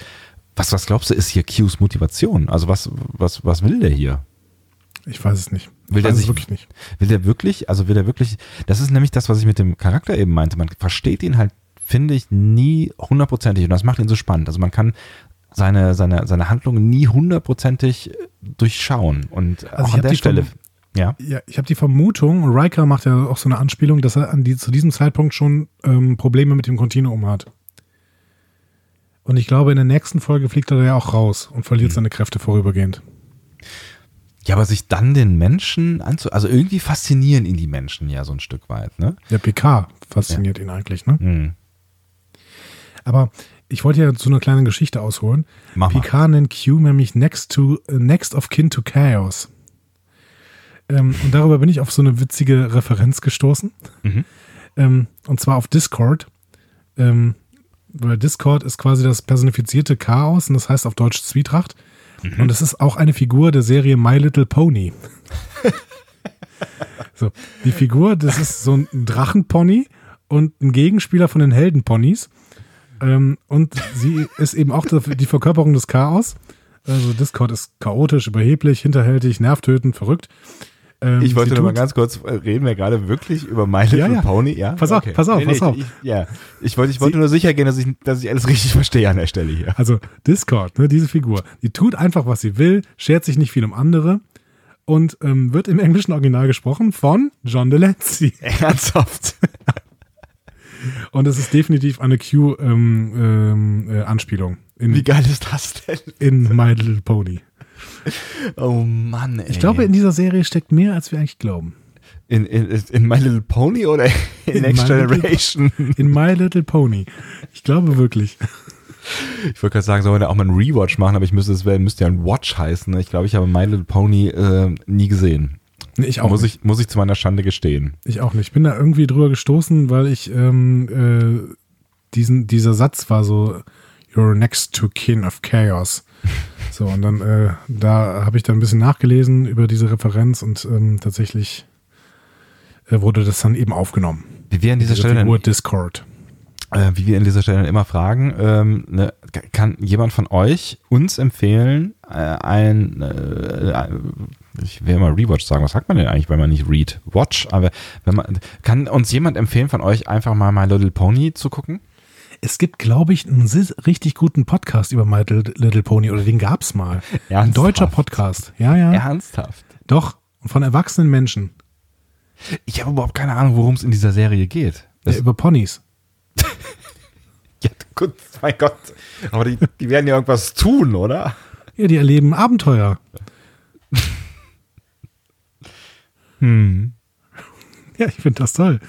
was, was glaubst du, ist hier Qs Motivation? Also was, was, was will der hier?
Ich weiß es nicht.
Will der sich wirklich nicht? Will der wirklich, also will der wirklich, das ist nämlich das, was ich mit dem Charakter eben meinte. Man versteht ihn halt, finde ich, nie hundertprozentig und das macht ihn so spannend. Also man kann seine, seine, seine Handlungen nie hundertprozentig durchschauen und also auch an der Stelle. Ja.
ja ich habe die Vermutung, Riker macht ja auch so eine Anspielung, dass er an die, zu diesem Zeitpunkt schon ähm, Probleme mit dem Kontinuum hat. Und ich glaube, in der nächsten Folge fliegt er ja auch raus und verliert mhm. seine Kräfte vorübergehend.
Ja, aber sich dann den Menschen anzu... Also irgendwie faszinieren ihn die Menschen ja so ein Stück weit, ne?
Der PK fasziniert ja. ihn eigentlich, ne? Mhm. Aber ich wollte ja zu einer kleinen Geschichte ausholen. Mach Picard nennt Q nämlich next, to, next of kin to Chaos. Ähm, und darüber bin ich auf so eine witzige Referenz gestoßen. Mhm. Ähm, und zwar auf Discord. Ähm, weil Discord ist quasi das personifizierte Chaos und das heißt auf Deutsch Zwietracht. Mhm. Und es ist auch eine Figur der Serie My Little Pony. so, die Figur, das ist so ein Drachenpony und ein Gegenspieler von den Heldenponys. Ähm, und sie ist eben auch die Verkörperung des Chaos. Also Discord ist chaotisch, überheblich, hinterhältig, nervtötend, verrückt. Ähm,
Ich wollte nur mal ganz kurz, äh, reden wir gerade wirklich über My Little
Ja, ja.
Pony? Ja.
Pass auf, pass auf, pass
ich,
auf.
Ich, ja, ich wollte, ich wollte
Sie-
nur sicher gehen, dass ich, dass ich alles richtig verstehe an der Stelle hier.
Also Discord, ne, diese Figur, die tut einfach, was sie will, schert sich nicht viel um andere und ähm, wird im englischen Original gesprochen von John Delancey.
Ernsthaft.
Und es ist definitiv eine Q-Anspielung ähm, äh, Anspielung in,
Wie geil ist das denn?
in My Little Pony.
Oh Mann, ey.
Ich glaube, in dieser Serie steckt mehr, als wir eigentlich glauben.
in, in, in My Little Pony oder in,
In
Next
My
Generation?
In My Little Pony. Ich glaube wirklich.
Ich wollte gerade sagen, sollen wir da auch mal einen Rewatch machen, aber ich müsste, es müsste ja ein Watch heißen. Ich glaube, ich habe My Little Pony äh, nie gesehen.
Nee, ich auch
muss,
nicht.
ich, muss ich zu meiner Schande gestehen.
Ich auch nicht. Ich bin da irgendwie drüber gestoßen, weil ich ähm, äh, diesen, dieser Satz war so, You're next to kin of chaos. So, und dann, äh, da habe ich dann ein bisschen nachgelesen über diese Referenz und ähm, tatsächlich äh, wurde das dann eben aufgenommen.
Wie wir an dieser
Diese
Stelle
Figur Discord.
äh, wie wir an dieser Stelle immer fragen, ähm, ne, kann jemand von euch uns empfehlen, äh, ein, äh, ich will mal Rewatch sagen, was sagt man denn eigentlich, wenn man nicht Read? Watch, aber wenn man, kann uns jemand empfehlen von euch einfach mal My Little Pony zu gucken?
Es gibt, glaube ich, einen richtig guten Podcast über My Little, Pony oder den gab's mal. Ein
Ernsthaft?
deutscher Podcast. Ja, ja.
Ernsthaft?
Doch. Von erwachsenen Menschen.
Ich habe überhaupt keine Ahnung, worum es in dieser Serie geht.
Ja, über Ponys.
ja, gut, mein Gott. Aber die, die werden ja irgendwas tun, oder?
Ja, die erleben Abenteuer.
Hm.
Ja, ich finde das toll.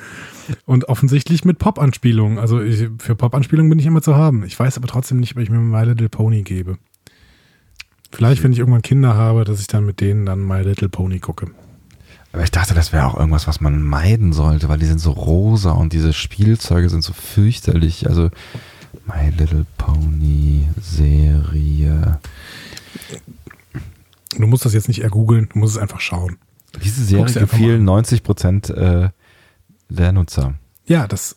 Und offensichtlich mit Pop-Anspielungen. Also ich, für Pop-Anspielungen bin ich immer zu haben. Ich weiß aber trotzdem nicht, ob ich mir My Little Pony gebe. Vielleicht, wenn ich irgendwann Kinder habe, dass ich dann mit denen dann My Little Pony gucke.
Aber ich dachte, das wäre auch irgendwas, was man meiden sollte, weil die sind so rosa und diese Spielzeuge sind so fürchterlich. Also My Little Pony Serie.
Du musst das jetzt nicht ergoogeln, du musst es einfach schauen.
Diese Serie gefiel 90 Prozent äh, der Nutzer.
Ja, das,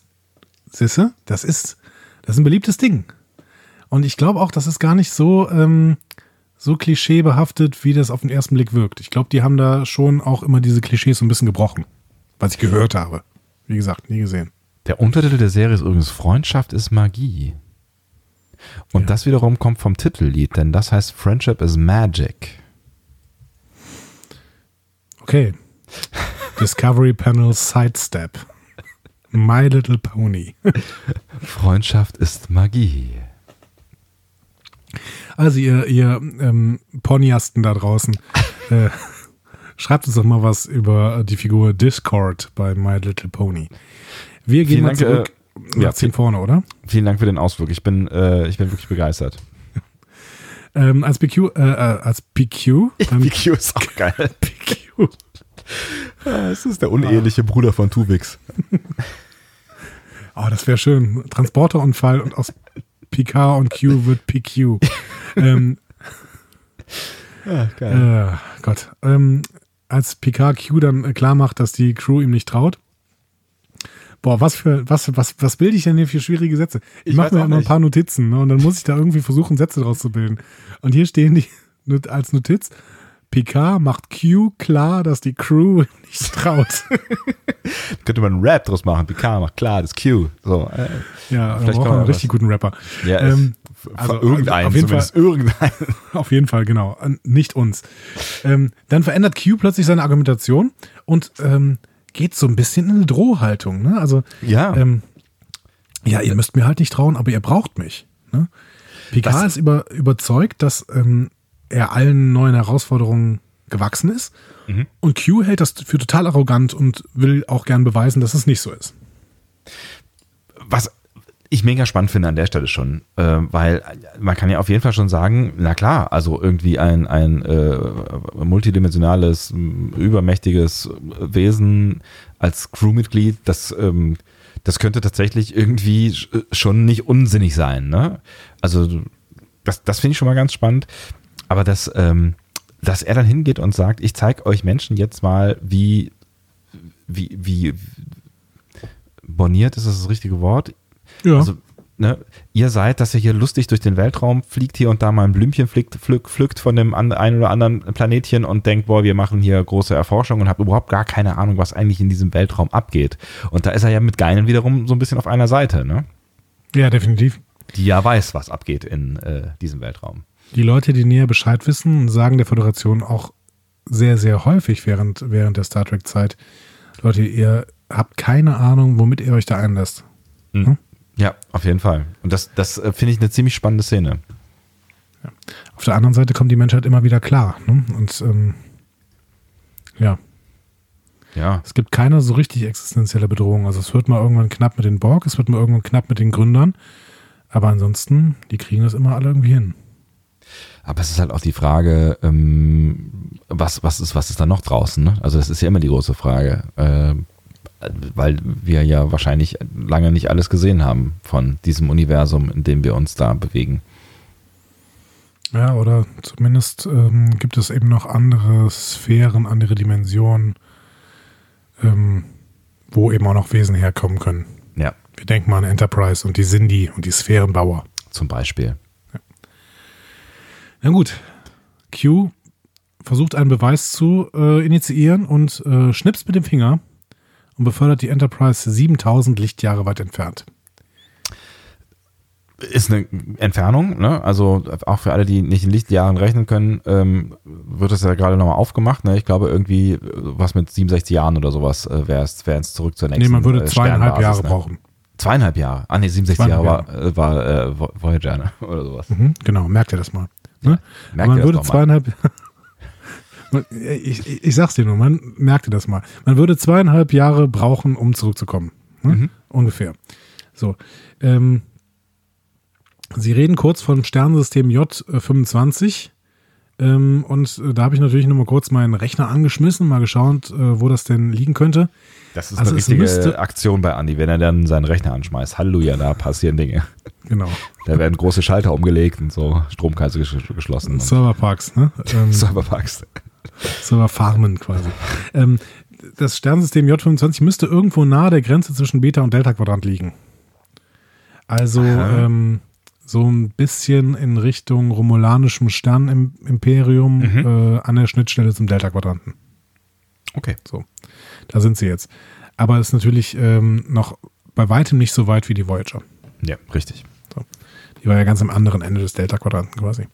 siehste, das ist, das ist ein beliebtes Ding. Und ich glaube auch, das ist gar nicht so, ähm, so klischeebehaftet, wie das auf den ersten Blick wirkt. Ich glaube, die haben da schon auch immer diese Klischees so ein bisschen gebrochen, was ich gehört habe. Wie gesagt, nie gesehen.
Der Untertitel der Serie ist übrigens Freundschaft ist Magie. Und
Ja.
das wiederum kommt vom Titellied, denn das heißt Friendship is Magic.
Okay. Discovery Panel Sidestep. My Little Pony.
Freundschaft ist Magie.
Also ihr, ihr ähm, Ponyasten da draußen, äh, schreibt uns doch mal was über die Figur Discord bei My Little Pony. Wir gehen
Vielen
mal
Dank,
zurück
äh, ja,
nach 10 vorne, oder?
Vielen Dank für den Ausflug. Ich bin, äh, ich bin wirklich begeistert.
Ähm, als PQ, äh, äh, als PQ, dann
PQ ist auch geil.
PQ.
Es ist der uneheliche Bruder von Tuvix.
Oh, das wäre schön. Transporterunfall und aus PK und Q wird PQ. ähm,
Ja, geil.
Äh, Gott. Ähm, als Picard Q dann klar macht, dass die Crew ihm nicht traut. Boah, was für, was, was, was bilde ich denn hier für schwierige Sätze? Ich,
Ich
mache mir immer ein
nicht.
paar Notizen ne, und dann muss ich da irgendwie versuchen, Sätze draus zu bilden. Und hier stehen die als Notiz. Picard macht Q klar, dass die Crew nicht traut.
Könnte man einen Rap draus machen. PK macht klar, das Q. So, äh,
ja,
Vielleicht kann man
einen
was.
richtig guten Rapper.
ja,
Ähm,
also, irgendeinen,
auf jeden
zumindest irgendeinen.
Auf jeden Fall, genau. Äh, Nicht uns. Ähm, dann verändert Q plötzlich seine Argumentation und ähm, geht so ein bisschen in eine Drohhaltung. Ne? Also,
Ja.
ähm, ja, ihr müsst mir halt nicht trauen, aber ihr braucht mich. Ne? Picard
Das-
ist über, überzeugt, dass ähm, er allen neuen Herausforderungen gewachsen ist.
Mhm.
Und Q hält das für total arrogant und will auch gern beweisen, dass es nicht so ist.
was ich mega spannend finde an der Stelle schon, äh, weil man kann ja auf jeden Fall schon sagen, na klar, also irgendwie ein, ein äh, multidimensionales, übermächtiges Wesen als Crewmitglied, das, ähm, das könnte tatsächlich irgendwie sch- schon nicht unsinnig sein. Ne? Also das, das finde ich schon mal ganz spannend. Aber dass, ähm, dass er dann hingeht und sagt, ich zeige euch Menschen jetzt mal, wie, wie, wie boniert ist das das richtige Wort?
Ja.
Also ne, ihr seid, dass ihr hier lustig durch den Weltraum fliegt, hier und da mal ein Blümchen pflückt, pflückt, pflückt von dem an, einen oder anderen Planetchen und denkt, boah, wir machen hier große Erforschung und habt überhaupt gar keine Ahnung, was eigentlich in diesem Weltraum abgeht. Und da ist er ja mit Geinen wiederum so ein bisschen auf einer Seite, ne?
Ja, definitiv.
Die ja weiß, was abgeht in äh, diesem Weltraum.
Die Leute, die näher Bescheid wissen, sagen der Föderation auch sehr, sehr häufig während, während der Star Trek-Zeit, Leute, ihr habt keine Ahnung, womit ihr euch da einlasst.
Mhm. Ja, auf jeden Fall. Und das, das äh, finde ich eine ziemlich spannende Szene.
Ja. Auf der anderen Seite kommt die Menschheit immer wieder klar. Ne? Und ähm, ja.
Ja.
Es gibt keine so richtig existenzielle Bedrohung. Also es wird mal irgendwann knapp mit den Borg, es wird mal irgendwann knapp mit den Gründern. Aber ansonsten, die kriegen das immer alle irgendwie hin.
Aber es ist halt auch die Frage, ähm, was, was, ist, was ist da noch draußen? Ne? Also das ist ja immer die große Frage. Äh, weil wir ja wahrscheinlich lange nicht alles gesehen haben von diesem Universum, in dem wir uns da bewegen.
Ja, oder zumindest ähm, gibt es eben noch andere Sphären, andere Dimensionen, ähm, wo eben auch noch Wesen herkommen können.
Ja.
Wir denken mal an Enterprise und die Sindhi und die Sphärenbauer.
Zum Beispiel.
Na gut. Q versucht einen Beweis zu äh, initiieren und äh, schnipst mit dem Finger und befördert die Enterprise 7000 Lichtjahre weit entfernt.
Ist eine Entfernung, ne? Also auch für alle, die nicht in Lichtjahren rechnen können, ähm, wird es ja gerade nochmal aufgemacht. Ne? Ich glaube irgendwie was mit 67 Jahren oder sowas äh, wäre es zurück zur nächsten.
Nee, man würde äh, zweieinhalb Jahre ne? brauchen.
Zweieinhalb Jahre. Ah nee, 67 Jahre war, äh, war äh, Voyager ne? oder sowas.
Mhm, genau, merkt ihr das mal. Ne? Ja, man würde zweieinhalb. ich, ich, ich, sag's dir nur, man merkte das mal. Man würde zweieinhalb Jahre brauchen, um zurückzukommen. Ne? Mhm. Ungefähr. So. Ähm, Sie reden kurz vom Sternensystem J25. Ähm, und äh, da habe ich natürlich nur mal kurz meinen Rechner angeschmissen, mal geschaut, äh, wo das denn liegen könnte.
Das ist also eine richtige Aktion bei Andy, wenn er dann seinen Rechner anschmeißt. Halleluja, da passieren Dinge.
Genau.
Da werden große Schalter umgelegt und so Stromkreise geschlossen.
Serverparks, ne?
Ähm, Serverparks.
Serverfarmen quasi. ähm, das Sternensystem J25 müsste irgendwo nahe der Grenze zwischen Beta- und Delta-Quadrant liegen. Also, ähm, so ein bisschen in Richtung romulanischem Sternimperium mhm. äh, an der Schnittstelle zum Delta-Quadranten.
Okay.
So, da sind sie jetzt. Aber es ist natürlich ähm, noch bei weitem nicht so weit wie die Voyager.
Ja, richtig.
So. Die war ja ganz am anderen Ende des Delta-Quadranten quasi.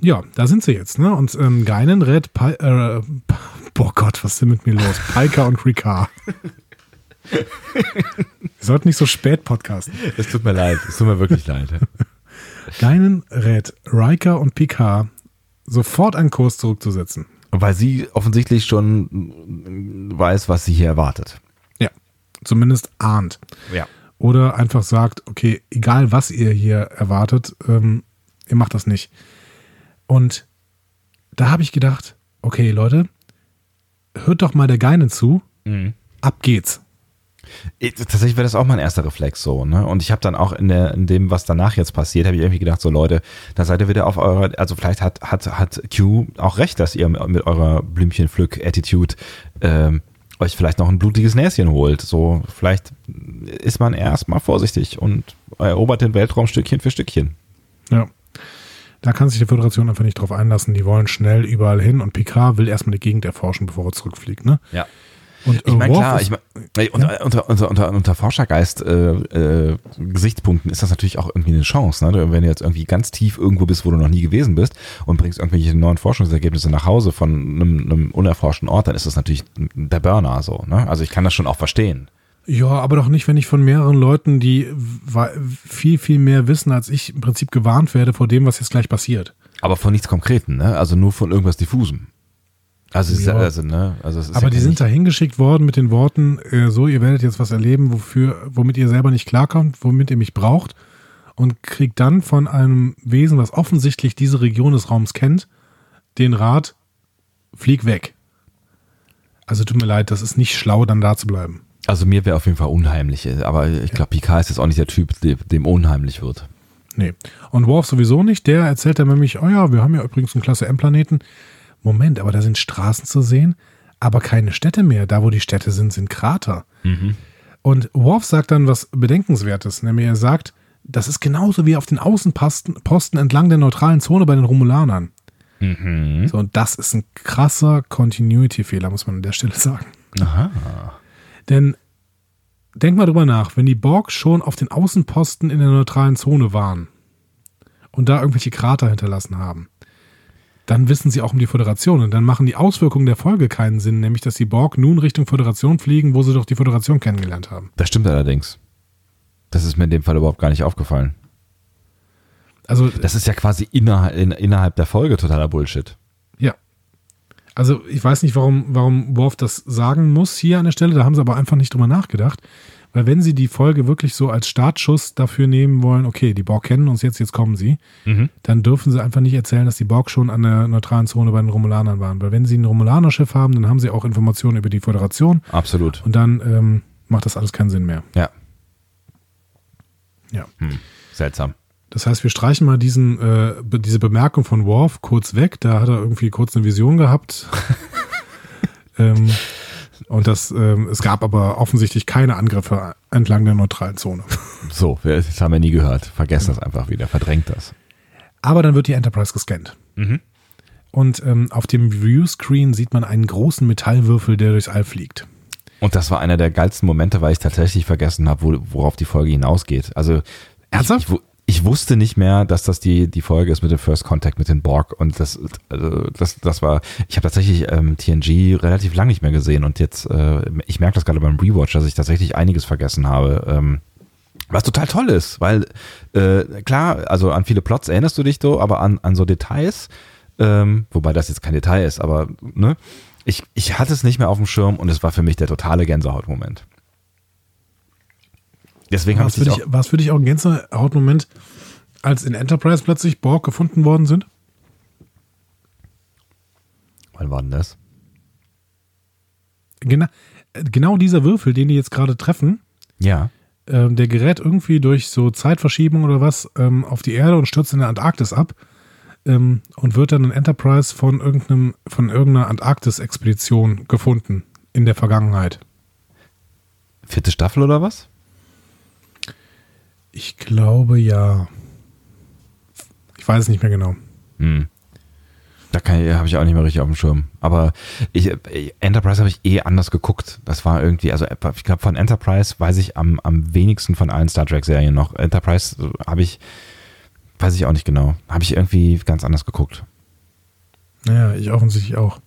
Ja, da sind sie jetzt, ne? Und ähm, Geinen rät, Pi äh, boah Gott, was ist denn mit mir los? Pika und Ricard. Wir sollten nicht so spät podcasten.
Es tut mir leid, es tut mir wirklich leid.
Geinen rät Riker und Picard sofort einen Kurs zurückzusetzen.
Weil sie offensichtlich schon weiß, was sie hier erwartet.
Ja, zumindest ahnt.
Ja.
Oder einfach sagt, okay, egal was ihr hier erwartet, ähm, ihr macht das nicht. Und da habe ich gedacht, okay, Leute, hört doch mal der Geinen zu. Mhm. Ab geht's.
Tatsächlich wäre das auch mein erster Reflex so, ne? Und ich habe dann auch in, der, in dem, was danach jetzt passiert, habe ich irgendwie gedacht, so Leute, da seid ihr wieder auf eurer, also vielleicht hat, hat, hat Q auch recht, dass ihr mit eurer Blümchenpflück-Attitude ähm, euch vielleicht noch ein blutiges Näschen holt. So, vielleicht ist man erstmal vorsichtig und erobert den Weltraum Stückchen für Stückchen.
Ja. Da kann sich die Föderation einfach nicht drauf einlassen. Die wollen schnell überall hin und Picard will erstmal die Gegend erforschen, bevor er zurückfliegt, ne?
Ja. Und ich meine, klar, ich mein, unter, ja? unter, unter, unter, unter Forschergeist äh, äh, ist das natürlich auch irgendwie eine Chance. Ne? Wenn du jetzt irgendwie ganz tief irgendwo bist, wo du noch nie gewesen bist und bringst irgendwelche neuen Forschungsergebnisse nach Hause von einem, einem unerforschten Ort, dann ist das natürlich der Burner so. Ne? Also ich kann das schon auch verstehen.
Ja, aber doch nicht, wenn ich von mehreren Leuten, die viel, viel mehr wissen als ich, im Prinzip gewarnt werde vor dem, was jetzt gleich passiert.
Aber von nichts Konkreten, ne? Also nur von irgendwas Diffusem. Also, ja. also, ne? also
Aber
ja
die sind da hingeschickt worden mit den Worten, äh, so, ihr werdet jetzt was erleben, wofür, womit ihr selber nicht klarkommt, womit ihr mich braucht und kriegt dann von einem Wesen, was offensichtlich diese Region des Raums kennt, den Rat, flieg weg. Also tut mir leid, das ist nicht schlau, dann da zu bleiben.
Also mir wäre auf jeden Fall unheimlich, aber ich glaube, Picard ist jetzt auch nicht der Typ, dem unheimlich wird.
Nee. Und Worf sowieso nicht, der erzählt dann nämlich, oh ja, wir haben ja übrigens einen Klasse M-Planeten, Moment, aber da sind Straßen zu sehen, aber keine Städte mehr. Da, wo die Städte sind, sind Krater. Mhm. Und Worf sagt dann was Bedenkenswertes, nämlich er sagt, das ist genauso wie auf den Außenposten Posten entlang der neutralen Zone bei den Romulanern.
Mhm.
So, und das ist ein krasser Continuity-Fehler, muss man an der Stelle sagen.
Aha.
Denn denk mal drüber nach, wenn die Borg schon auf den Außenposten in der neutralen Zone waren und da irgendwelche Krater hinterlassen haben, dann wissen sie auch um die Föderation und dann machen die Auswirkungen der Folge keinen Sinn, nämlich dass die Borg nun Richtung Föderation fliegen, wo sie doch die Föderation kennengelernt haben.
Das stimmt allerdings. Das ist mir in dem Fall überhaupt gar nicht aufgefallen.
Also,
Das ist ja quasi innerhalb, in, innerhalb der Folge totaler Bullshit.
ja. Also, ich weiß nicht, warum, warum Worf das sagen muss hier an der Stelle, da haben sie aber einfach nicht drüber nachgedacht. Weil wenn sie die Folge wirklich so als Startschuss dafür nehmen wollen, okay, die Borg kennen uns jetzt, jetzt kommen sie, dann dürfen sie einfach nicht erzählen, dass die Borg schon an der neutralen Zone bei den Romulanern waren. Weil wenn sie ein Romulaner-Schiff haben, dann haben sie auch Informationen über die Föderation
Absolut.
und dann ähm, macht das alles keinen Sinn mehr.
Ja.
Ja.
Hm. Seltsam.
Das heißt, wir streichen mal diesen, äh, diese Bemerkung von Worf kurz weg. Da hat er irgendwie kurz eine Vision gehabt. ähm, und das, ähm, es gab aber offensichtlich keine Angriffe entlang der neutralen Zone.
So, das haben wir nie gehört. Vergesst das einfach wieder, verdrängt das.
Aber dann wird die Enterprise gescannt.
Mhm.
Und ähm, auf dem Viewscreen sieht man einen großen Metallwürfel, der durchs All fliegt.
Und das war einer der geilsten Momente, weil ich tatsächlich vergessen habe, wo, worauf die Folge hinausgeht. Also
Ernsthaft?
Ich, ich, wu- ich wusste nicht mehr, dass das die, die Folge ist mit dem First Contact mit den Borg. Und das, also das, das war, ich habe tatsächlich ähm, TNG relativ lang nicht mehr gesehen. Und jetzt, äh, ich merke das gerade beim Rewatch, dass ich tatsächlich einiges vergessen habe. Ähm, was total toll ist, weil äh, klar, also an viele Plots erinnerst du dich so, aber an, an so Details, ähm, wobei das jetzt kein Detail ist, aber ne, ich, ich hatte es nicht mehr auf dem Schirm und es war für mich der totale Gänsehautmoment. Deswegen
War
habe
es
ich
für,
dich auch,
war es für dich auch ein Gänsehautmoment, als in Enterprise plötzlich Borg gefunden worden sind?
wann war denn das?
Genau, genau dieser Würfel, den die jetzt gerade treffen,
Ja.
ähm, der gerät irgendwie durch so Zeitverschiebung oder was ähm, auf die Erde und stürzt in der Antarktis ab ähm, und wird dann in Enterprise von irgendeinem von irgendeiner Antarktis-Expedition gefunden in der Vergangenheit.
Vierte Staffel oder was?
Ich glaube ja. Ich weiß es nicht mehr genau.
Hm. Da habe ich auch nicht mehr richtig auf dem Schirm. Aber ich, äh, Enterprise habe ich eh anders geguckt. Das war irgendwie, also ich glaube von Enterprise weiß ich am, am wenigsten von allen Star Trek Serien noch. Enterprise äh, habe ich, weiß ich auch nicht genau. Habe ich irgendwie ganz anders geguckt.
Naja, ich offensichtlich auch.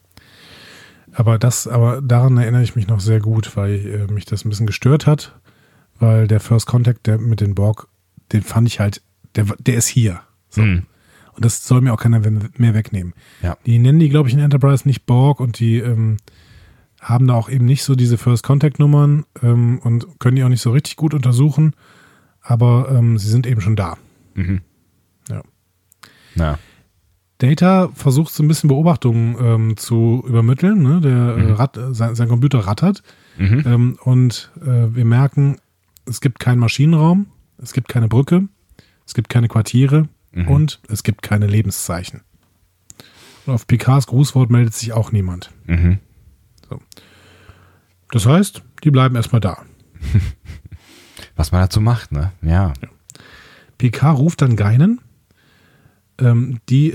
Aber das, aber daran erinnere ich mich noch sehr gut, weil äh, mich das ein bisschen gestört hat, weil der First Contact der mit den Borg, den fand ich halt, der, der ist hier. So.
Hm.
Und das soll mir auch keiner mehr wegnehmen.
Ja.
Die nennen die, glaube ich, in Enterprise nicht Borg und die ähm, haben da auch eben nicht so diese First Contact Nummern ähm, und können die auch nicht so richtig gut untersuchen, aber ähm, sie sind eben schon da.
Mhm.
Ja.
Na,
Data versucht so ein bisschen Beobachtungen ähm, zu übermitteln. Ne? Der äh, Rat, äh, sein, sein Computer rattert
mhm.
ähm, und äh, wir merken, es gibt keinen Maschinenraum, es gibt keine Brücke, es gibt keine Quartiere
Mhm.
und es gibt keine Lebenszeichen. Und auf Picards Grußwort meldet sich auch niemand.
Mhm.
Das heißt, die bleiben erstmal da.
Was man dazu macht, ne? Ja.
Picard ruft dann Geinen, ähm, die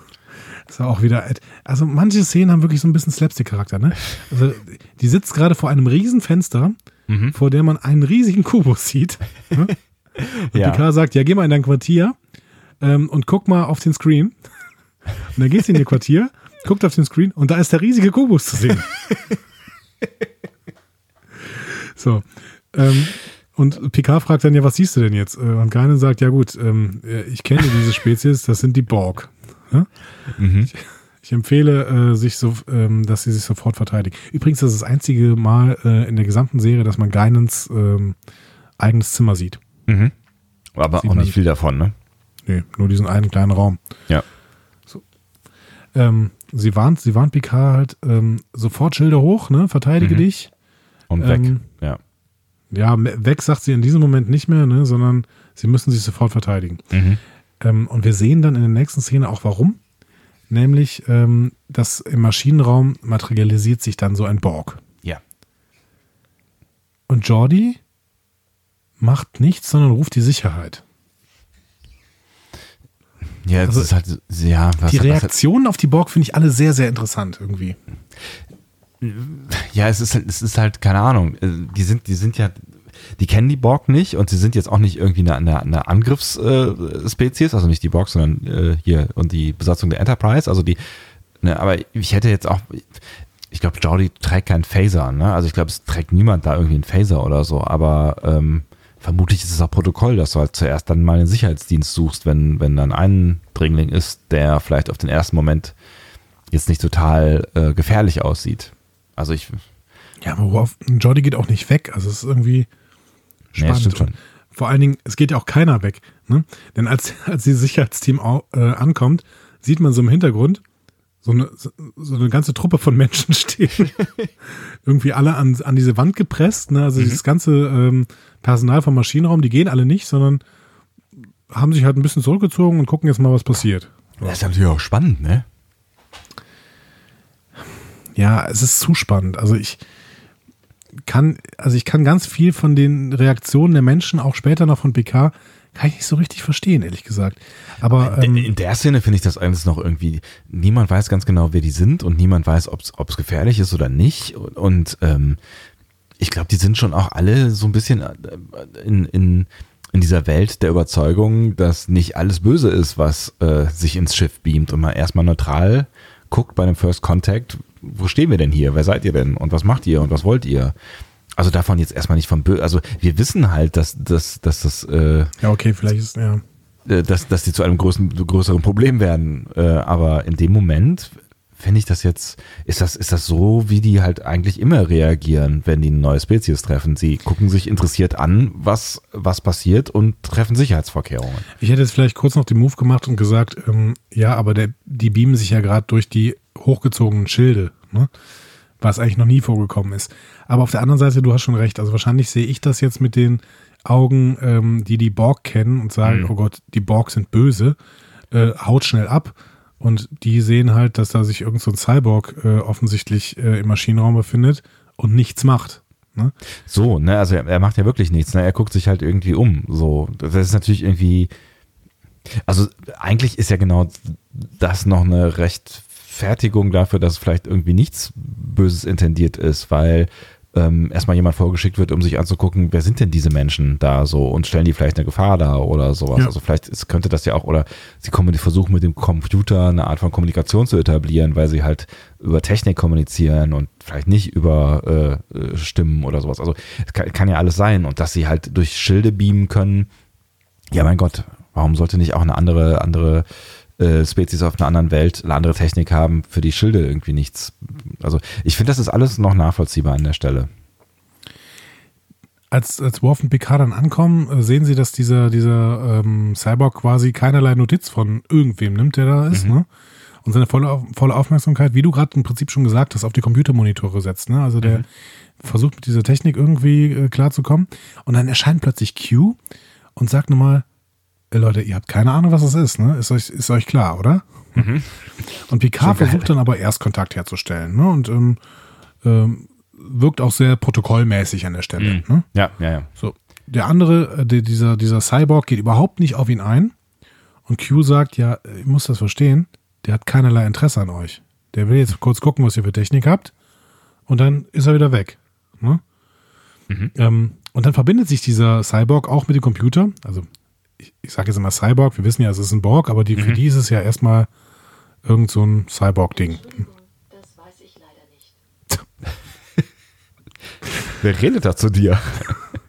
das war auch wieder, also manche Szenen haben wirklich so ein bisschen Slapstick-Charakter, ne? Also die sitzt gerade vor einem riesen Fenster,
Mhm.
vor der man einen riesigen Kubus sieht. Und
Ja.
Picard sagt, ja, geh mal in dein Quartier ähm, und guck mal auf den Screen. Und dann geht sie in ihr Quartier, guckt auf den Screen und da ist der riesige Kubus zu sehen. so. Ähm, und Picard fragt dann ja, was siehst du denn jetzt? Äh, Und Geinen sagt, ja gut, ähm, äh, ich kenne diese Spezies, das sind die Borg. Ja?
Mhm.
Ich empfehle, äh, sich so, ähm, dass sie sich sofort verteidigen. Übrigens, das ist das einzige Mal äh, in der gesamten Serie, dass man Geinens ähm, eigenes Zimmer sieht.
Mhm. Aber
Sieht
auch nicht viel davon, ne?
Nee, nur diesen einen kleinen Raum.
Ja.
Ähm, sie warnt, sie warnt Picard halt ähm, sofort Schilder hoch, ne? Verteidige
Mhm.
dich.
Und weg.
Ähm,
ja.
Ja, weg sagt sie in diesem Moment nicht mehr, ne? Sondern sie müssen sich sofort verteidigen.
Mhm.
Ähm, und wir sehen dann in der nächsten Szene auch warum. Nämlich, ähm, dass im Maschinenraum materialisiert sich dann so ein Borg.
Ja.
Und Jordi macht nichts, sondern ruft die Sicherheit.
Ja, das
Also,
ist halt, ja, was,
die Reaktionen auf die Borg finde ich alle sehr, sehr interessant irgendwie.
ja, es ist halt, es ist halt, keine Ahnung, äh, die sind, die sind ja, die kennen die Borg nicht und sie sind jetzt auch nicht irgendwie eine, eine, eine Angriffsspezies, also nicht die Borg, sondern äh, hier und die Besatzung der Enterprise, also die, ne, aber ich hätte jetzt auch, ich glaube, Jordi trägt keinen Phaser, ne? Also ich glaube, es trägt niemand da irgendwie einen Phaser oder so, aber ähm, vermutlich ist es auch Protokoll, dass du halt zuerst dann mal einen Sicherheitsdienst suchst, wenn, wenn dann ein Dringling ist, der vielleicht auf den ersten Moment jetzt nicht total äh, gefährlich aussieht. Also ich,
Ja, aber worauf, Jordi geht auch nicht weg. Also es ist irgendwie spannend.
schon.
Und vor allen Dingen, es geht ja auch keiner weg. Ne? Denn als, als dieses Sicherheitsteam au, äh, ankommt, sieht man so im Hintergrund so eine, so eine ganze Truppe von Menschen stehen. Irgendwie alle an, an diese Wand gepresst. Ne? Also dieses ganze ähm, Personal vom Maschinenraum, die gehen alle nicht, sondern haben sich halt ein bisschen zurückgezogen und gucken jetzt mal, was passiert.
Das ist natürlich auch spannend, ne?
Ja, es ist zu spannend. Also ich kann, also ich kann ganz viel von den Reaktionen der Menschen, auch später noch von PK, kann ich nicht so richtig verstehen, ehrlich gesagt. Aber
In,
ähm,
in der Szene finde ich das eigentlich noch irgendwie, niemand weiß ganz genau, wer die sind und niemand weiß, ob es gefährlich ist oder nicht. Und, und ähm, ich glaube, die sind schon auch alle so ein bisschen äh, in, in, in dieser Welt der Überzeugung, dass nicht alles böse ist, was äh, sich ins Schiff beamt und man erstmal neutral guckt bei einem First Contact, wo stehen wir denn hier? Wer seid ihr denn? Und was macht ihr? Und was wollt ihr? Also davon jetzt erstmal nicht vom Böse. Also wir wissen halt, dass, dass, dass das äh,
ja, okay, vielleicht ist, ja.
äh, dass, dass die zu einem größeren, größeren Problem werden. Äh, aber in dem Moment finde ich das jetzt, ist das, ist das so, wie die halt eigentlich immer reagieren, wenn die eine neue Spezies treffen. Sie gucken sich interessiert an, was, was passiert und treffen Sicherheitsvorkehrungen.
Ich hätte jetzt vielleicht kurz noch den Move gemacht und gesagt, ähm, ja, aber der, die beamen sich ja gerade durch die hochgezogenen Schilde, ne? was eigentlich noch nie vorgekommen ist. Aber auf der anderen Seite, du hast schon recht, also wahrscheinlich sehe ich das jetzt mit den Augen, ähm, die die Borg kennen und sagen,
Mhm.
oh Gott, die Borg sind böse, äh, haut schnell ab. Und die sehen halt, dass da sich irgend so ein Cyborg äh, offensichtlich äh, im Maschinenraum befindet und nichts macht. Ne?
So, ne, also er, er macht ja wirklich nichts, ne? Er guckt sich halt irgendwie um. So, das ist natürlich irgendwie. Also eigentlich ist ja genau das noch eine Rechtfertigung dafür, dass vielleicht irgendwie nichts Böses intendiert ist, weil ähm, erstmal jemand vorgeschickt wird, um sich anzugucken, wer sind denn diese Menschen da so und stellen die vielleicht eine Gefahr dar oder sowas.
Ja.
Also vielleicht ist, könnte das ja auch, oder sie kommen, die versuchen mit dem Computer eine Art von Kommunikation zu etablieren, weil sie halt über Technik kommunizieren und vielleicht nicht über äh, äh, Stimmen oder sowas. Also es kann, kann ja alles sein und dass sie halt durch Schilde beamen können. Ja, mein Gott, warum sollte nicht auch eine andere, andere äh, Spezies auf einer anderen Welt eine andere Technik haben, für die Schilde irgendwie nichts. Also ich finde, das ist alles noch nachvollziehbar an der Stelle.
als, als Worf und Picard dann ankommen, äh, sehen sie, dass dieser, dieser ähm, Cyborg quasi keinerlei Notiz von irgendwem nimmt, der da ist, ne? Und seine volle, volle Aufmerksamkeit, wie du gerade im Prinzip schon gesagt hast, auf die Computermonitore setzt, ne? Also der versucht mit dieser Technik irgendwie äh, klarzukommen. Und dann erscheint plötzlich Q und sagt nochmal, Leute, ihr habt keine Ahnung, was das ist, ne? Ist euch, ist euch klar, oder? Und Picard versucht dann aber erst Kontakt herzustellen, ne? Und ähm, ähm, wirkt auch sehr protokollmäßig an der Stelle, ne?
Ja, ja, ja.
So, der andere, äh, dieser, dieser Cyborg geht überhaupt nicht auf ihn ein. Und Q sagt, ja, ich muss das verstehen, der hat keinerlei Interesse an euch. Der will jetzt kurz gucken, was ihr für Technik habt. Und dann ist er wieder weg. Ne? Ähm, und dann verbindet sich dieser Cyborg auch mit dem Computer. Also, ich, ich sage jetzt immer Cyborg, wir wissen ja, es ist ein Borg, aber die, für die ist es ja erstmal irgend so ein Cyborg-Ding.
Das weiß ich leider nicht.
Wer redet da zu dir?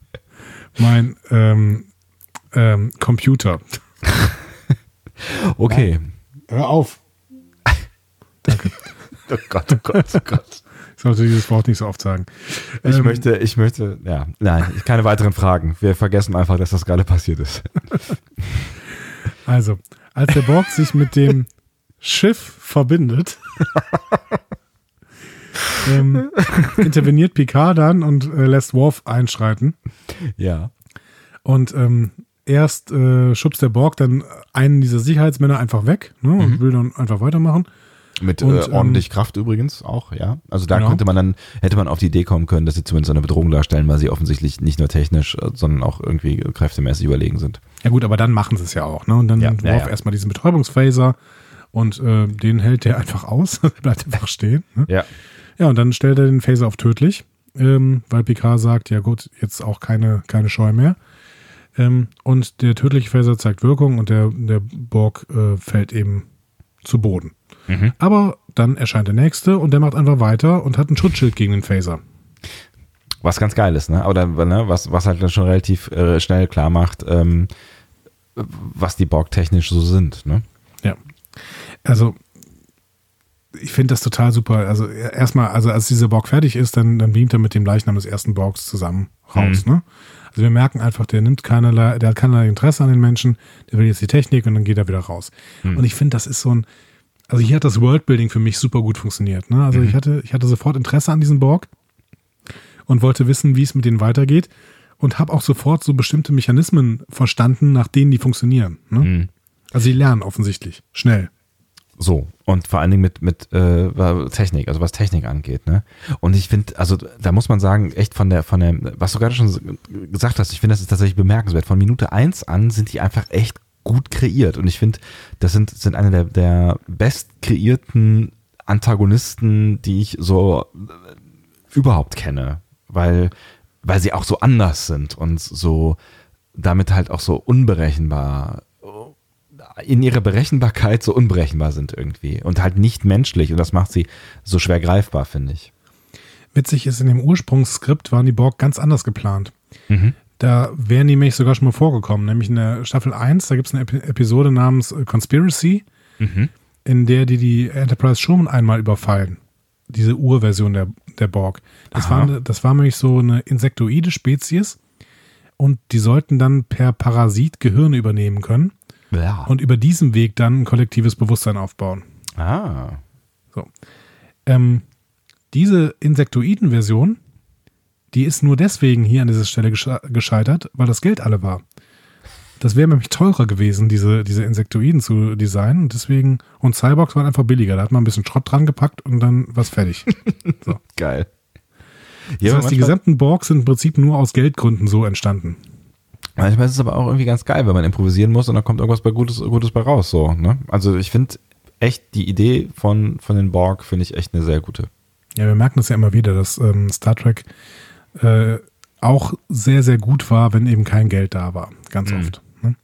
Mein ähm, ähm, Computer.
Okay.
Hör auf.
Oh Gott, oh Gott, oh Gott.
Ich sollte dieses Wort nicht so oft sagen.
Ich
Ähm,
möchte, ich möchte, ja, nein, keine weiteren Fragen. Wir vergessen einfach, dass das gerade passiert ist.
Also, als der Borg sich mit dem Schiff verbindet, ähm, interveniert Picard dann und äh, lässt Worf einschreiten.
Ja.
Und ähm, erst äh, schubst der Borg dann einen dieser Sicherheitsmänner einfach weg ne, und will dann einfach weitermachen.
Mit
Und,
äh,
ähm,
ordentlich Kraft übrigens auch, ja. Also da
Genau.
könnte man dann, hätte man auf die Idee kommen können, dass sie zumindest eine Bedrohung darstellen, weil sie offensichtlich nicht nur technisch, äh, sondern auch irgendwie kräftemäßig überlegen sind.
Ja gut, aber dann machen sie es ja auch. Ne? Und dann
Ja, ja, ja.
erstmal diesen Betäubungsphaser und äh, den hält der einfach aus, bleibt einfach stehen. Ne?
Ja.
Ja, und dann stellt er den Phaser auf tödlich, ähm, weil Picard sagt, ja gut, jetzt auch keine, keine Scheu mehr. Ähm, und der tödliche Phaser zeigt Wirkung und der, der Borg äh, fällt eben zu Boden.
Mhm.
Aber dann erscheint der nächste und der macht einfach weiter und hat ein Schutzschild gegen den Phaser.
Was ganz geil ist, ne? Aber dann, ne, was, was halt dann schon relativ äh, schnell klar macht, ähm, was die Borg technisch so sind, ne?
Ja. Also, ich finde das total super. Also, erstmal, also als dieser Borg fertig ist, dann, dann beamt er mit dem Leichnam des ersten Borgs zusammen raus, ne? Also, wir merken einfach, der nimmt keinerlei, der hat keinerlei Interesse an den Menschen, der will jetzt die Technik und dann geht er wieder raus. Und ich finde, das ist so ein, also hier hat das Worldbuilding für mich super gut funktioniert, ne? Also, ich hatte, ich hatte sofort Interesse an diesem Borg und wollte wissen, wie es mit denen weitergeht und habe auch sofort so bestimmte Mechanismen verstanden, nach denen die funktionieren. Ne?
Mhm.
Also sie lernen offensichtlich schnell.
So, und vor allen Dingen mit, mit äh, Technik, also was Technik angeht, ne? Und ich finde, also da muss man sagen, echt von der, von der, was du gerade schon gesagt hast, ich finde, das ist tatsächlich bemerkenswert. Von Minute eins an sind die einfach echt gut kreiert. Und ich finde, das sind, sind eine der, der best kreierten Antagonisten, die ich so äh, überhaupt kenne. Weil, weil sie auch so anders sind und so damit halt auch so unberechenbar in ihrer Berechenbarkeit so unberechenbar sind irgendwie und halt nicht menschlich und das macht sie so schwer greifbar, finde ich.
Witzig ist, in dem Ursprungsskript waren die Borg ganz anders geplant.
Mhm.
Da wären die nämlich sogar schon mal vorgekommen, nämlich in der Staffel 1, da gibt es eine Epi Episode namens äh, Conspiracy,
Mhm.
in der die die Enterprise schon einmal überfallen. Diese Urversion der, der Borg. Das
Aha.
war, das war nämlich so eine insektoide Spezies und die sollten dann per Parasit Gehirne übernehmen können
Ja.
und über diesen Weg dann ein kollektives Bewusstsein aufbauen.
ah.
So. Ähm, diese Insektoiden-Version, die ist nur deswegen hier an dieser Stelle gesche gescheitert, weil das Geld alle war. Das wäre nämlich teurer gewesen, diese, diese Insektoiden zu designen. Und deswegen, und Cyborgs waren einfach billiger. Da hat man ein bisschen Schrott dran gepackt und dann was fertig. So.
Geil.
Das
Ja,
heißt,
aber
die gesamten Borgs sind im Prinzip nur aus Geldgründen so entstanden.
manchmal ist es aber auch irgendwie ganz geil, wenn man improvisieren muss und dann kommt irgendwas bei Gutes, Gutes bei raus. So, ne? Also ich finde echt die Idee von, von den Borg finde ich echt eine sehr gute.
Ja, wir merken das ja immer wieder, dass ähm, Star Trek äh, auch sehr, sehr gut war, wenn eben kein Geld da war. Ganz
Mhm.
oft. Ne?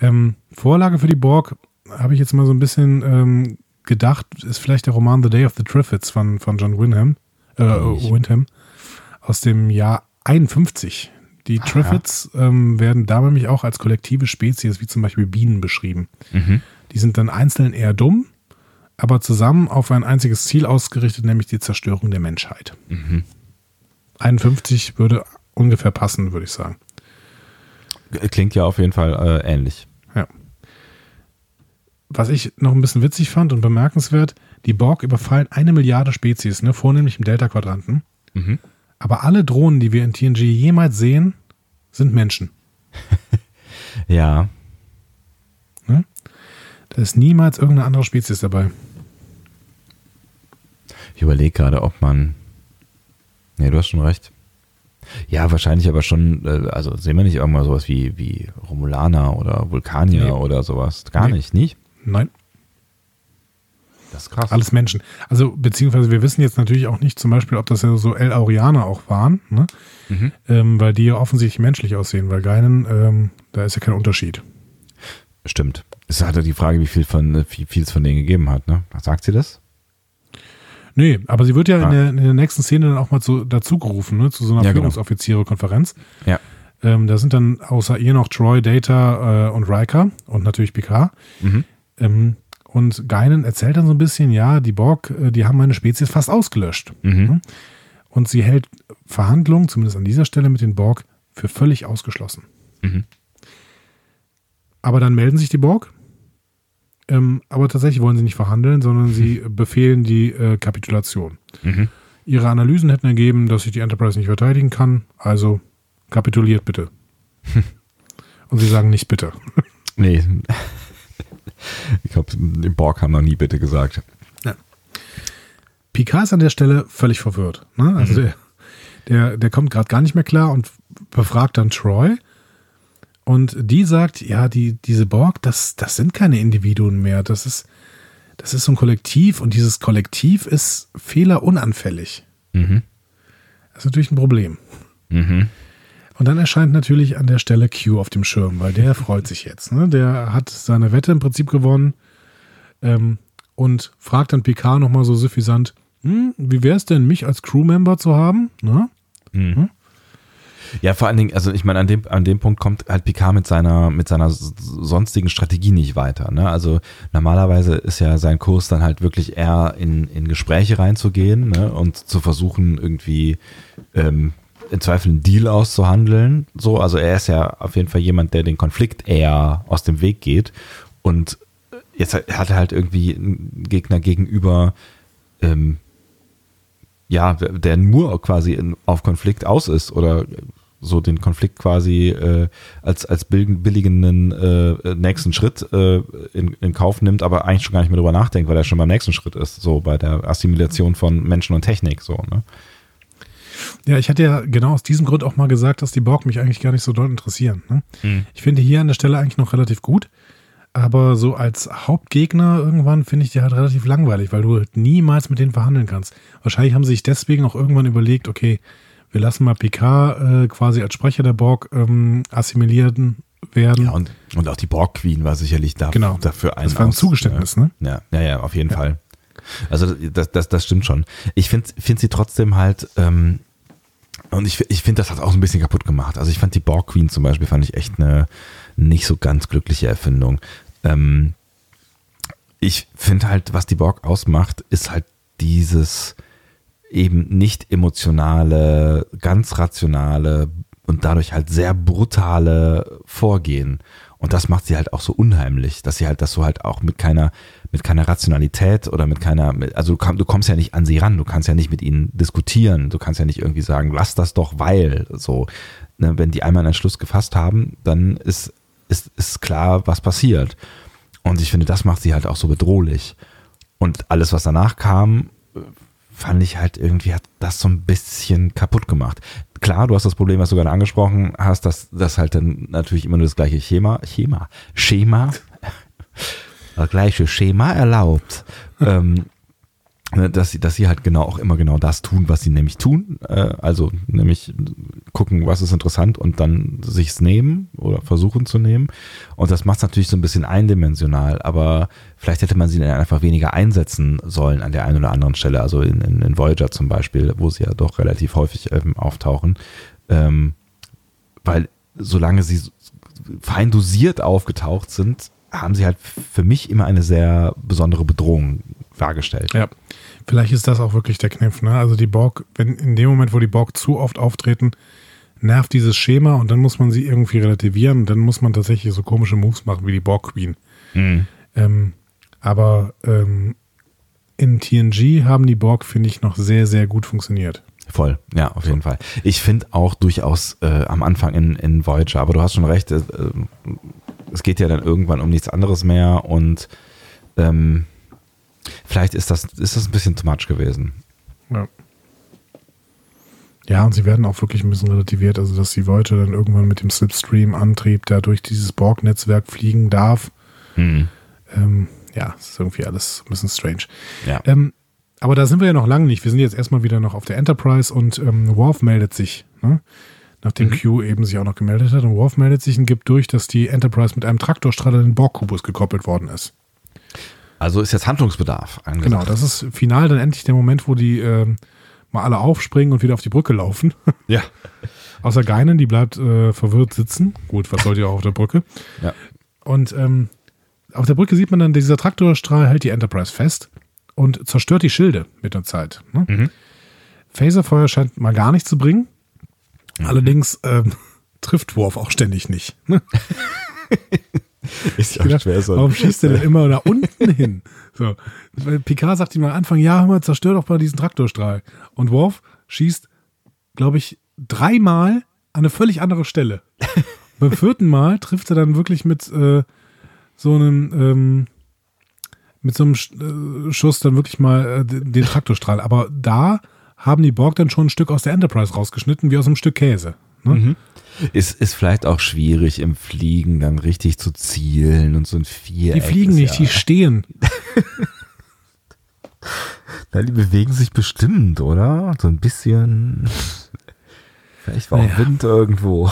Ähm, Vorlage für die Borg habe ich jetzt mal so ein bisschen ähm, gedacht, ist vielleicht der Roman The Day of the Triffids von, von John Wyndham, äh. Wyndham aus dem Jahr 51. Die Triffids ähm, werden da nämlich auch als kollektive Spezies, wie zum Beispiel Bienen, beschrieben.
Mhm.
Die sind dann einzeln eher dumm, aber zusammen auf ein einziges Ziel ausgerichtet, nämlich die Zerstörung der Menschheit.
Mhm.
51 würde ungefähr passen, würde ich sagen.
Klingt ja auf jeden Fall äh, ähnlich.
Ja. Was ich noch ein bisschen witzig fand und bemerkenswert, die Borg überfallen eine Milliarde Spezies, ne, vornehmlich im Delta-Quadranten.
Mhm.
Aber alle Drohnen, die wir in TNG jemals sehen, sind Menschen.
Ja.
Da ist niemals irgendeine andere Spezies dabei.
Ich überlege gerade, ob man. Nee, du hast schon recht. Ja, wahrscheinlich aber schon, äh, also sehen wir nicht irgendwann sowas wie, wie Romulaner oder Vulkanier
Nee.
oder sowas. Gar
Nee.
nicht, nicht?
Nein,
Das ist krass.
alles Menschen. Also, beziehungsweise wir wissen jetzt natürlich auch nicht zum Beispiel, ob das ja so El Aurianer auch waren, ne?
Mhm.
ähm, weil die ja offensichtlich menschlich aussehen, weil Geinen, ähm, da ist ja kein Unterschied.
Stimmt. Es ist halt die Frage, wie viel von wie viel es von denen gegeben hat, ne? Sagt sie das?
Nee, aber sie wird ja
Ah.
in, der, in der nächsten Szene dann auch mal zu, dazu gerufen, ne, zu so einer
Ja, genau.
Führungsoffizieре-Konferenz.
Ja.
Ähm, da sind dann außer ihr noch Troy, Data äh, und Riker und natürlich Picard.
Mhm.
Ähm, und Geinen erzählt dann so ein bisschen, ja, die Borg, äh, die haben meine Spezies fast ausgelöscht.
Mhm.
Und sie hält Verhandlungen, zumindest an dieser Stelle mit den Borg, für völlig ausgeschlossen.
Mhm.
Aber dann melden sich die Borg. Ähm, aber tatsächlich wollen sie nicht verhandeln, sondern sie befehlen die äh, Kapitulation.
Mhm.
Ihre Analysen hätten ergeben, dass sich die Enterprise nicht verteidigen kann. Also kapituliert bitte. Und sie sagen nicht bitte.
Nee. Ich glaube, die Borg haben noch nie bitte gesagt.
Ja. Picard ist an der Stelle völlig verwirrt. Ne? Also der, der, der kommt gerade gar nicht mehr klar und befragt dann Troy. Und die sagt, ja, die, diese Borg, das, das sind keine Individuen mehr. Das ist, das ist so ein Kollektiv und dieses Kollektiv ist fehlerunanfällig.
Mhm.
Das ist natürlich ein Problem.
Mhm.
Und dann erscheint natürlich an der Stelle Q auf dem Schirm, weil der freut sich jetzt. Ne? Der hat seine Wette im Prinzip gewonnen ähm, und fragt dann Picard nochmal so suffisant, hm, wie wäre es denn, mich als Crewmember zu haben? Ne?
Ja, vor allen Dingen, also ich meine, an dem, an dem Punkt kommt halt Picard mit seiner, mit seiner sonstigen Strategie nicht weiter. Ne? Also normalerweise ist ja sein Kurs dann halt wirklich eher in, in Gespräche reinzugehen ne? und zu versuchen, irgendwie ähm, im Zweifel einen Deal auszuhandeln. So, also er ist ja auf jeden Fall jemand, der den Konflikt eher aus dem Weg geht. Und jetzt hat er halt irgendwie einen Gegner gegenüber, ähm, ja, der nur quasi in, auf Konflikt aus ist oder so den Konflikt quasi äh, als, als billigen- billigenden äh, nächsten Schritt äh, in, in Kauf nimmt, aber eigentlich schon gar nicht mehr drüber nachdenkt, weil er schon beim nächsten Schritt ist, so bei der Assimilation von Menschen und Technik, so, ne?
Ja, ich hatte ja genau aus diesem Grund auch mal gesagt, dass die Borg mich eigentlich gar nicht so doll interessieren. Ne?
Mhm.
Ich finde hier an der Stelle eigentlich noch relativ gut, aber so als Hauptgegner irgendwann finde ich die halt relativ langweilig, weil du halt niemals mit denen verhandeln kannst. Wahrscheinlich haben sie sich deswegen auch irgendwann überlegt, okay, wir lassen mal Picard äh, quasi als Sprecher der Borg ähm, assimilieren werden.
Ja, und, und auch die Borg Queen war sicherlich da,
Genau.
dafür ein
das war ein
aus-
Zugeständnis,
ja.
ne?
Ja, ja, ja, auf jeden Fall. Also das, das, das stimmt schon. Ich finde find sie trotzdem halt, ähm, und ich, ich finde, das hat auch ein bisschen kaputt gemacht. Also ich fand die Borg Queen zum Beispiel, fand ich echt eine nicht so ganz glückliche Erfindung. Ähm, ich finde halt, was die Borg ausmacht, ist halt dieses eben nicht emotionale, ganz rationale und dadurch halt sehr brutale Vorgehen. Und das macht sie halt auch so unheimlich, dass sie halt das so halt auch mit keiner, mit keiner Rationalität oder mit keiner, also du, komm, du kommst ja nicht an sie ran, du kannst ja nicht mit ihnen diskutieren, du kannst ja nicht irgendwie sagen, lass das doch, weil, so. Ne, wenn die einmal einen Entschluss gefasst haben, dann ist, ist, ist klar, was passiert. Und ich finde, das macht sie halt auch so bedrohlich. Und alles, was danach kam, fand ich halt irgendwie, hat das so ein bisschen kaputt gemacht. Klar, du hast das Problem, was du gerade angesprochen hast, dass das halt dann natürlich immer nur das gleiche Schema, Schema, Schema, das gleiche Schema erlaubt. ähm, dass sie, dass sie halt genau auch immer genau das tun, was sie nämlich tun. Äh, also nämlich gucken, was ist interessant und dann sich's nehmen oder versuchen zu nehmen. Und das macht es natürlich so ein bisschen eindimensional, aber vielleicht hätte man sie dann einfach weniger einsetzen sollen an der einen oder anderen Stelle. Also in, in, in Voyager zum Beispiel, wo sie ja doch relativ häufig ähm, auftauchen. Ähm, weil solange sie fein dosiert aufgetaucht sind, haben sie halt für mich immer eine sehr besondere Bedrohung dargestellt.
Ja, vielleicht ist das auch wirklich der Kniff. Ne? Also die Borg, wenn in dem Moment, wo die Borg zu oft auftreten, nervt dieses Schema und dann muss man sie irgendwie relativieren. Dann muss man tatsächlich so komische Moves machen wie die Borg Queen. Ähm, aber ähm, in TNG haben die Borg, finde ich, noch sehr, sehr gut funktioniert.
Voll, ja, auf jeden Fall. Ich finde auch durchaus äh, am Anfang in, in Voyager, aber du hast schon recht, äh, äh, es geht ja dann irgendwann um nichts anderes mehr und ähm, vielleicht ist das, ist das ein bisschen too much gewesen.
Ja. Ja, und sie werden auch wirklich ein bisschen relativiert, also dass die Voyager dann irgendwann mit dem Slipstream-Antrieb, der durch dieses Borg-Netzwerk fliegen darf.
Hm.
Ähm, ja, ist irgendwie alles ein bisschen strange.
Ja.
Ähm, aber da sind wir ja noch lange nicht. Wir sind jetzt erstmal wieder noch auf der Enterprise und ähm, Worf meldet sich, ne? nachdem Q eben sich auch noch gemeldet hat. Und Worf meldet sich und gibt durch, dass die Enterprise mit einem Traktorstrahler in den Borg-Kubus gekoppelt worden ist.
Also ist jetzt Handlungsbedarf angesagt.
Genau, das ist final dann endlich der Moment, wo die ähm, mal alle aufspringen und wieder auf die Brücke laufen.
Ja.
Außer Geinen, die bleibt äh, verwirrt sitzen. Gut, was soll die auch auf der Brücke?
ja.
Und ähm, auf der Brücke sieht man dann, dieser Traktorstrahl hält die Enterprise fest und zerstört die Schilde mit der Zeit. Ne?
Mhm.
Phaserfeuer scheint mal gar nichts zu bringen. Allerdings ähm, trifft Worf auch ständig nicht. Ne?
Ist ja
gedacht,
schwer so.
Warum schießt er denn immer da unten hin? So. Picard sagt ihm am Anfang, ja, hör mal, zerstör doch mal diesen Traktorstrahl. Und Worf schießt, glaube ich, dreimal an eine völlig andere Stelle. Beim vierten Mal trifft er dann wirklich mit äh, so einem, ähm, mit so einem Sch- äh, Schuss dann wirklich mal äh, den Traktorstrahl. Aber da haben die Borg dann schon ein Stück aus der Enterprise rausgeschnitten, wie aus einem Stück Käse. Ne?
Ist, ist vielleicht auch schwierig im Fliegen dann richtig zu zielen und so ein Viereck.
Die fliegen nicht,
ja,
die stehen.
Na, die bewegen sich bestimmt, oder? So ein bisschen. Vielleicht war auch
Naja.
Wind irgendwo.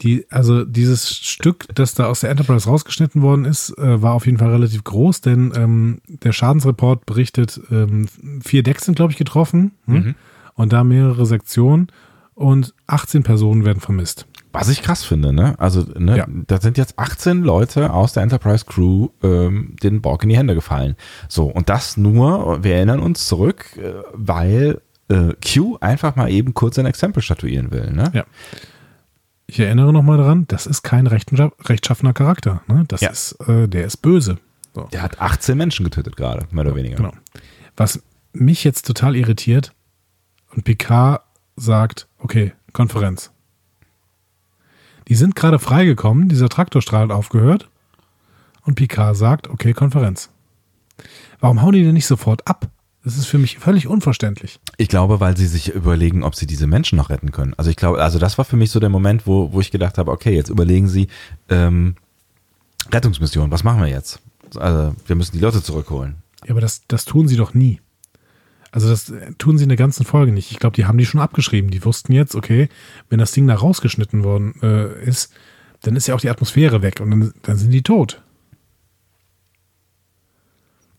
Die, also dieses Stück, das da aus der Enterprise rausgeschnitten worden ist, äh, war auf jeden Fall relativ groß, denn ähm, der Schadensreport berichtet, ähm, vier Decks sind, glaube ich, getroffen hm? und da mehrere Sektionen und 18 Personen werden vermisst.
Was ich krass finde, ne? Also, ne,
Ja.
da sind jetzt 18 Leute aus der Enterprise Crew ähm, den Borg in die Hände gefallen. So, und das nur, wir erinnern uns zurück, äh, weil äh, Q einfach mal eben kurz ein Exempel statuieren will, ne?
Ja. Ich erinnere nochmal daran, das ist kein rechtscha- rechtschaffener Charakter. Ne? Das
Ja.
ist, äh, der ist böse. So.
Der hat 18 Menschen getötet gerade, mehr oder weniger.
Genau. Was mich jetzt total irritiert und Picard sagt, okay, Konferenz. Die sind gerade freigekommen, dieser Traktorstrahl hat aufgehört und Picard sagt, okay, Konferenz. Warum hauen die denn nicht sofort ab? Das ist für mich völlig unverständlich.
Ich glaube, weil sie sich überlegen, ob sie diese Menschen noch retten können. Also ich glaube, also das war für mich so der Moment, wo, wo ich gedacht habe, okay, jetzt überlegen sie, ähm, Rettungsmission, was machen wir jetzt? Also wir müssen die Leute zurückholen.
Ja, aber das, das tun sie doch nie. Also das äh, tun sie in der ganzen Folge nicht. Ich glaube, die haben die schon abgeschrieben. Die wussten jetzt, okay, wenn das Ding da rausgeschnitten worden äh, ist, dann ist ja auch die Atmosphäre weg und dann, dann sind die tot.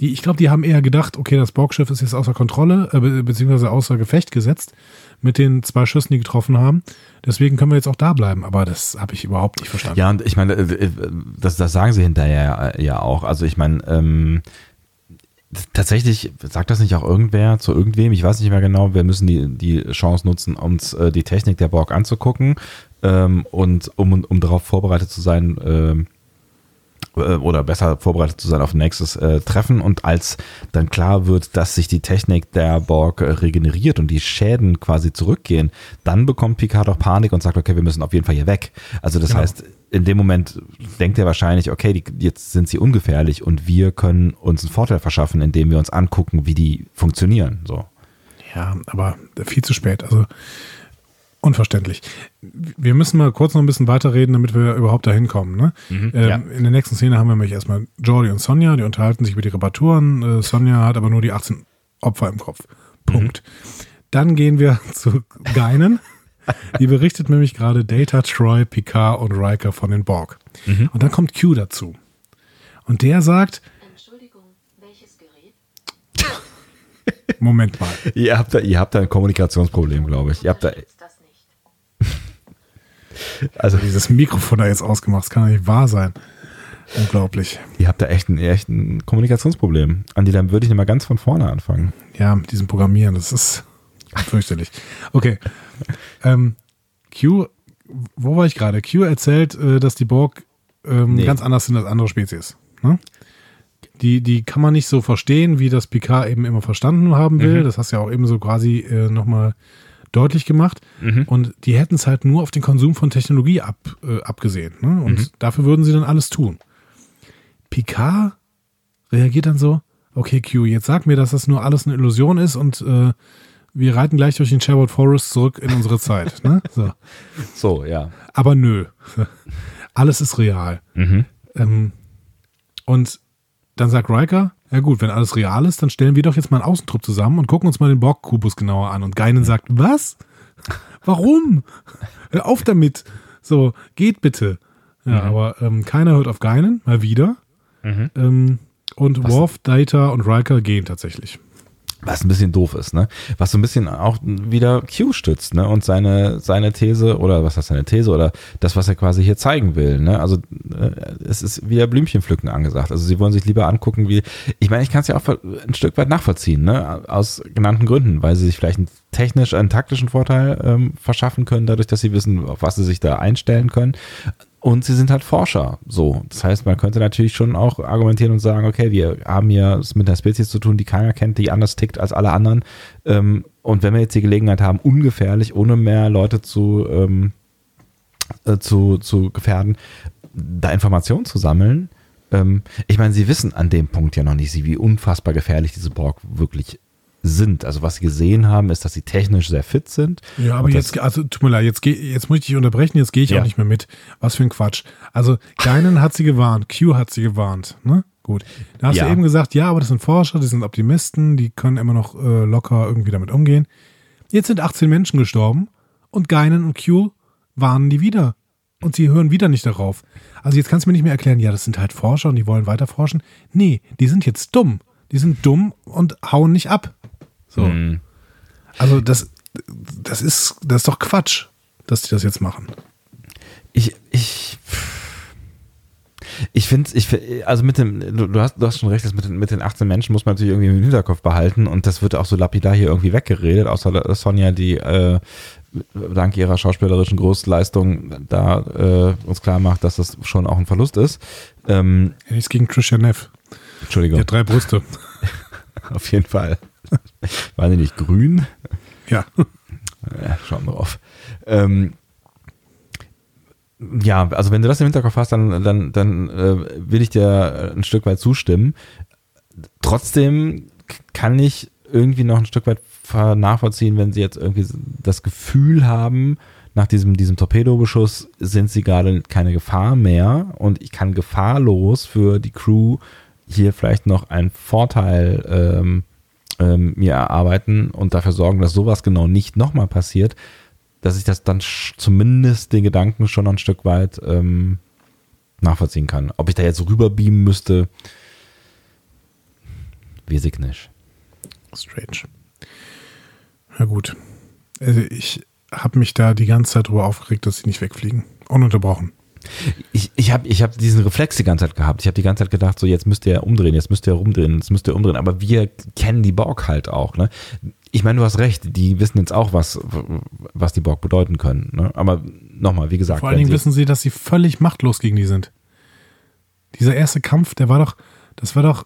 Die, ich glaube, die haben eher gedacht, okay, das Borgschiff ist jetzt außer Kontrolle, äh, be beziehungsweise außer Gefecht gesetzt mit den zwei Schüssen, die getroffen haben. Deswegen können wir jetzt auch da bleiben. Aber das habe ich überhaupt nicht verstanden.
Ja, und ich meine, äh, äh, das, das sagen sie hinterher ja auch. Also ich meine, ähm, tatsächlich sagt das nicht auch irgendwer zu irgendwem, ich weiß nicht mehr genau, wir müssen die, die Chance nutzen, uns äh, die Technik der Borg anzugucken ähm, und um, um darauf vorbereitet zu sein, ähm, äh, oder besser vorbereitet zu sein auf nächstes äh, Treffen und als dann klar wird, dass sich die Technik der Borg äh, regeneriert und die Schäden quasi zurückgehen, dann bekommt Picard auch Panik und sagt, okay, wir müssen auf jeden Fall hier weg. Also das
Genau.
heißt, in dem Moment denkt er wahrscheinlich, okay, die, jetzt sind sie ungefährlich und wir können uns einen Vorteil verschaffen, indem wir uns angucken, wie die funktionieren. So.
Ja, aber viel zu spät. Also unverständlich. Wir müssen mal kurz noch ein bisschen weiterreden, damit wir überhaupt dahin kommen. Ne? ähm,
ja.
In der nächsten Szene haben wir nämlich erstmal Jordi und Sonja, die unterhalten sich über die Reparaturen. Äh, Sonja hat aber nur die 18 Opfer im Kopf. Punkt. Dann gehen wir zu Geinen. Die berichtet nämlich gerade Data, Troy, Picard und Riker von den Borg. Und dann kommt Q dazu. Und der sagt,
Entschuldigung, welches Gerät?
Moment mal,
Ihr habt da, ihr habt da ein Kommunikationsproblem, glaube ich. Ihr habt da. Also
dieses Mikrofon da jetzt ausgemacht, das kann doch nicht wahr sein. Unglaublich.
ihr habt da echt ein, echt ein Kommunikationsproblem. Andi, dann würde ich mal ganz von vorne anfangen.
Ja, mit diesem Programmieren, das ist fürchterlich. Okay. Ähm, Q, wo war ich gerade? Q erzählt, äh, dass die Borg ähm,
Nee.
ganz anders sind als andere Spezies. Ne? Die, die kann man nicht so verstehen, wie das Picard eben immer verstanden haben will. Das hast du ja auch eben so quasi äh, nochmal deutlich gemacht. Und die hätten es halt nur auf den Konsum von Technologie ab, äh, abgesehen. Ne? Und dafür würden sie dann alles tun. Picard reagiert dann so, okay, Q, jetzt sag mir, dass das nur alles eine Illusion ist und äh, wir reiten gleich durch den Sherwood Forest zurück in unsere Zeit. Ne? So.
So, ja.
Aber nö. Alles ist real. Ähm, und dann sagt Riker, ja gut, wenn alles real ist, dann stellen wir doch jetzt mal einen Außentrupp zusammen und gucken uns mal den Borg-Kubus genauer an. Und Geinen sagt, was? Warum? Hör auf damit. So, geht bitte. Ja, aber ähm, keiner hört auf Geinen, mal wieder. Ähm, und Worf, Data und Riker gehen tatsächlich.
Was ein bisschen doof ist, ne? Was so ein bisschen auch wieder Q stützt, ne? Und seine, seine These, oder was heißt seine These, oder das, was er quasi hier zeigen will, ne? Also äh, es ist wieder Blümchenpflücken angesagt. Also sie wollen sich lieber angucken, wie. Ich meine, ich kann es ja auch ein Stück weit nachvollziehen, ne? Aus genannten Gründen, weil sie sich vielleicht einen technisch, einen taktischen Vorteil ähm, verschaffen können, dadurch, dass sie wissen, auf was sie sich da einstellen können. Und sie sind halt Forscher. So. Das heißt, man könnte natürlich schon auch argumentieren und sagen, okay, wir haben hier es mit einer Spezies zu tun, die keiner kennt, die anders tickt als alle anderen. Ähm, und wenn wir jetzt die Gelegenheit haben, ungefährlich, ohne mehr Leute zu, ähm, äh, zu, zu gefährden, da Informationen zu sammeln, ähm, ich meine, sie wissen an dem Punkt ja noch nicht, wie unfassbar gefährlich diese Borg wirklich sind. Also was sie gesehen haben, ist, dass sie technisch sehr fit sind.
Ja, aber jetzt, also tut mir leid, jetzt, geh, jetzt muss ich dich unterbrechen, jetzt gehe ich
Ja.
auch nicht mehr mit. Was für ein Quatsch. Also Geinen hat sie gewarnt, Q hat sie gewarnt, ne? Gut. Da hast
Ja.
du eben gesagt, ja, aber das sind Forscher, die sind Optimisten, die können immer noch äh, locker irgendwie damit umgehen. Jetzt sind 18 Menschen gestorben und Geinen und Q warnen die wieder. Und sie hören wieder nicht darauf. Also jetzt kannst du mir nicht mehr erklären, ja, das sind halt Forscher und die wollen weiter forschen. Nee, die sind jetzt dumm. Die sind dumm und hauen nicht ab. So.
Hm.
Also das, das ist, das ist doch Quatsch, dass die das jetzt machen.
Ich, ich, ich finde, ich, also mit dem, du, hast, du hast schon recht, das mit den, mit den 18 Menschen muss man natürlich irgendwie im Hinterkopf behalten und das wird auch so lapidar hier irgendwie weggeredet, außer Sonja, die äh, dank ihrer schauspielerischen Großleistung da äh, uns klar macht, dass das schon auch ein Verlust ist. Ähm,
Ja, nichts gegen Trisha Neff. Die
Entschuldigung,
hat drei Brüste.
auf jeden Fall. War die nicht grün?
Ja.
Ja, schauen wir drauf. Ähm, ja, also wenn du das im Hinterkopf hast, dann, dann, dann äh, will ich dir ein Stück weit zustimmen. Trotzdem kann ich irgendwie noch ein Stück weit nachvollziehen, wenn sie jetzt irgendwie das Gefühl haben, nach diesem, diesem Torpedobeschuss sind sie gerade keine Gefahr mehr und ich kann gefahrlos für die Crew hier vielleicht noch einen Vorteil ähm, ähm, mir erarbeiten und dafür sorgen, dass sowas genau nicht nochmal passiert, dass ich das dann zumindest den Gedanken schon ein Stück weit ähm, nachvollziehen kann. Ob ich da jetzt rüberbeamen müsste, weiß ich nicht.
Strange. Na gut. Also ich habe mich da die ganze Zeit drüber aufgeregt, dass sie nicht wegfliegen. Ununterbrochen.
Ich, ich habe ich hab diesen Reflex die ganze Zeit gehabt. Ich habe die ganze Zeit gedacht, so jetzt müsst ihr umdrehen, jetzt müsst ihr rumdrehen, jetzt müsst ihr umdrehen. Aber wir kennen die Borg halt auch. Ne? Ich meine, du hast recht, die wissen jetzt auch, was, was die Borg bedeuten können. Ne? Aber nochmal, wie gesagt,
Vor allen Dingen wissen sie, dass sie völlig machtlos gegen die sind. Dieser erste Kampf, der war doch, das war doch,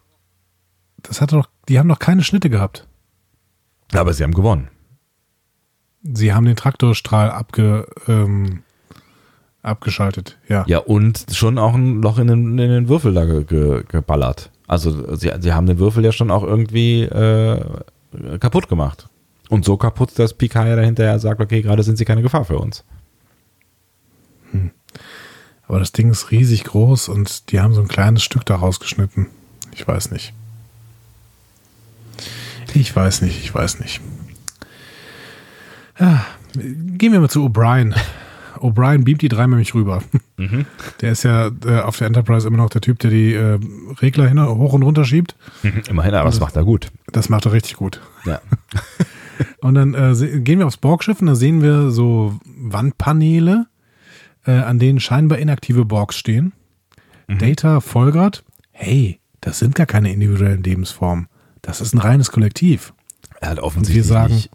das hat doch, die haben doch keine Schnitte gehabt.
aber sie haben gewonnen.
Sie haben den Traktorstrahl abge, ähm, abgeschaltet, ja.
Ja, und schon auch ein Loch in den, in den Würfel da ge, ge, geballert. Also sie, sie haben den Würfel ja schon auch irgendwie äh, kaputt gemacht. Und so kaputt, dass Picard ja dahinterher sagt, okay, gerade sind sie keine Gefahr für uns.
Aber das Ding ist riesig groß und die haben so ein kleines Stück da rausgeschnitten. Ich weiß nicht. Ich weiß nicht, ich weiß nicht. Ja, gehen wir mal zu O'Brien. O'Brien beamt die drei nämlich rüber. Der ist ja äh, auf der Enterprise immer noch der Typ, der die äh, Regler hin, hoch und runter schiebt.
Immerhin, aber das macht er gut.
Das macht er richtig gut.
Ja.
Und dann äh, gehen wir aufs Borgschiff und da sehen wir so Wandpaneele, äh, an denen scheinbar inaktive Borgs stehen. Data folgert, hey, das sind gar keine individuellen Lebensformen. Das ist ein reines Kollektiv.
Er hat
Und
offensichtlich
wir sagen,
nicht,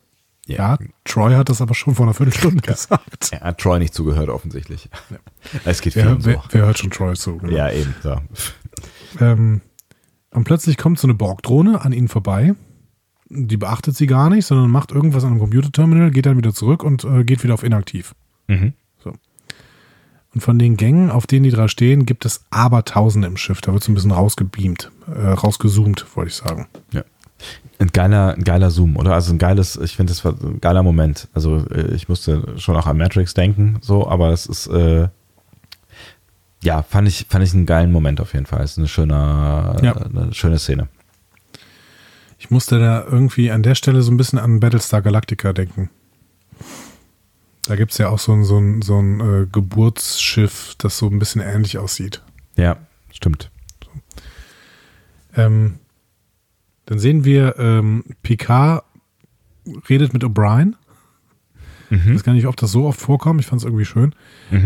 ja, Troy hat das aber schon vor einer Viertelstunde gesagt.
er hat Troy nicht zugehört, offensichtlich. Es geht viel
Wer,
um so.
wer, wer hört schon Troy zu? genau.
Ja, eben. So.
Ähm, und plötzlich kommt so eine Borg-Drohne an ihnen vorbei. Die beachtet sie gar nicht, sondern macht irgendwas an einem Computerterminal, geht dann wieder zurück und äh, geht wieder auf inaktiv.
Mhm.
Und von den Gängen, auf denen die drei stehen, gibt es Abertausende im Schiff. Da wird so ein bisschen rausgebeamt, äh, rausgezoomt, wollte ich sagen.
Ja. Ein geiler, ein geiler Zoom, oder? Also ein geiles, ich finde, das war ein geiler Moment. Also äh, ich musste schon auch an Matrix denken, so, aber es ist, äh, ja, fand ich, fand ich einen geilen Moment auf jeden Fall. Es ist eine schöne,
Ja.
eine schöne Szene.
Ich musste da irgendwie an der Stelle so ein bisschen an Battlestar Galactica denken. Da gibt es ja auch so ein, so ein, so ein äh, Geburtsschiff, das so ein bisschen ähnlich aussieht.
Ja, stimmt.
Ähm, dann sehen wir, ähm, Picard redet mit O'Brien. Ich weiß gar nicht, ob das so oft vorkommt. Ich fand es irgendwie schön.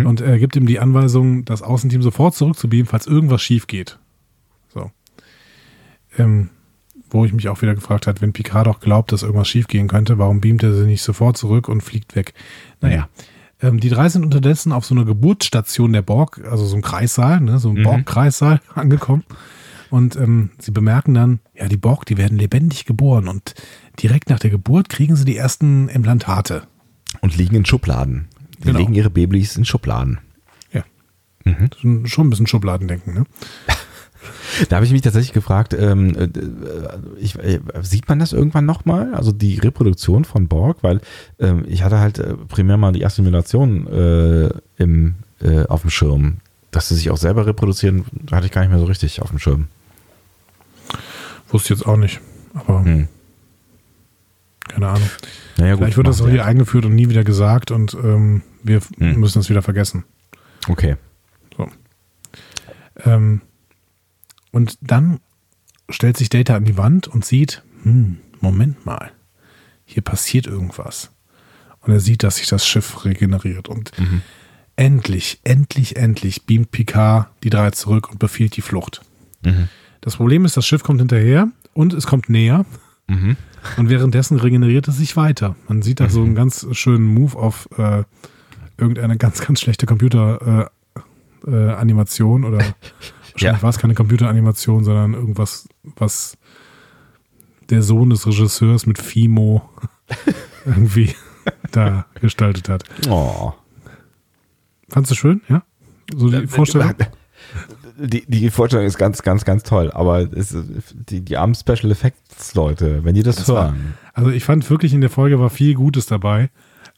Und er gibt ihm die Anweisung, das Außenteam sofort zurückzubeamen, falls irgendwas schief geht. So. Ähm, wo ich mich auch wieder gefragt habe, wenn Picard doch glaubt, dass irgendwas schief gehen könnte, warum beamt er sie nicht sofort zurück und fliegt weg? Naja. Ähm, die drei sind unterdessen auf so einer Geburtsstation der Borg, also so ein Kreissaal, ne, so ein Borg-Kreissaal angekommen. Und ähm, sie bemerken dann, ja, die Borg, die werden lebendig geboren und direkt nach der Geburt kriegen sie die ersten Implantate.
Und liegen in Schubladen. Die
Genau.
legen ihre Babys in Schubladen.
Ja. Schon- Schon ein bisschen Schubladendenken, ne?
Da habe ich mich tatsächlich gefragt, ähm, äh, ich, äh, sieht man das irgendwann nochmal? Also die Reproduktion von Borg, weil ähm, ich hatte halt äh, primär mal die Assimilation äh, im, äh, auf dem Schirm. Dass sie sich auch selber reproduzieren, hatte ich gar nicht mehr so richtig auf dem Schirm.
Wusste ich jetzt auch nicht. Aber
Hm.
keine Ahnung.
Naja,
Vielleicht wird das auch hier
ja.
eingeführt und nie wieder gesagt und ähm, wir
Hm.
müssen es wieder vergessen.
Okay.
Ähm, und dann stellt sich Data an die Wand und sieht, hm, Moment mal, hier passiert irgendwas. Und er sieht, dass sich das Schiff regeneriert. Und
Mhm.
endlich, endlich, endlich beamt Picard die drei zurück und befiehlt die Flucht.
Mhm.
Das Problem ist, das Schiff kommt hinterher und es kommt näher.
Mhm.
Und währenddessen regeneriert es sich weiter. Man sieht da so einen ganz schönen Move auf äh, irgendeine ganz, ganz schlechte Computeranimation äh, äh, oder wahrscheinlich
Ja.
war es keine Computeranimation, sondern irgendwas, was der Sohn des Regisseurs mit Fimo irgendwie da gestaltet hat.
Oh.
Fandst du schön, ja? So die Vorstellung?
Die, die Vorstellung ist ganz, ganz, ganz toll, aber es, die, die armen Special Effects Leute, wenn die das,
Das war-
hören.
Also ich fand wirklich in der Folge war viel Gutes dabei.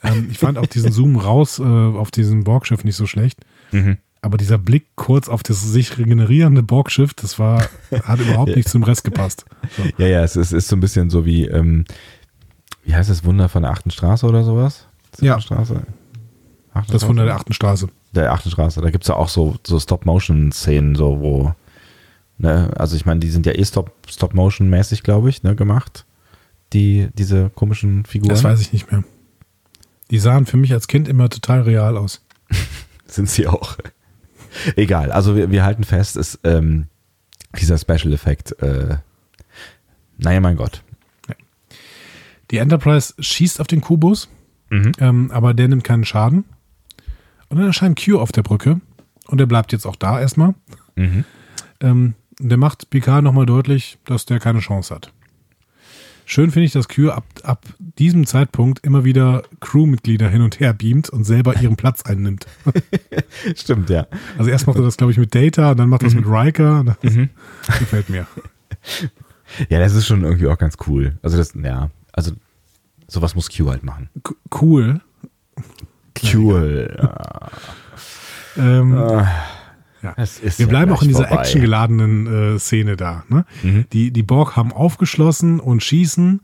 Ähm, ich fand auch diesen Zoom raus äh, auf diesem Borgschiff nicht so schlecht.
Mhm.
Aber dieser Blick kurz auf das sich regenerierende Borgschiff, das war, hat überhaupt nicht zum Rest gepasst. So.
Ja, ja, es ist, ist so ein bisschen so wie, ähm, wie heißt das Wunder von der achten Straße oder sowas?
Ja.
Straße? Achte
Das von
Straße?
der achten Straße.
der achten Straße. Da gibt es ja auch so, so Stop-Motion-Szenen, so wo, ne, also ich meine, die sind ja eh Stop- Stop-Motion-mäßig, glaube ich, ne, gemacht. Die, diese komischen Figuren.
Das weiß ich nicht mehr. Die sahen für mich als Kind immer total real aus.
Sind sie auch. Egal, also wir, wir halten fest, ist ähm, dieser Special-Effekt, äh, naja, mein Gott.
Die Enterprise schießt auf den Kubus,
Mhm.
ähm, aber der nimmt keinen Schaden. Und dann erscheint Q auf der Brücke. Und der bleibt jetzt auch da erstmal.
Mhm.
Ähm, der macht Picard nochmal deutlich, dass der keine Chance hat. Schön finde ich, dass Q ab, ab diesem Zeitpunkt immer wieder Crewmitglieder hin und her beamt und selber ihren Platz einnimmt.
Stimmt, ja.
Also erst macht er das, glaube ich, mit Data, und dann macht er das mit Riker. Das gefällt mir.
Ja, das ist schon irgendwie auch ganz cool. Also das, ja, also sowas muss Q halt machen.
C cool.
Cool. Ja.
Ähm,
Ah,
ja. Wir bleiben auch in dieser
vorbei.
actiongeladenen äh, Szene da. Ne?
Mhm.
Die, die Borg haben aufgeschlossen und schießen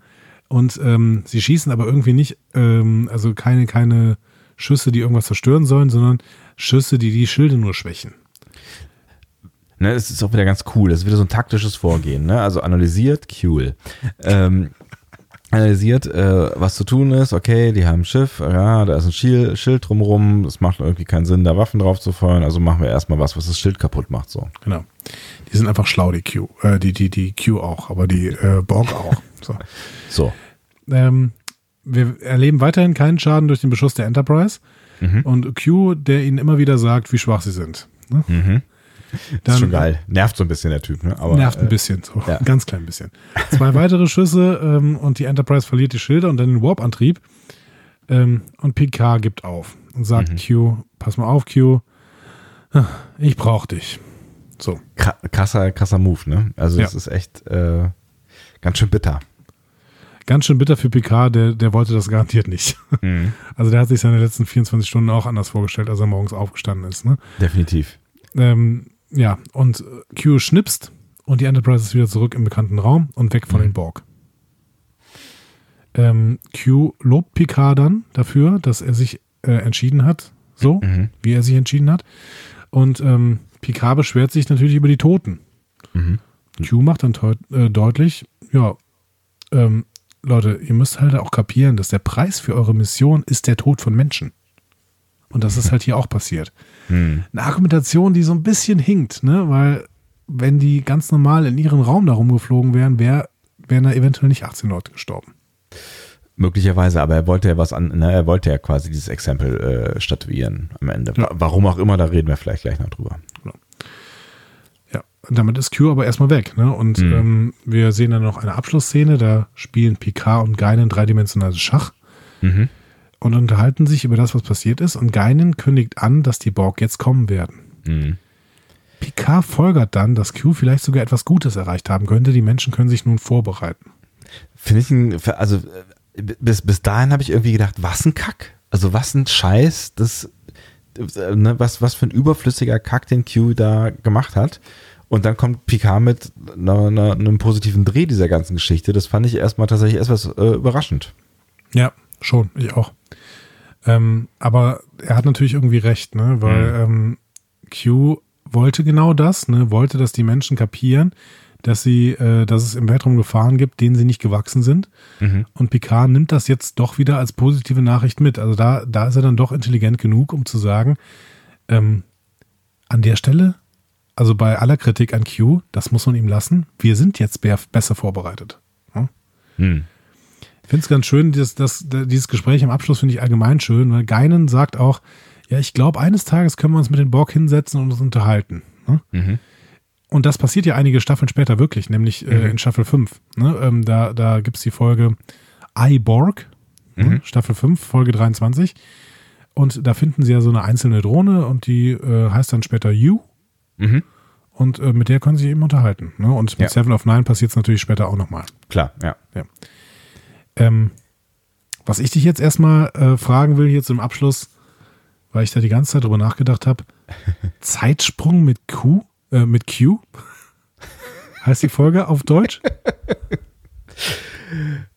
und ähm, sie schießen aber irgendwie nicht, ähm, also keine, keine Schüsse, die irgendwas zerstören sollen, sondern Schüsse, die die Schilde nur schwächen.
Ne, es ist auch wieder ganz cool. Das ist wieder so ein taktisches Vorgehen. Ne? Also analysiert, cool. Ähm, analysiert, äh, was zu tun ist. Okay, die haben ein Schiff. Ja, da ist ein Schild, Schild drumrum. Es macht irgendwie keinen Sinn, da Waffen drauf zu feuern. Also machen wir erstmal was, was das Schild kaputt macht. So.
Genau. Die sind einfach schlau, die Q. Äh, die, die, die Q auch, aber die äh, Borg auch. So.
So.
Ähm, wir erleben weiterhin keinen Schaden durch den Beschuss der Enterprise.
Mhm.
Und Q, der ihnen immer wieder sagt, wie schwach sie sind. Ne?
Mhm. Das ist schon geil. Nervt so ein bisschen der Typ, ne? Aber,
Nervt ein
äh,
bisschen, so
ja.
ein ganz klein bisschen. Zwei weitere Schüsse ähm, und die Enterprise verliert die Schilder und dann den Warp-Antrieb. Ähm, und Picard gibt auf und sagt
Mhm.
Q, pass mal auf, Q, ich brauch dich. So,
kra- krasser, krasser Move, ne? Also
Ja.
das ist echt äh, ganz schön bitter.
ganz schön bitter für Picard, der, der wollte das garantiert nicht.
Mhm.
Also der hat sich seine letzten 24 Stunden auch anders vorgestellt, als er morgens aufgestanden ist. Ne?
Definitiv.
Ähm, ja, und äh, Q schnipst und die Enterprise ist wieder zurück im bekannten Raum und weg von
Mhm.
den Borg. Ähm, Q lobt Picard dann dafür, dass er sich äh, entschieden hat, so
Mhm.
wie er sich entschieden hat. Und ähm, Picard beschwert sich natürlich über die Toten.
Mhm.
Q macht dann äh, deutlich, ja, ähm, Leute, ihr müsst halt auch kapieren, dass der Preis für eure Mission ist der Tod von Menschen. Und das ist halt hier auch passiert.
Mhm.
Eine Argumentation, die so ein bisschen hinkt, ne? Weil wenn die ganz normal in ihren Raum da rumgeflogen wären, wär, wären da eventuell nicht 18 Leute gestorben.
Möglicherweise, aber er wollte ja was an, ne, er wollte ja quasi dieses Exempel äh, statuieren am Ende.
Ja.
Wa- Warum auch immer, da reden wir vielleicht gleich noch drüber.
Ja, und damit ist Q aber erstmal weg. Ne? Und
Mhm.
ähm, wir sehen dann noch eine Abschlussszene, da spielen Picard und Geinen dreidimensionales Schach
Mhm.
Und unterhalten sich über das, was passiert ist. Und Geinen kündigt an, dass die Borg jetzt kommen werden.
Mhm.
Picard folgert dann, dass Q vielleicht sogar etwas Gutes erreicht haben könnte. Die Menschen können sich nun vorbereiten.
Finde ich ein, also äh, bis, bis dahin habe ich irgendwie gedacht, was ein Kack. Also was ein Scheiß, das, äh, ne, was, was für ein überflüssiger Kack den Q da gemacht hat. Und dann kommt Picard mit einer, einer, einem positiven Dreh dieser ganzen Geschichte. Das fand ich erstmal tatsächlich etwas äh, überraschend.
Ja, schon, ich auch. Ähm, aber er hat natürlich irgendwie recht, ne? Weil ähm, Q wollte genau das, ne? Wollte, dass die Menschen kapieren, dass sie, äh, dass es im Weltraum Gefahren gibt, denen sie nicht gewachsen sind. Und Picard nimmt das jetzt doch wieder als positive Nachricht mit. Also da, da ist er dann doch intelligent genug, um zu sagen, ähm, an der Stelle, also bei aller Kritik an Q, das muss man ihm lassen. Wir sind jetzt be besser vorbereitet. Ja?
Hm.
Ich finde es ganz schön, dieses, das, dieses Gespräch am Abschluss finde ich allgemein schön, weil Geinen sagt auch, ja, ich glaube, eines Tages können wir uns mit den Borg hinsetzen und uns unterhalten. Ne?
Mhm.
Und das passiert ja einige Staffeln später wirklich, nämlich äh, in Staffel 5. Ne? Ähm, da da gibt es die Folge I, Borg, ne? Staffel 5, Folge 23. Und da finden sie ja so eine einzelne Drohne und die äh, heißt dann später You.
Mhm.
Und äh, mit der können sie eben unterhalten. Ne? Und mit
Ja.
Seven of Nine passiert es natürlich später auch nochmal.
Klar, ja.
Ähm, was ich dich jetzt erstmal äh, fragen will hier zum Abschluss, weil ich da die ganze Zeit drüber nachgedacht habe. Zeitsprung mit Q, äh, mit Q? heißt die Folge auf Deutsch?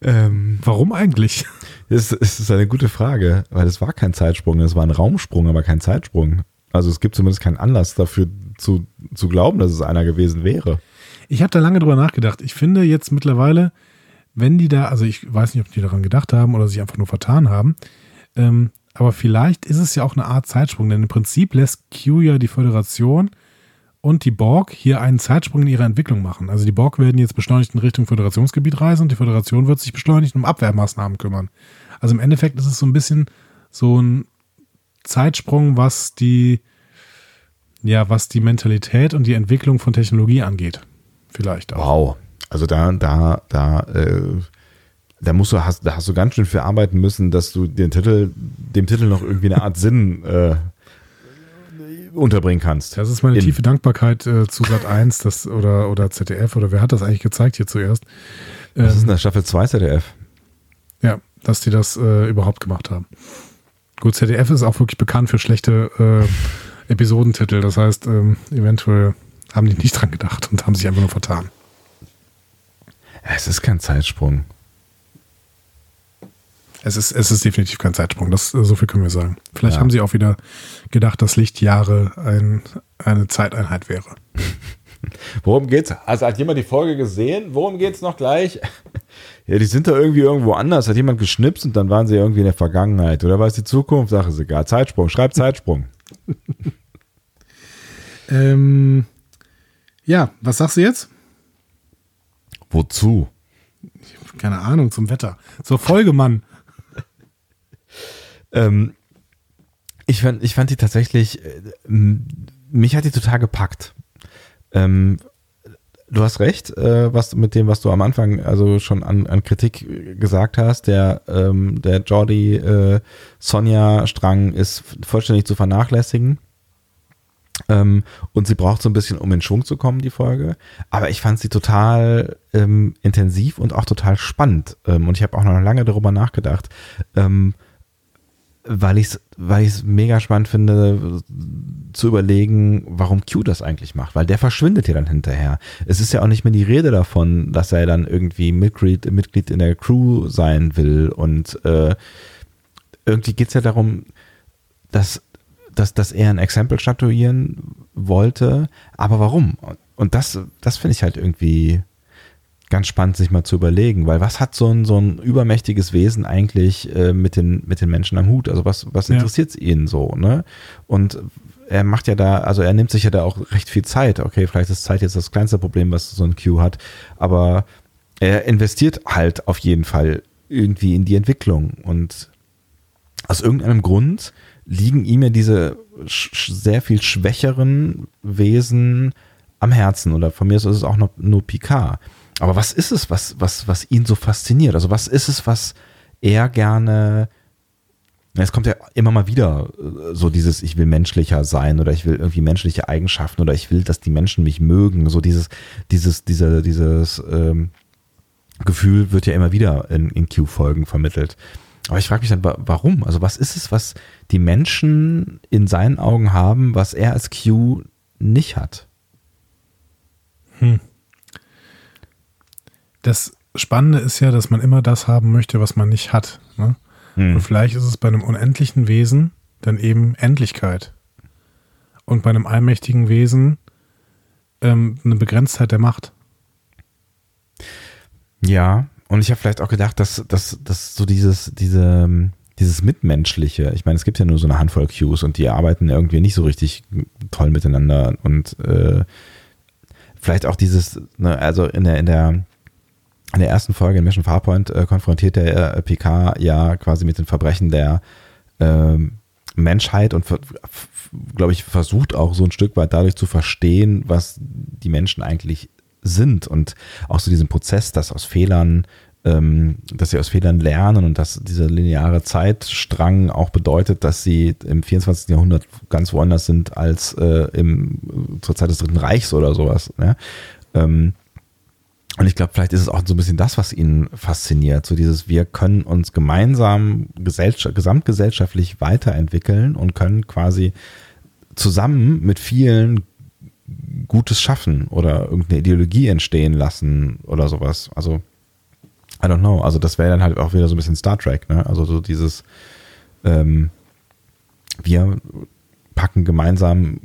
Ähm,
Warum eigentlich?
das, ist eine gute Frage, weil es war kein Zeitsprung, es war ein Raumsprung, aber kein Zeitsprung. Also es gibt zumindest keinen Anlass dafür zu, zu glauben, dass es einer gewesen wäre.
Ich habe da lange drüber nachgedacht. Ich finde jetzt mittlerweile, wenn die da, also ich weiß nicht, ob die daran gedacht haben oder sich einfach nur vertan haben, ähm, aber vielleicht ist es ja auch eine Art Zeitsprung, denn im Prinzip lässt Q ja die Föderation und die Borg hier einen Zeitsprung in ihrer Entwicklung machen. Also die Borg werden jetzt beschleunigt in Richtung Föderationsgebiet reisen und die Föderation wird sich beschleunigt um Abwehrmaßnahmen kümmern. Also im Endeffekt ist es so ein bisschen so ein Zeitsprung, was die, ja, was die Mentalität und die Entwicklung von Technologie angeht. Vielleicht auch.
Wow. Also da, da, da, äh, da musst du, hast, da hast du ganz schön für arbeiten müssen, dass du den Titel, dem Titel noch irgendwie eine Art Sinn äh, unterbringen kannst.
Das ist meine
In-
tiefe Dankbarkeit äh, zu Sat 1 das, oder, oder ZDF oder wer hat das eigentlich gezeigt hier zuerst?
Was ist
Ähm,
denn das Staffel 2 ZDF?
ja, dass die das äh, überhaupt gemacht haben. Gut, ZDF ist auch wirklich bekannt für schlechte äh, Episodentitel. Das heißt, ähm, eventuell haben die nicht dran gedacht und haben sich einfach nur vertan.
Es ist kein Zeitsprung.
Es ist, es ist definitiv kein Zeitsprung, das, so viel können wir sagen. Vielleicht
Ja.
haben sie auch wieder gedacht, dass Lichtjahre ein, eine Zeiteinheit wäre.
Worum geht's? Also hat jemand die Folge gesehen? Worum geht's noch gleich? Ja, die sind da irgendwie irgendwo anders. Hat jemand geschnipst und dann waren sie irgendwie in der Vergangenheit. Oder war es die Zukunft? Sache ist egal. Zeitsprung. Schreib Zeitsprung.
Ähm, ja, was sagst du jetzt?
Wozu?
Keine Ahnung, zum Wetter. Zur Folge, Mann.
Ähm, ich, fand, ich fand die tatsächlich, äh, mich hat die total gepackt. Ähm, du hast recht, äh, was mit dem, was du am Anfang also schon an, an Kritik gesagt hast. Der, ähm, der Jordi äh, Sonja Strang ist vollständig zu vernachlässigen. Ähm, und sie braucht so ein bisschen, um in Schwung zu kommen, die Folge. Aber ich fand sie total ähm, intensiv und auch total spannend. Ähm, und ich habe auch noch lange darüber nachgedacht. Ähm, weil ich es weil ich's mega spannend finde, zu überlegen, warum Q das eigentlich macht, weil der verschwindet ja dann hinterher. Es ist ja auch nicht mehr die Rede davon, dass er dann irgendwie Mitglied, Mitglied in der Crew sein will und äh, irgendwie geht es ja darum, dass, dass, dass er ein Exempel statuieren wollte, aber warum? Und das, das finde ich halt irgendwie ganz spannend, sich mal zu überlegen, weil was hat so ein, so ein übermächtiges Wesen eigentlich äh, mit, den, mit den Menschen am Hut? Also was, was
Ja.
interessiert ihn so, ne? Und er macht ja da, also er nimmt sich ja da auch recht viel Zeit. Okay, vielleicht ist Zeit jetzt das kleinste Problem, was so ein Q hat, aber er investiert halt auf jeden Fall irgendwie in die Entwicklung und aus irgendeinem Grund liegen ihm ja diese sehr viel schwächeren Wesen am Herzen oder von mir ist es auch noch nur Picard. Aber was ist es, was, was, was ihn so fasziniert? Also was ist es, was er gerne Es kommt ja immer mal wieder äh, so dieses, ich will menschlicher sein oder ich will irgendwie menschliche Eigenschaften oder ich will, dass die Menschen mich mögen. So dieses, dieses, dieser, dieses ähm, Gefühl wird ja immer wieder in, in Q-Folgen vermittelt. Aber ich frage mich dann, wa- warum? Also was ist es, was die Menschen in seinen Augen haben, was er als Q nicht hat?
Das Spannende ist ja, dass man immer das haben möchte, was man nicht hat. Ne? Und vielleicht ist es bei einem unendlichen Wesen dann eben Endlichkeit. Und bei einem allmächtigen Wesen ähm, eine Begrenztheit der Macht.
Ja, und ich habe vielleicht auch gedacht, dass, dass, dass so dieses, diese, dieses Mitmenschliche, ich meine, es gibt ja nur so eine Handvoll Qs und die arbeiten irgendwie nicht so richtig toll miteinander und äh, vielleicht auch dieses, ne, also in der, in der, in der ersten Folge in Mission Farpoint äh, konfrontiert der äh, PK ja quasi mit den Verbrechen der ähm, Menschheit und glaube ich versucht auch so ein Stück weit dadurch zu verstehen, was die Menschen eigentlich sind und auch so diesen Prozess, dass aus Fehlern, ähm, dass sie aus Fehlern lernen und dass dieser lineare Zeitstrang auch bedeutet, dass sie im 24. Jahrhundert ganz woanders sind als äh, im, zur Zeit des Dritten Reichs oder sowas. Ne? Ähm, und ich glaube, vielleicht ist es auch so ein bisschen das, was ihn fasziniert. So dieses, wir können uns gemeinsam gesellschaft, gesamtgesellschaftlich weiterentwickeln und können quasi zusammen mit vielen Gutes schaffen oder irgendeine Ideologie entstehen lassen oder sowas. Also, I don't know. Also, das wäre dann halt auch wieder so ein bisschen Star Trek, ne? Also, so dieses, ähm, wir packen gemeinsam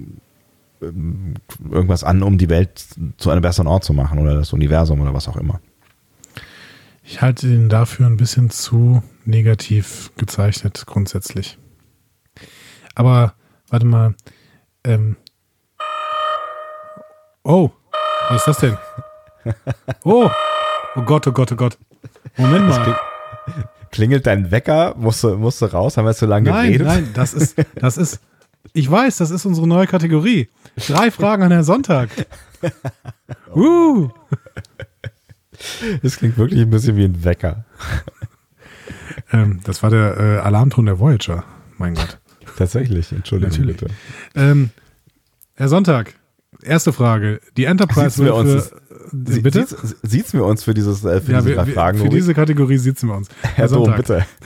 ähm, irgendwas an, um die Welt zu einem besseren Ort zu machen oder das Universum oder was auch immer.
Ich halte ihn dafür ein bisschen zu negativ gezeichnet, grundsätzlich. Aber, warte mal. Ähm. Oh, was ist das denn? Oh, oh Gott, oh Gott, oh Gott. Moment mal.
Klingelt dein Wecker? Musst du, musst du raus? Haben wir zu lange
Nein,
geredet?
nein, das ist, das ist, ich weiß, das ist unsere neue Kategorie. Drei Fragen an Herrn Sonntag. Uh,
Das klingt wirklich ein bisschen wie ein Wecker.
ähm, das war der äh, Alarmton der Voyager. Mein Gott.
Tatsächlich, Entschuldigung
Natürlich.
bitte.
Ähm, Herr Sonntag, erste Frage. Die Enterprise
Sitzen wir
wird
uns
für,
Sie,
bitte?
Sieht's, sieht's mir uns für, dieses, äh, für
ja,
diese
wir,
Fragen.
für diese Kategorie sitzen wir uns.
Herr Dom, bitte.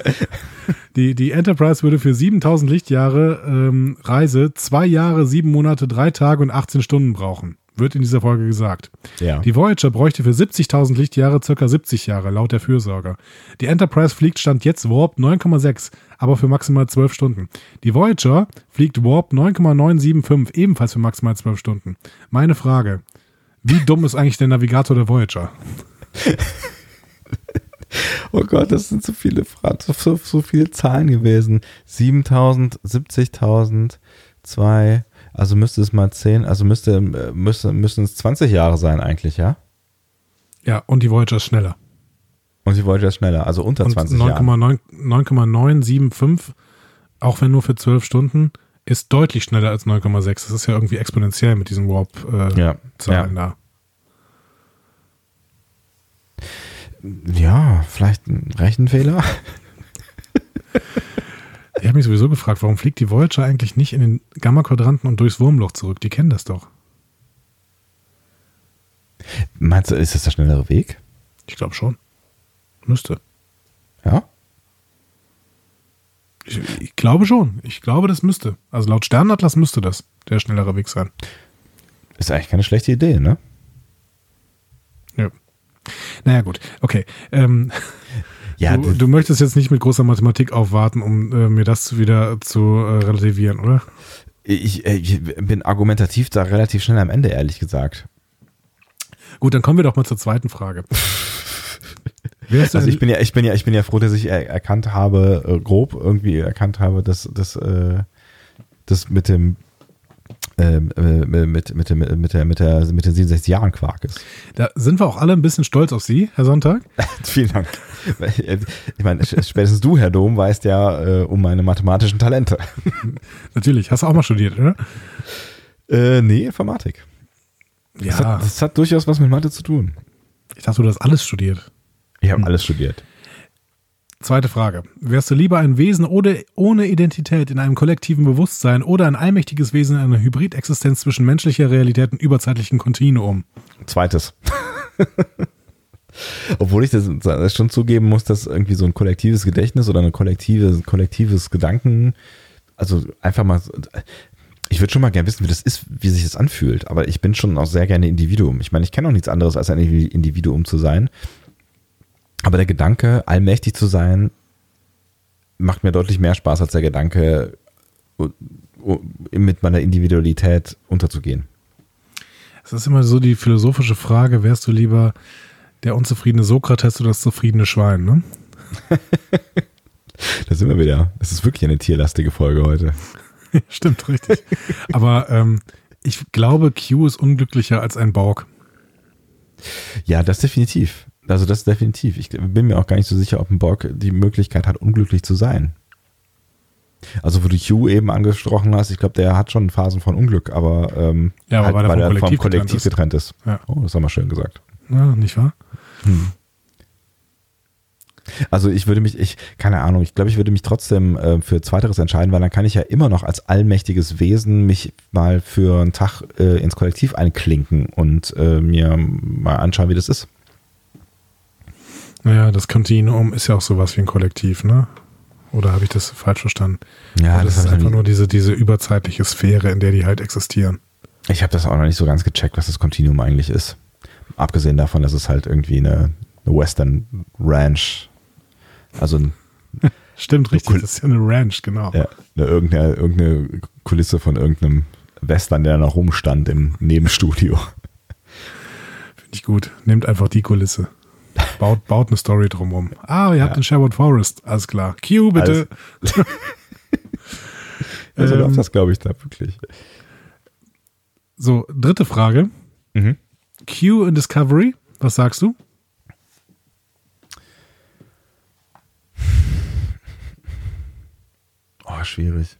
Die, die Enterprise würde für 7000 Lichtjahre ähm, Reise zwei Jahre, sieben Monate, drei Tage und 18 Stunden brauchen. Wird in dieser Folge gesagt.
Ja.
Die Voyager bräuchte für 70.000 Lichtjahre circa 70 Jahre, laut der Fürsorger. Die Enterprise fliegt Stand jetzt Warp 9,6, aber für maximal 12 Stunden. Die Voyager fliegt Warp 9,975, ebenfalls für maximal 12 Stunden. Meine Frage, wie dumm ist eigentlich der Navigator der Voyager?
Oh Gott, das sind so viele so, so viele Zahlen gewesen. 7000, 70.000, 2, also müsste es mal 10, also müsste, äh, müsste, müssen es 20 Jahre sein eigentlich, ja?
Ja, und die Voyager ist schneller.
Und sie wollte ja schneller, also unter
Und
20 Jahren.
9,9 9,975, auch wenn nur für 12 Stunden, ist deutlich schneller als 9,6. Das ist ja irgendwie exponentiell mit diesen Warp-Zahlen
Ja, ja.
da.
Ja, vielleicht ein Rechenfehler.
Ich habe mich sowieso gefragt, warum fliegt die Voyager eigentlich nicht in den Gamma-Quadranten und durchs Wurmloch zurück? Die kennen das doch.
Meinst du, ist das der schnellere Weg?
Ich glaube schon. Müsste.
Ja?
Ich, ich glaube schon. Ich glaube, das müsste. Also laut Sternatlas müsste das der schnellere Weg sein.
Ist eigentlich keine schlechte Idee, ne?
Ja. Naja, gut. Okay. Ähm,
Ja,
du, du möchtest jetzt nicht mit großer Mathematik aufwarten, um äh, mir das wieder zu äh, relativieren, oder?
ich, ich bin argumentativ da relativ schnell am Ende, ehrlich gesagt.
Gut, dann kommen wir doch mal zur zweiten Frage.
Also ich bin ja, ich bin ja, ich bin ja froh, dass ich er, erkannt habe, äh, grob irgendwie erkannt habe, dass das, äh, das mit dem ähm, äh, mit, mit, dem, mit, der, mit, der, mit den 67 Jahren Quark ist.
da sind wir auch alle ein bisschen stolz auf Sie, Herr Sonntag.
Vielen Dank. Ich meine, spätestens du, Herr Dom, weißt ja äh, um meine mathematischen Talente.
Natürlich, hast du auch mal studiert, oder?
Äh, nee, Informatik. Das,
Ja,
hat, das hat durchaus was mit Mathe zu tun.
ich dachte, du hast alles studiert.
Ich habe
Hm.
alles studiert.
Zweite Frage. Wärst du lieber ein Wesen ohne, ohne Identität in einem kollektiven Bewusstsein oder ein allmächtiges Wesen in einer Hybridexistenz zwischen menschlicher Realität und überzeitlichem Kontinuum?
Zweites. Obwohl ich das, schon zugeben muss, dass irgendwie so ein kollektives Gedächtnis oder ein kollektives, kollektives Gedanken, also einfach mal, ich würde schon mal gerne wissen, wie das ist, wie sich das anfühlt, aber ich bin schon auch sehr gerne Individuum. Ich meine, ich kenne auch nichts anderes, als ein Individuum zu sein. Aber der Gedanke, allmächtig zu sein, macht mir deutlich mehr Spaß als der Gedanke, mit meiner Individualität unterzugehen.
Es ist immer so die philosophische Frage, wärst du lieber der unzufriedene Sokrates oder das zufriedene Schwein, ne?
da sind wir wieder. Es ist wirklich eine tierlastige Folge heute.
Stimmt, richtig. Aber ähm, ich glaube, Q ist unglücklicher als ein Borg.
Ja, das definitiv. Also das definitiv. Ich bin mir auch gar nicht so sicher, ob ein Borg die Möglichkeit hat, unglücklich zu sein. Also wo du Q eben angesprochen hast, ich glaube, der hat schon Phasen von Unglück, aber, ähm,
ja, aber
halt,
weil,
er
vom Kollektiv
Kollektiv
getrennt
getrennt ist.
Ja.
Oh, das haben wir schön gesagt.
Ja, nicht wahr?
Hm. Also ich würde mich, ich, keine Ahnung, ich glaube, ich würde mich trotzdem äh, für Zweiteres entscheiden, weil dann kann ich ja immer noch als allmächtiges Wesen mich mal für einen Tag äh, ins Kollektiv einklinken und äh, mir mal anschauen, wie das ist.
Naja, das Kontinuum ist ja auch sowas wie ein Kollektiv, ne? Oder habe ich das falsch verstanden?
Ja,
Oder das,
hab
ist einfach nur diese, diese überzeitliche Sphäre, in der die halt existieren.
Ich habe das auch noch nicht so ganz gecheckt, was das Kontinuum eigentlich ist. Abgesehen davon, dass es halt irgendwie eine, eine Western Ranch, also ein,
Stimmt, richtig. Das ist ja eine Ranch, genau.
ja, eine, irgendeine, irgendeine Kulisse von irgendeinem Western, der noch rumstand im Nebenstudio.
Finde ich gut. Nehmt einfach die Kulisse. Baut, baut eine Story drumrum. Ah, ihr habt
Ja.
den Sherwood Forest. Alles klar. Q, bitte.
Also
Ähm,
läuft das, glaube ich, da wirklich.
So, dritte Frage.
Mhm.
Q in Discovery. Was sagst du?
Oh, schwierig.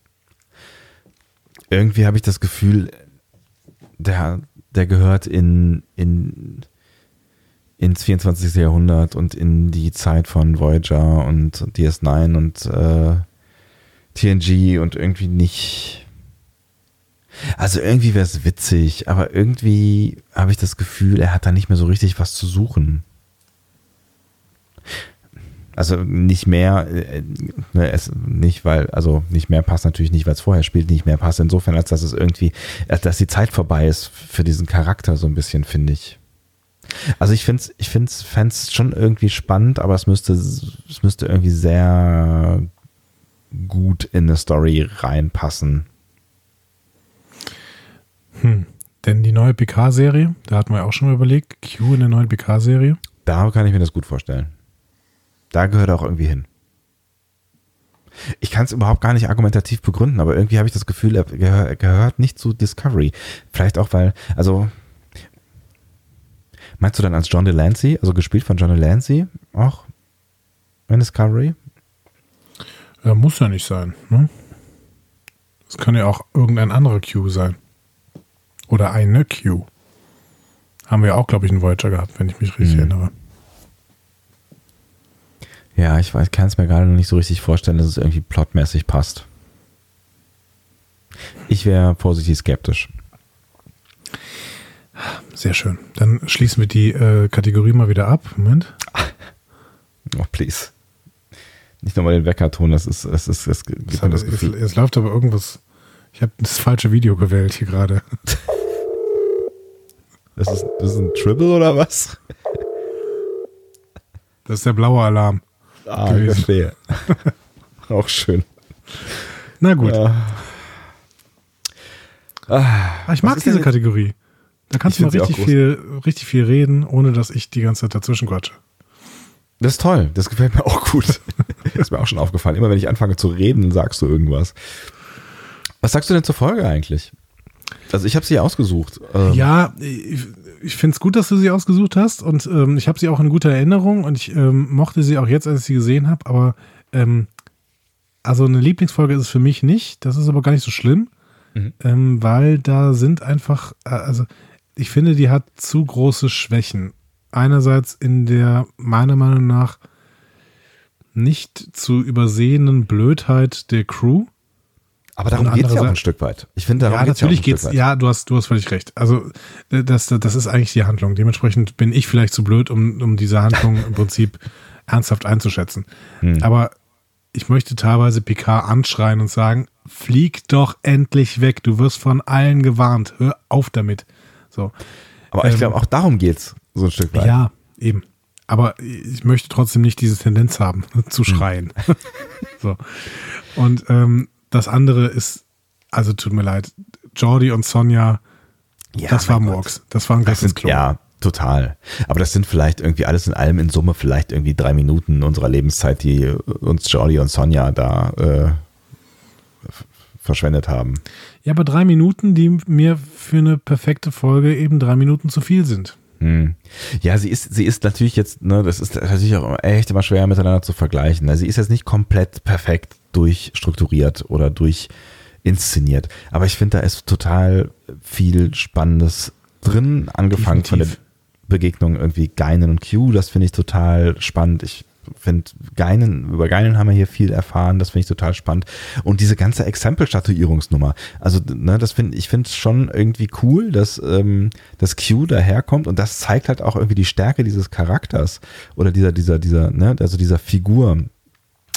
Irgendwie habe ich das Gefühl, der, der gehört in, in, ins 24. Jahrhundert und in die Zeit von Voyager und DS9 und äh, TNG und irgendwie nicht. Also irgendwie wäre es witzig, aber irgendwie habe ich das Gefühl, er hat da nicht mehr so richtig was zu suchen. Also nicht mehr, äh, ne, es nicht, weil, also nicht mehr passt natürlich nicht, weil es vorher spielt, nicht mehr passt insofern, als dass es irgendwie, als dass die Zeit vorbei ist für diesen Charakter so ein bisschen, finde ich. Also ich finde es, ich finde es schon irgendwie spannend, aber es müsste, es müsste irgendwie sehr gut in eine Story reinpassen.
Hm. Denn die neue PK-Serie, da hatten wir auch schon mal überlegt, Q in der neuen PK-Serie.
Da kann ich mir das gut vorstellen. Da gehört er auch irgendwie hin. Ich kann es überhaupt gar nicht argumentativ begründen, aber irgendwie habe ich das Gefühl, er er gehört nicht zu Discovery. Vielleicht auch, weil, also, meinst du dann als John Delancey, also gespielt von John Delancey, auch in Discovery?
Ja, muss ja nicht sein. Ne? Das kann ja auch irgendein anderer Q sein. Oder eine Q. Haben wir auch, glaube ich, einen Voyager gehabt, wenn ich mich richtig
Hm.
erinnere.
Ja, ich weiß, kann es mir gerade noch nicht so richtig vorstellen, dass es irgendwie plotmäßig passt. Ich wäre positiv skeptisch.
Sehr schön. Dann schließen wir die äh, Kategorie mal wieder ab. Moment.
Oh, please. Nicht nochmal den Wecker tun, das ist, das ist, das gibt
Es,
mir
hat,
das
es,
Gefühl.
es läuft aber irgendwas. Ich habe das falsche Video gewählt hier gerade.
Das ist, das ist ein Tribble oder was?
Das ist der blaue Alarm.
Ah, ich
Gewesen.
verstehe. Auch schön.
Na gut.
Ja. Ah,
ich mag diese Kategorie. Da kannst
Ich
du mal richtig viel, richtig viel reden, ohne dass ich die ganze Zeit dazwischen quatsche.
Das ist toll, das gefällt mir auch gut. ist mir auch schon aufgefallen. Immer wenn ich anfange zu reden, sagst du irgendwas. Was sagst du denn zur Folge eigentlich? Also ich habe sie ausgesucht. Ähm,
Ja, ich, ich finde es gut, dass du sie ausgesucht hast und ähm, ich habe sie auch in guter Erinnerung und ich ähm, mochte sie auch jetzt, als ich sie gesehen habe, aber ähm, also eine Lieblingsfolge ist es für mich nicht, das ist aber gar nicht so schlimm,
Mhm.
ähm, weil da sind einfach, äh, also ich finde, die hat zu große Schwächen. Einerseits in der, meiner Meinung nach, nicht zu übersehenden Blödheit der Crew.
Aber darum geht es ja auch ein Stück weit. Ich finde, darum
ja,
geht's ja auch
natürlich
ein
geht's. Ja, du hast, du hast völlig recht. Also äh, das, das ist eigentlich die Handlung. Dementsprechend bin ich vielleicht zu blöd, um, um diese Handlung im Prinzip ernsthaft einzuschätzen.
Hm.
Aber ich möchte teilweise Picard anschreien und sagen, flieg doch endlich weg. Du wirst von allen gewarnt. Hör auf damit. So.
Aber ich
ähm,
glaube, auch darum geht's so ein Stück weit.
Ja, eben. Aber ich möchte trotzdem nicht diese Tendenz haben, zu schreien. so. Und ähm, das andere ist, also tut mir leid, Jordi und Sonja,
Ja,
das war
Gott.
Murks. Das war ein
sind,
Klo.
ja, total. Aber das sind vielleicht irgendwie alles in allem in Summe vielleicht irgendwie drei Minuten unserer Lebenszeit, die uns Jordi und Sonja da äh, verschwendet haben.
Ja, aber drei Minuten, die mir für eine perfekte Folge eben drei Minuten zu viel sind.
Hm. Ja, sie ist, sie ist natürlich jetzt, ne, das ist natürlich auch echt immer schwer miteinander zu vergleichen. Also sie ist jetzt nicht komplett perfekt durchstrukturiert oder durchinszeniert. Aber ich finde, da ist total viel Spannendes drin, angefangen von der
Definitiv.
Begegnung irgendwie Geinen und Q. Das finde ich total spannend. Ich finde Geinen, über Geinen haben wir hier viel erfahren, das finde ich total spannend. Und diese ganze Exempel-Statuierungsnummer, also ne, das finde ich finde schon irgendwie cool, dass ähm, das Q daherkommt und das zeigt halt auch irgendwie die Stärke dieses Charakters oder dieser, dieser, dieser, ne, also dieser Figur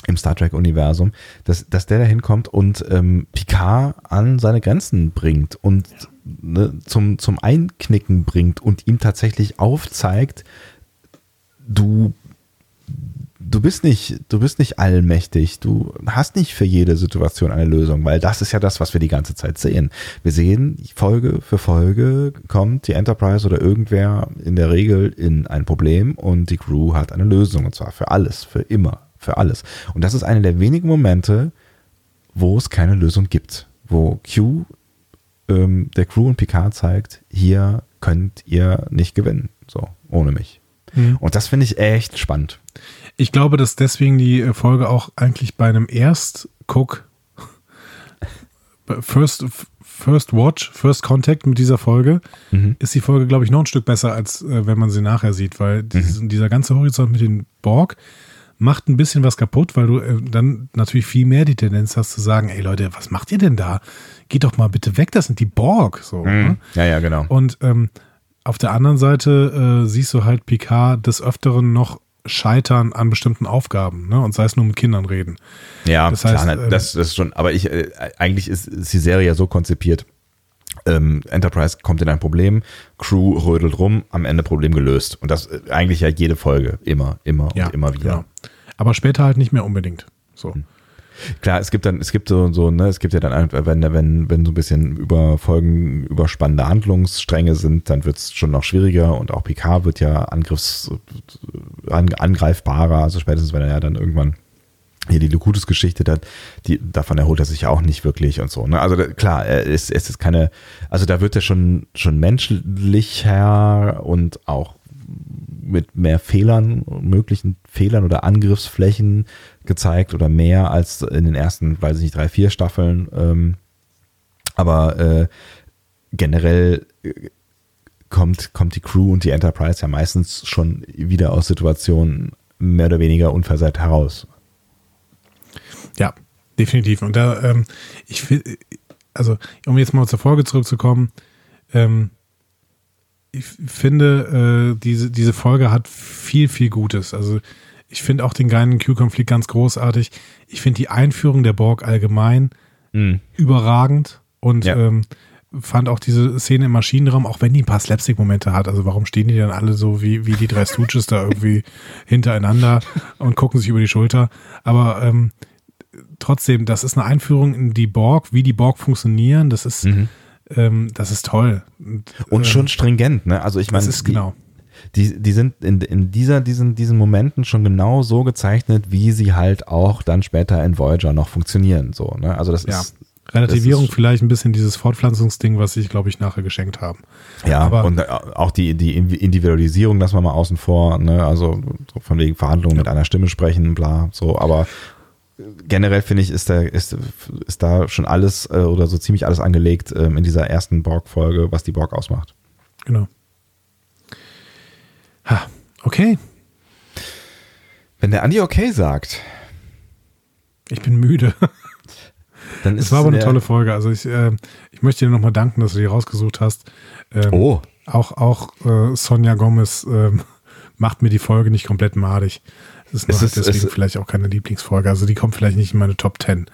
im Star Trek-Universum, dass, dass der da hinkommt und ähm, Picard an seine Grenzen bringt und ne, zum, zum Einknicken bringt und ihm tatsächlich aufzeigt, bist nicht, du bist nicht allmächtig, du hast nicht für jede Situation eine Lösung, weil das ist ja das, was wir die ganze Zeit sehen. Wir sehen, Folge für Folge kommt die Enterprise oder irgendwer in der Regel in ein Problem und die Crew hat eine Lösung und zwar für alles, für immer, für alles. Und das ist einer der wenigen Momente, wo es keine Lösung gibt, wo Q ähm, der Crew und Picard zeigt, hier könnt ihr nicht gewinnen, so ohne mich.
Mhm.
Und das finde ich echt spannend.
Ich glaube, dass deswegen die äh, Folge auch eigentlich bei einem Erst-Guck, First, First Watch, First Contact mit dieser Folge,
Mhm.
ist die Folge, glaube ich, noch ein Stück besser, als äh, wenn man sie nachher sieht, weil diesen, dieser ganze Horizont mit den Borg macht ein bisschen was kaputt, weil du äh, dann natürlich viel mehr die Tendenz hast zu sagen, ey Leute, was macht ihr denn da? Geht doch mal bitte weg, das sind die Borg. So, ne?
Ja, ja, genau.
Und ähm, auf der anderen Seite äh, siehst du halt Picard des Öfteren noch scheitern an bestimmten Aufgaben, ne? Und sei es nur mit Kindern reden.
Ja,
Das
klar,
heißt,
ne,
ähm,
das, das ist schon, aber ich, äh, eigentlich ist, ist die Serie ja so konzipiert. Ähm, Enterprise kommt in ein Problem, Crew rödelt rum, am Ende Problem gelöst. Und das äh, eigentlich ja jede Folge, immer, immer und immer wieder.
Genau. Aber später halt nicht mehr unbedingt. So.
Klar, es gibt dann, es gibt so, so, ne, es gibt ja dann, einfach, wenn, wenn, wenn so ein bisschen über Folgen überspannende Handlungsstränge sind, dann wird es schon noch schwieriger und auch Picard wird ja angriffs, an, angreifbarer, also spätestens, wenn er ja dann irgendwann hier die Locutus-Geschichte, da, die, davon erholt er sich ja auch nicht wirklich und so. Ne? Also da, klar, ist, es ist keine, also da wird er schon, schon menschlicher und auch mit mehr Fehlern, möglichen Fehlern oder Angriffsflächen gezeigt oder mehr als in den ersten, weiß ich nicht, drei, vier Staffeln. Ähm, aber äh, generell äh, kommt, kommt die Crew und die Enterprise ja meistens schon wieder aus Situationen mehr oder weniger unversehrt heraus.
Ja, definitiv. Und da, ähm, ich finde, also um jetzt mal zur Folge zurückzukommen, ähm, ich finde, äh, diese, diese Folge hat viel, viel Gutes. Also ich finde auch den geilen Q-Konflikt ganz großartig. Ich finde die Einführung der Borg allgemein überragend und
Ja.
ähm, fand auch diese Szene im Maschinenraum, auch wenn die ein paar Slapstick-Momente hat, also warum stehen die dann alle so wie, wie die drei Stooges da irgendwie hintereinander und gucken sich über die Schulter, aber ähm, trotzdem, das ist eine Einführung in die Borg, wie die Borg funktionieren, das ist, ähm, das ist toll. Und, ähm,
schon stringent, ne? Also ich meine,
das ist
die,
genau.
die, die sind in, in dieser, diesen, diesen Momenten schon genau so gezeichnet, wie sie halt auch dann später in Voyager noch funktionieren. So, ne? Also das
Ja.
ist
Relativierung vielleicht ein bisschen dieses Fortpflanzungsding, was sich, glaube ich, nachher geschenkt haben.
Ja,
Aber-
und auch die, die Individualisierung lassen wir mal außen vor, ne? also so von wegen Verhandlungen mit einer Stimme sprechen, bla, so, aber generell finde ich, ist da, ist, ist da schon alles äh, oder so ziemlich alles angelegt ähm, in dieser ersten Borg-Folge, was die Borg ausmacht.
Genau. Ha, okay.
Wenn der Andi okay sagt,
Ich bin müde.
dann ist
Es war aber eine tolle Folge. Also ich, äh, ich möchte dir nochmal danken, dass du die rausgesucht hast. Ähm,
Oh,
Auch, auch äh, Sonja Gomez ähm, macht mir die Folge nicht komplett madig. Es ist,
Es ist-
deswegen
es-
vielleicht auch keine Lieblingsfolge. Also die kommt vielleicht nicht in meine Top 10,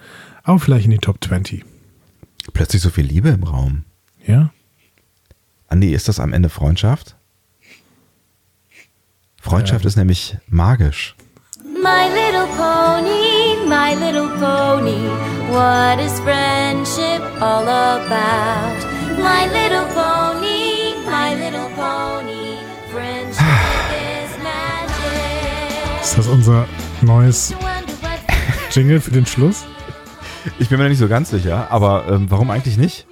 aber vielleicht in die Top 20.
plötzlich so viel Liebe im Raum.
Ja?
Andi, ist das am Ende Freundschaft? Freundschaft
Ja.
ist nämlich magisch.
My little pony, my little pony, what is friendship all about? My little pony,
Ist das unser neues Jingle für den Schluss?
Ich bin mir nicht so ganz sicher, aber ähm, warum eigentlich nicht?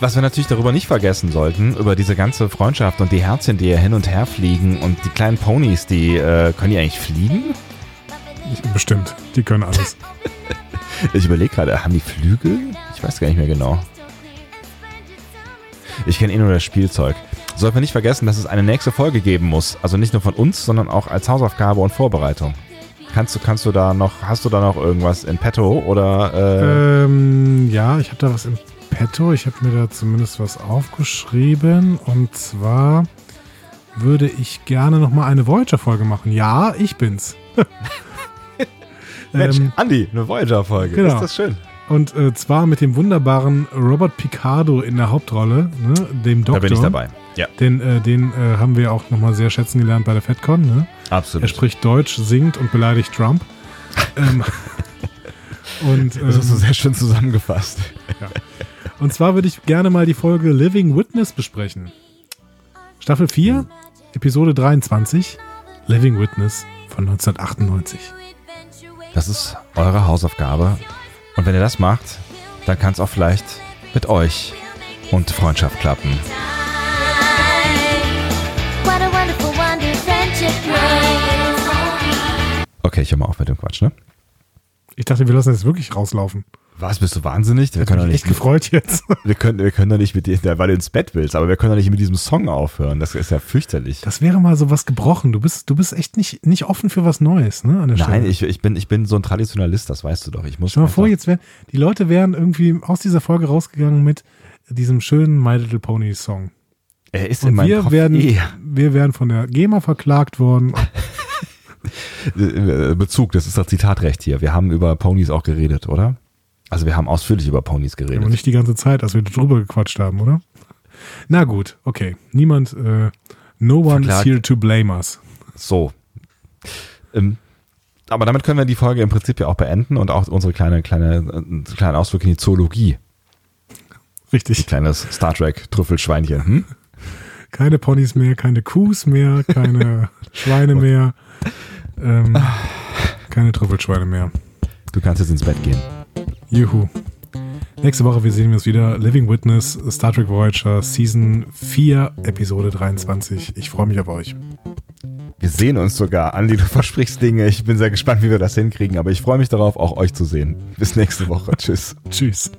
Was wir natürlich darüber nicht vergessen sollten, über diese ganze Freundschaft und die Herzchen, die hier hin und her fliegen und die kleinen Ponys, die, äh, können die eigentlich fliegen?
Ich, bestimmt. Die können alles.
Ich überlege gerade, haben die Flügel? Ich weiß gar nicht mehr genau. Ich kenne eh nur das Spielzeug. Sollten wir nicht vergessen, dass es eine nächste Folge geben muss. Also nicht nur von uns, sondern auch als Hausaufgabe und Vorbereitung. Kannst du, kannst du da noch, hast du da noch irgendwas in petto oder äh,
ähm, ja, ich habe da was im Petto. Ich habe mir da zumindest was aufgeschrieben. Und zwar würde ich gerne nochmal eine Voyager-Folge machen. Ja, ich bin's.
Mensch,
ähm,
Andi, eine Voyager-Folge.
genau.
Ist das schön?
und äh, zwar mit dem wunderbaren Robert Picardo in der Hauptrolle, ne, dem Doktor.
Da bin ich dabei. Ja,
Den, äh, den äh, haben wir auch nochmal sehr schätzen gelernt bei der FedCon. Ne? Er
absolut.
spricht Deutsch, singt und beleidigt Trump. ähm, und,
Das hast du
ähm,
sehr schön zusammengefasst.
und zwar würde ich gerne mal die Folge Living Witness besprechen. Staffel 4, Episode 23, Living Witness von 1998.
Das ist eure Hausaufgabe. Und wenn ihr das macht, dann kann es auch vielleicht mit euch und Freundschaft klappen. Okay, ich höre mal auf mit dem Quatsch, ne?
Ich dachte, wir lassen jetzt wirklich rauslaufen.
Was, bist du wahnsinnig? Wir können, doch
bin echt
nicht,
gefreut jetzt.
wir, können, wir können doch nicht mit dir, weil du ins Bett willst, aber wir können doch nicht mit diesem Song aufhören. Das ist ja fürchterlich.
Das wäre mal so was gebrochen. Du bist, du bist echt nicht, nicht offen für was Neues, ne?
Nein, ich, ich, bin, ich bin so ein Traditionalist, das weißt du doch. Ich muss
Stell mal vor, jetzt wären, die Leute wären irgendwie aus dieser Folge rausgegangen mit diesem schönen My Little Pony Song.
er ist in
Und
meinem
wir
Kopf
werden,
eh.
wir wären von der GEMA verklagt worden.
Äh, Bezug, das ist das Zitatrecht hier. Wir haben über Ponys auch geredet, oder? Also wir haben ausführlich über Ponys
Aber
geredet.
nicht die ganze Zeit, als wir drüber gequatscht haben, oder? Na gut, okay. Niemand, äh, no one
Verklagt.
is here to blame us.
So. Ähm, aber damit können wir die Folge im Prinzip ja auch beenden und auch unsere kleine, kleine, äh, kleinen Ausflug in die Zoologie.
Richtig.
Kleines Star Trek Trüffelschweinchen. Hm?
Keine Ponys mehr, keine Kuhs mehr, keine Schweine mehr, ähm, keine Trüffelschweine mehr.
Du kannst jetzt ins Bett gehen.
Juhu. Nächste Woche, wir sehen uns wieder. Living Witness, Star Trek Voyager, Season 4, Episode 23. Ich freue mich auf euch.
Wir sehen uns sogar. Andi, du versprichst Dinge. Ich bin sehr gespannt, wie wir das hinkriegen. Aber ich freue mich darauf, auch euch zu sehen. Bis nächste Woche. Tschüss.
Tschüss.